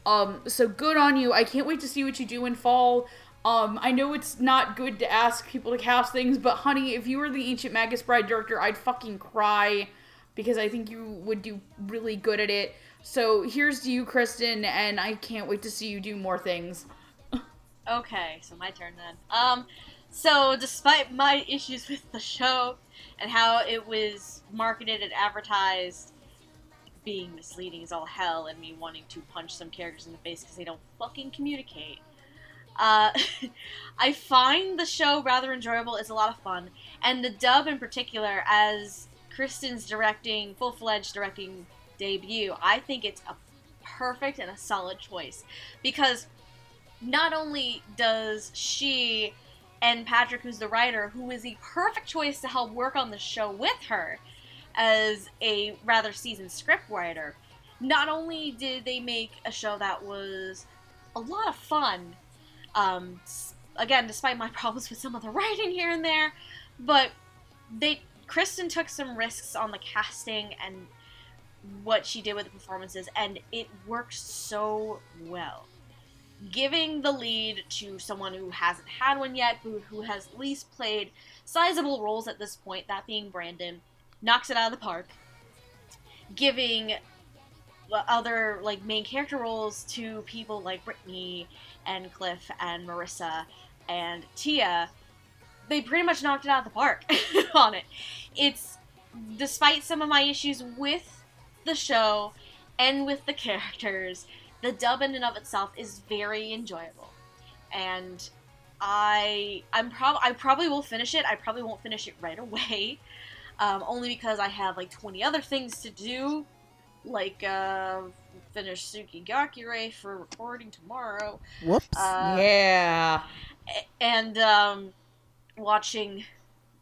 Um, so good on you. I can't wait to see what you do in fall. Um, I know it's not good to ask people to cast things, but honey, if you were the Ancient Magus Bride director, I'd fucking cry because I think you would do really good at it. So here's to you, Kristen, and I can't wait to see you do more things. Okay, so my turn then. Um, so despite my issues with the show and how it was marketed and advertised being misleading as all hell and me wanting to punch some characters in the face because they don't fucking communicate, uh, (laughs) I find the show rather enjoyable. It's a lot of fun, and the dub in particular, as Kristen's directing, full fledged directing debut, I think it's a perfect and a solid choice. Because not only does she and Patrick, who's the writer, who is the perfect choice to help work on the show with her as a rather seasoned script writer, not only did they make a show that was a lot of fun, um, again, despite my (laughs) problems with some of the writing here and there, but they Kristen took some risks on the casting and what she did with the performances, and it worked so well. Giving the lead to someone who hasn't had one yet, who, who has at least played sizable roles at this point, that being Brandon, knocks it out of the park. Giving other like main character roles to people like Brittany and Cliff and Marissa and Tia, they pretty much knocked it out of the park (laughs) on it. It's despite some of my issues with the show and with the characters, the dub in and of itself is very enjoyable. And I I'm prob I probably will finish it. I probably won't finish it right away. Um, only because I have like 20 other things to do like uh, finish Tsuki ga Kirei for recording tomorrow. Whoops. Uh, yeah. And um, watching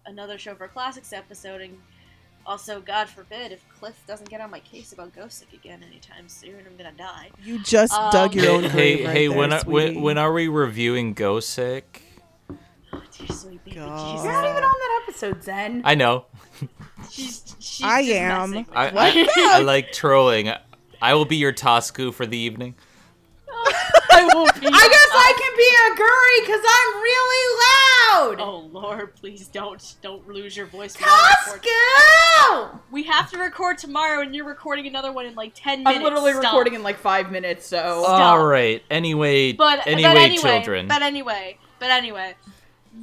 another show for classics episode, and also, God forbid, if Cliff doesn't get on my case about Gosick again anytime soon, I'm gonna die. you just um, dug your Hey, own hey, grave right hey there, when, are, when when are we reviewing Go Sick? Dear sweet baby God. Jesus. You're not even on that episode, Zen. I know. She's, she's I just am. messing with I, me. I, I like trolling. I will be your Tasuku for the evening. (laughs) I won't be. I guess I can be a Guri because I'm really loud. Oh Lord, please don't don't lose your voice. We gotta record- Costco! We have to record tomorrow, and you're recording another one in like ten minutes. I'm literally Stop. recording in like five minutes, so. Stop. All right. Anyway, But anyway, but anyway, children. But anyway, but anyway,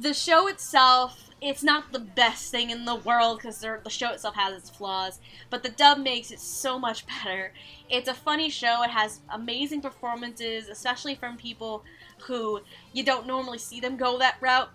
the show itself, it's not the best thing in the world because the show itself has its flaws. But the dub makes it so much (laughs) better. It's a funny show. It has amazing performances, especially from people who you don't normally see them go that route.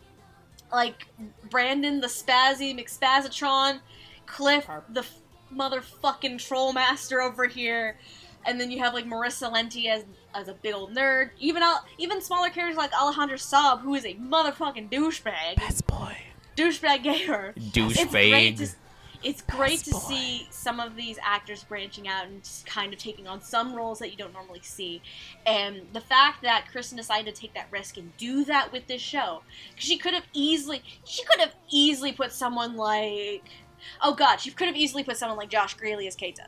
Like Brandon, the Spazzy McSpazatron, Cliff, the f- motherfucking troll master over here, and then you have like Marissa Lenti as as a big old nerd. Even all, even smaller characters like Alejandro Saab, who is a motherfucking douchebag, Best boy. douchebag gamer. It's Douchebag. it's great to see some of these actors branching out and just kind of taking on some roles that you don't normally see. And the fact that Kristen decided to take that risk and do that with this show, because she could have easily, she could have easily put someone like, oh god, she could have easily put someone like Josh Grelle as Keita.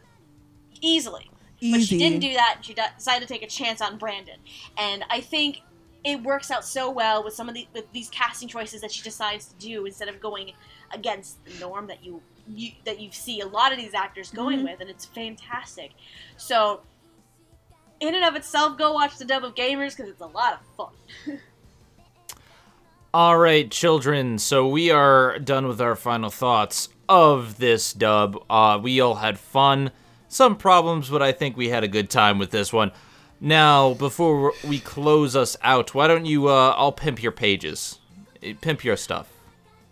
Easily. Easy. But she didn't do that. She decided to take a chance on Brandon, and I think it works out so well with some of the with these casting choices that she decides to do instead of going against the norm that you, you that you see a lot of these actors going with, and it's fantastic. So, in and of itself, go watch the dub of Gamers because it's a lot of fun. (laughs) All right, children. So we are done with our final thoughts of this dub. Uh, we all had fun. Some problems, but I think we had a good time with this one. Now, before we close us out, why don't you? Uh, I'll pimp your pages, Eh, pimp your stuff.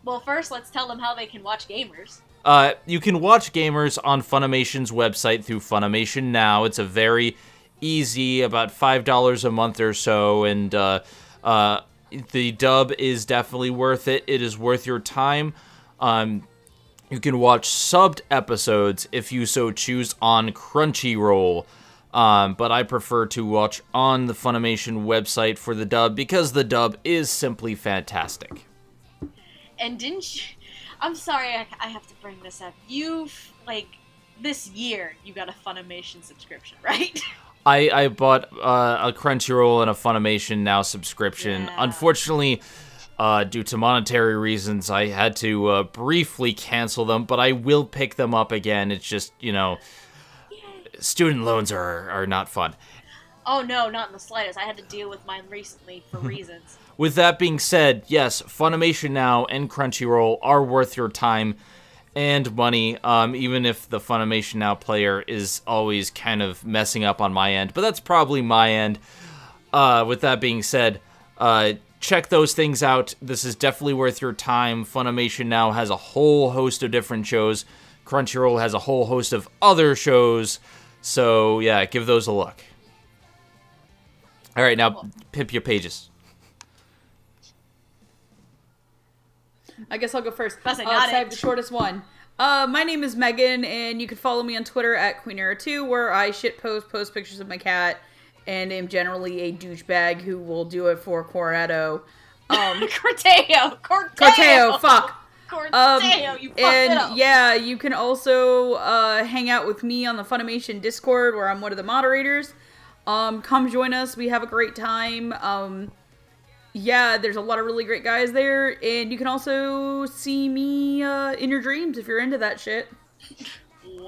Well, first, let's tell them how they can watch Gamers. Uh, you can watch Gamers on Funimation's website through Funimation Now. It's a very easy, about five dollars a month or so, and uh, uh, the dub is definitely worth it. It is worth your time. Um, you can watch subbed episodes if you so choose on Crunchyroll. Um, but I prefer to watch on the Funimation website for the dub because the dub is simply fantastic. And didn't you? I'm sorry, I, I have to bring this up. You've like this year you got a Funimation subscription, (laughs) right? I, I bought uh, a Crunchyroll and a Funimation Now subscription. Yeah. Unfortunately, uh, due to monetary reasons, I had to uh, briefly cancel them, but I will pick them up again. It's just, you know, student loans are, are not fun. oh no, not in the slightest. I had to deal with mine recently for (laughs) reasons. With that being said, yes, Funimation Now and Crunchyroll are worth your time and money, um, even if the Funimation Now player is always kind of messing up on my end. But that's probably my end. Uh, with that being said, uh, check those things out. This is definitely worth your time. Funimation Now has a whole host of different shows. Crunchyroll has a whole host of other shows. So, yeah, give those a look. All right, now pimp your pages. I guess I'll go first. Plus I Uh, got 'cause I have the shortest one. Uh, my name is Megan, and you can follow me on Twitter at QueenEra2, where I shit post post pictures of my cat, and am generally a douchebag who will do it for Coronado. Um, (laughs) Corteo, Corteo, Corteo, fuck. Corteo, Um, you fucked and it up. yeah, you can also uh, hang out with me on the Funimation Discord, where I'm one of the moderators. Um, come join us. We have a great time. Um, yeah, there's a lot of really great guys there, and you can also see me uh, in your dreams if you're into that shit. (laughs)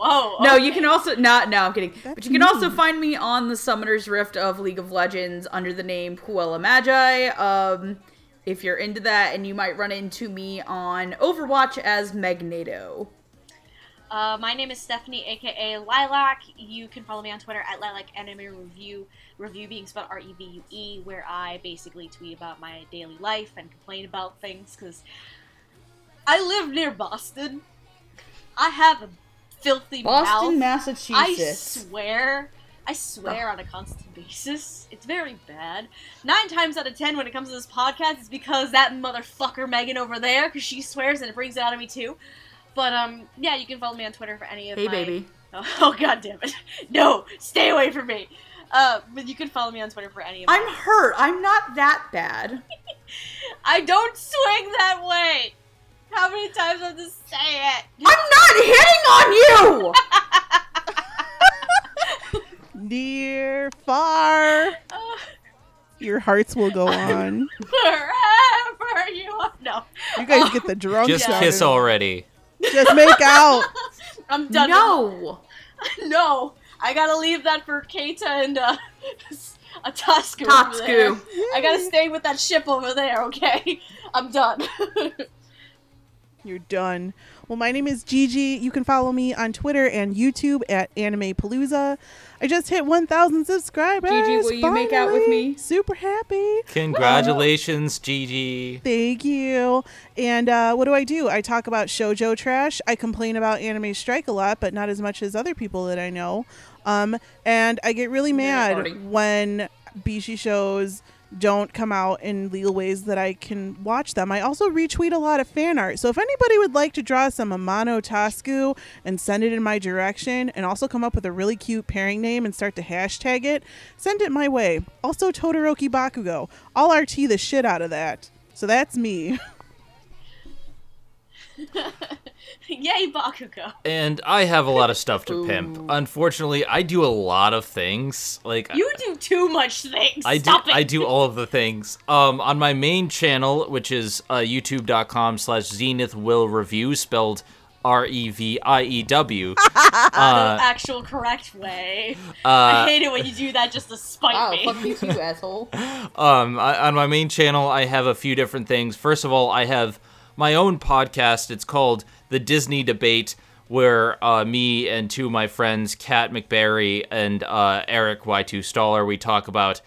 Whoa. No, you can also not. No, I'm kidding. but you can also find me on the Summoner's Rift of League of Legends under the name Puella Magi. Um, if you're into that, and you might run into me on Overwatch as Magneto. Uh, my name is Stephanie, aka Lilac. You can follow me on Twitter at Lilac Anime Revue. Review being spelled R E V U E, where I basically tweet about my daily life and complain about things because I live near Boston. I have a filthy Boston, mouth. I swear. I swear on a constant basis. It's very bad. Nine times out of ten, when it comes to this podcast, it's because that motherfucker Megan over there, because she swears and it brings it out of me too. But um, yeah, you can follow me on Twitter for any of Hey, my. baby. Oh, (laughs) oh god damn it! (laughs) No, stay away from me. Uh, but you can follow me on Twitter for any of. I'm my... hurt. I'm not that bad. (laughs) I don't swing that way. How many times I have to say it? I'm not hitting on you. (laughs) Near, far, your hearts will go on. wherever you are. No, You guys get the drunk Just side kiss already. Just make out. (laughs) I'm done. no. (laughs) No, I gotta leave that for Keita and uh, a Tasuku. over there. Tasuku. I gotta stay with that ship over there. Okay, I'm done. You're done. Well, my name is Gigi. You can follow me on Twitter and YouTube at Anime Palooza. I just hit 1,000 subscribers. Gigi, will you make out with me? Super happy. Congratulations, Gigi. Thank you. And uh, what do I do? I talk about shojo trash. I complain about anime strike a lot, but not as much as other people that I know. Um, and I get really mad when Bishi shows don't come out in legal ways that I can watch them. I also retweet a lot of fan art. So if anybody would like to draw some Amano Tasuku and send it in my direction and also come up with a really cute pairing name and start to hashtag it, send it my way. Also Todoroki Bakugo. I'll RT the shit out of that. So that's me. (laughs) (laughs) Yay, Bakugo. And I have a lot of stuff to pimp. Unfortunately, I do a lot of things. Like You do too much things. I do it. I do all of the things. Um on my main channel, which is uh, youtube.com slash zenithal review spelled R E V I E W. (laughs) the Uh, actual correct way. I uh, hate it when you do that just to spite Wow, me. fuck you too, (laughs) asshole. um, I, on my main channel, I have a few different things. First of all, I have my own podcast. It's called The Disney Debate, where uh, me and two of my friends, Kat McBarry and uh, Eric Y2 Staller, we talk about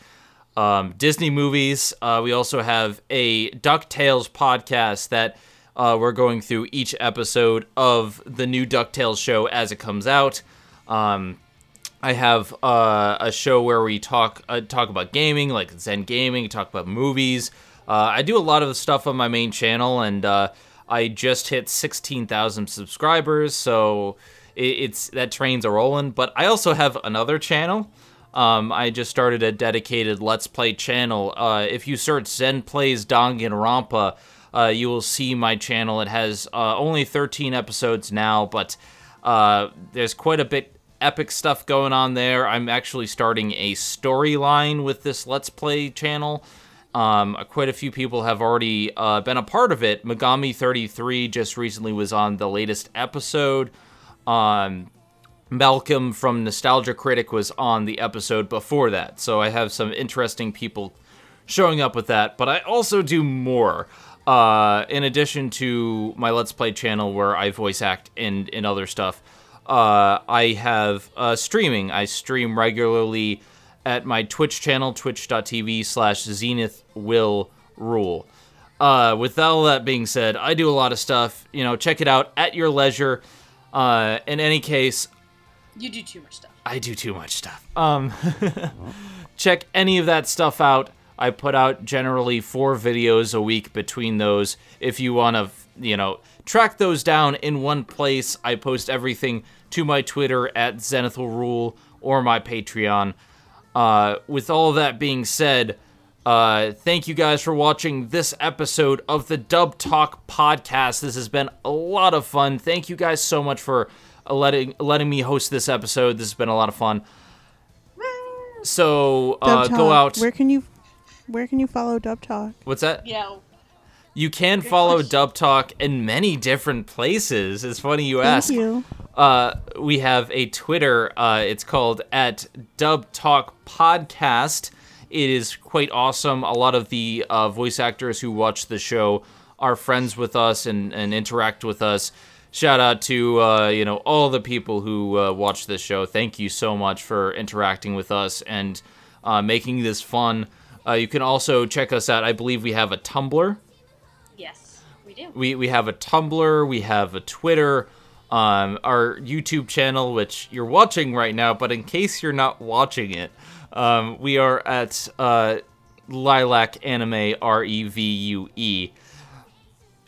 um, Disney movies. Uh, we also have a DuckTales podcast that uh, we're going through each episode of the new DuckTales show as it comes out. Um, I have uh, a show where we talk uh, talk about gaming, like Zen Gaming, talk about movies. Uh, I do a lot of the stuff on my main channel, and uh, I just hit sixteen thousand subscribers, so it, it's that train's a rolling. But I also have another channel. Um, I just started a dedicated Let's Play channel. Uh, if you search Zen Plays Danganronpa, uh, you will see my channel. It has uh, only 13 episodes now, but uh, there's quite a bit epic stuff going on there. I'm actually starting a storyline with this Let's Play channel. Um, quite a few people have already uh, been a part of it. Megami33 just recently was on the latest episode. Um, Malcolm from Nostalgia Critic was on the episode before that, so I have some interesting people showing up with that. But I also do more. Uh, in addition to my Let's Play channel where I voice act and, and other stuff, uh, I have uh, streaming. I stream regularly at my Twitch channel, twitch.tv slash zenith will rule. Uh, with all that being said, I do a lot of stuff. You know, check it out at your leisure. Uh, in any case, You do too much stuff. I do too much stuff. Um, (laughs) check any of that stuff out. I put out generally four videos a week between those. If you want to, you know, track those down in one place, I post everything to my Twitter at Zenithal Rule or my Patreon. Uh, with all that being said, uh, thank you guys for watching this episode of the Dub Talk podcast. This has been a lot of fun. Thank you guys so much for uh, letting letting me host this episode. This has been a lot of fun. So uh, Dub go out. Where can you where can you follow Dub Talk? What's that? Yeah. You can follow question. Dub Talk in many different places. It's funny you ask. Thank you. Uh, we have a Twitter. Uh, it's called at Dub Talk Podcast. It is quite awesome. A lot of the uh, voice actors who watch the show are friends with us and, and interact with us. Shout out to uh, you know all the people who uh, watch this show. Thank you so much for interacting with us and uh, making this fun. Uh, you can also check us out. I believe we have a Tumblr. Yes, we do. We we have a Tumblr, we have a Twitter, um, our YouTube channel, which you're watching right now. But in case you're not watching it, um, we are at uh, Lilac Anime R E V U E.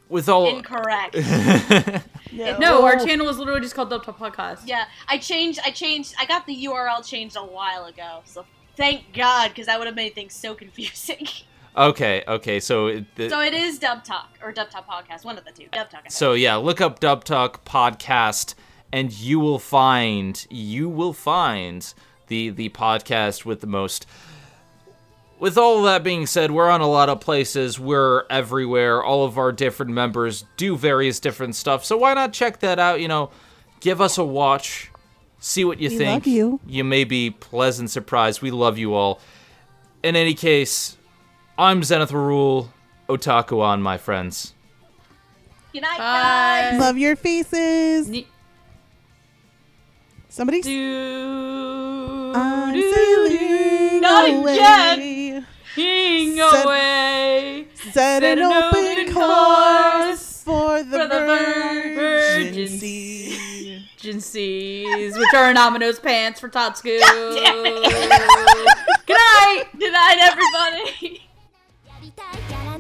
With all Incorrect. (laughs) Yeah. No, our channel is literally just called Dub Talk Podcast. yeah, I changed. I changed. I got the URL changed a while ago. So thank God, because that would have made things so confusing. (laughs) okay, okay, so it, the- so it is Dub Talk or Dub Talk Podcast. One of the two. Dub Talk. So yeah, look up Dub Talk podcast, and you will find you will find the the podcast with the most. With all that being said, we're on a lot of places. We're everywhere. All of our different members do various different stuff. So why not check that out? You know, give us a watch, see what you We think. love you. You may be pleasant surprised. We love you all. In any case, I'm Zenith Rule, Otaku on, my friends. Good night, Bye. guys. Love your faces. Ne- Somebody Do, I'm do, sailing Not away. again. Ding Set- away Set an open course for the, for the virgin virgin agencies, which are Anonymous pants for Tasuku. (laughs) Good night. Good night, everybody. たいから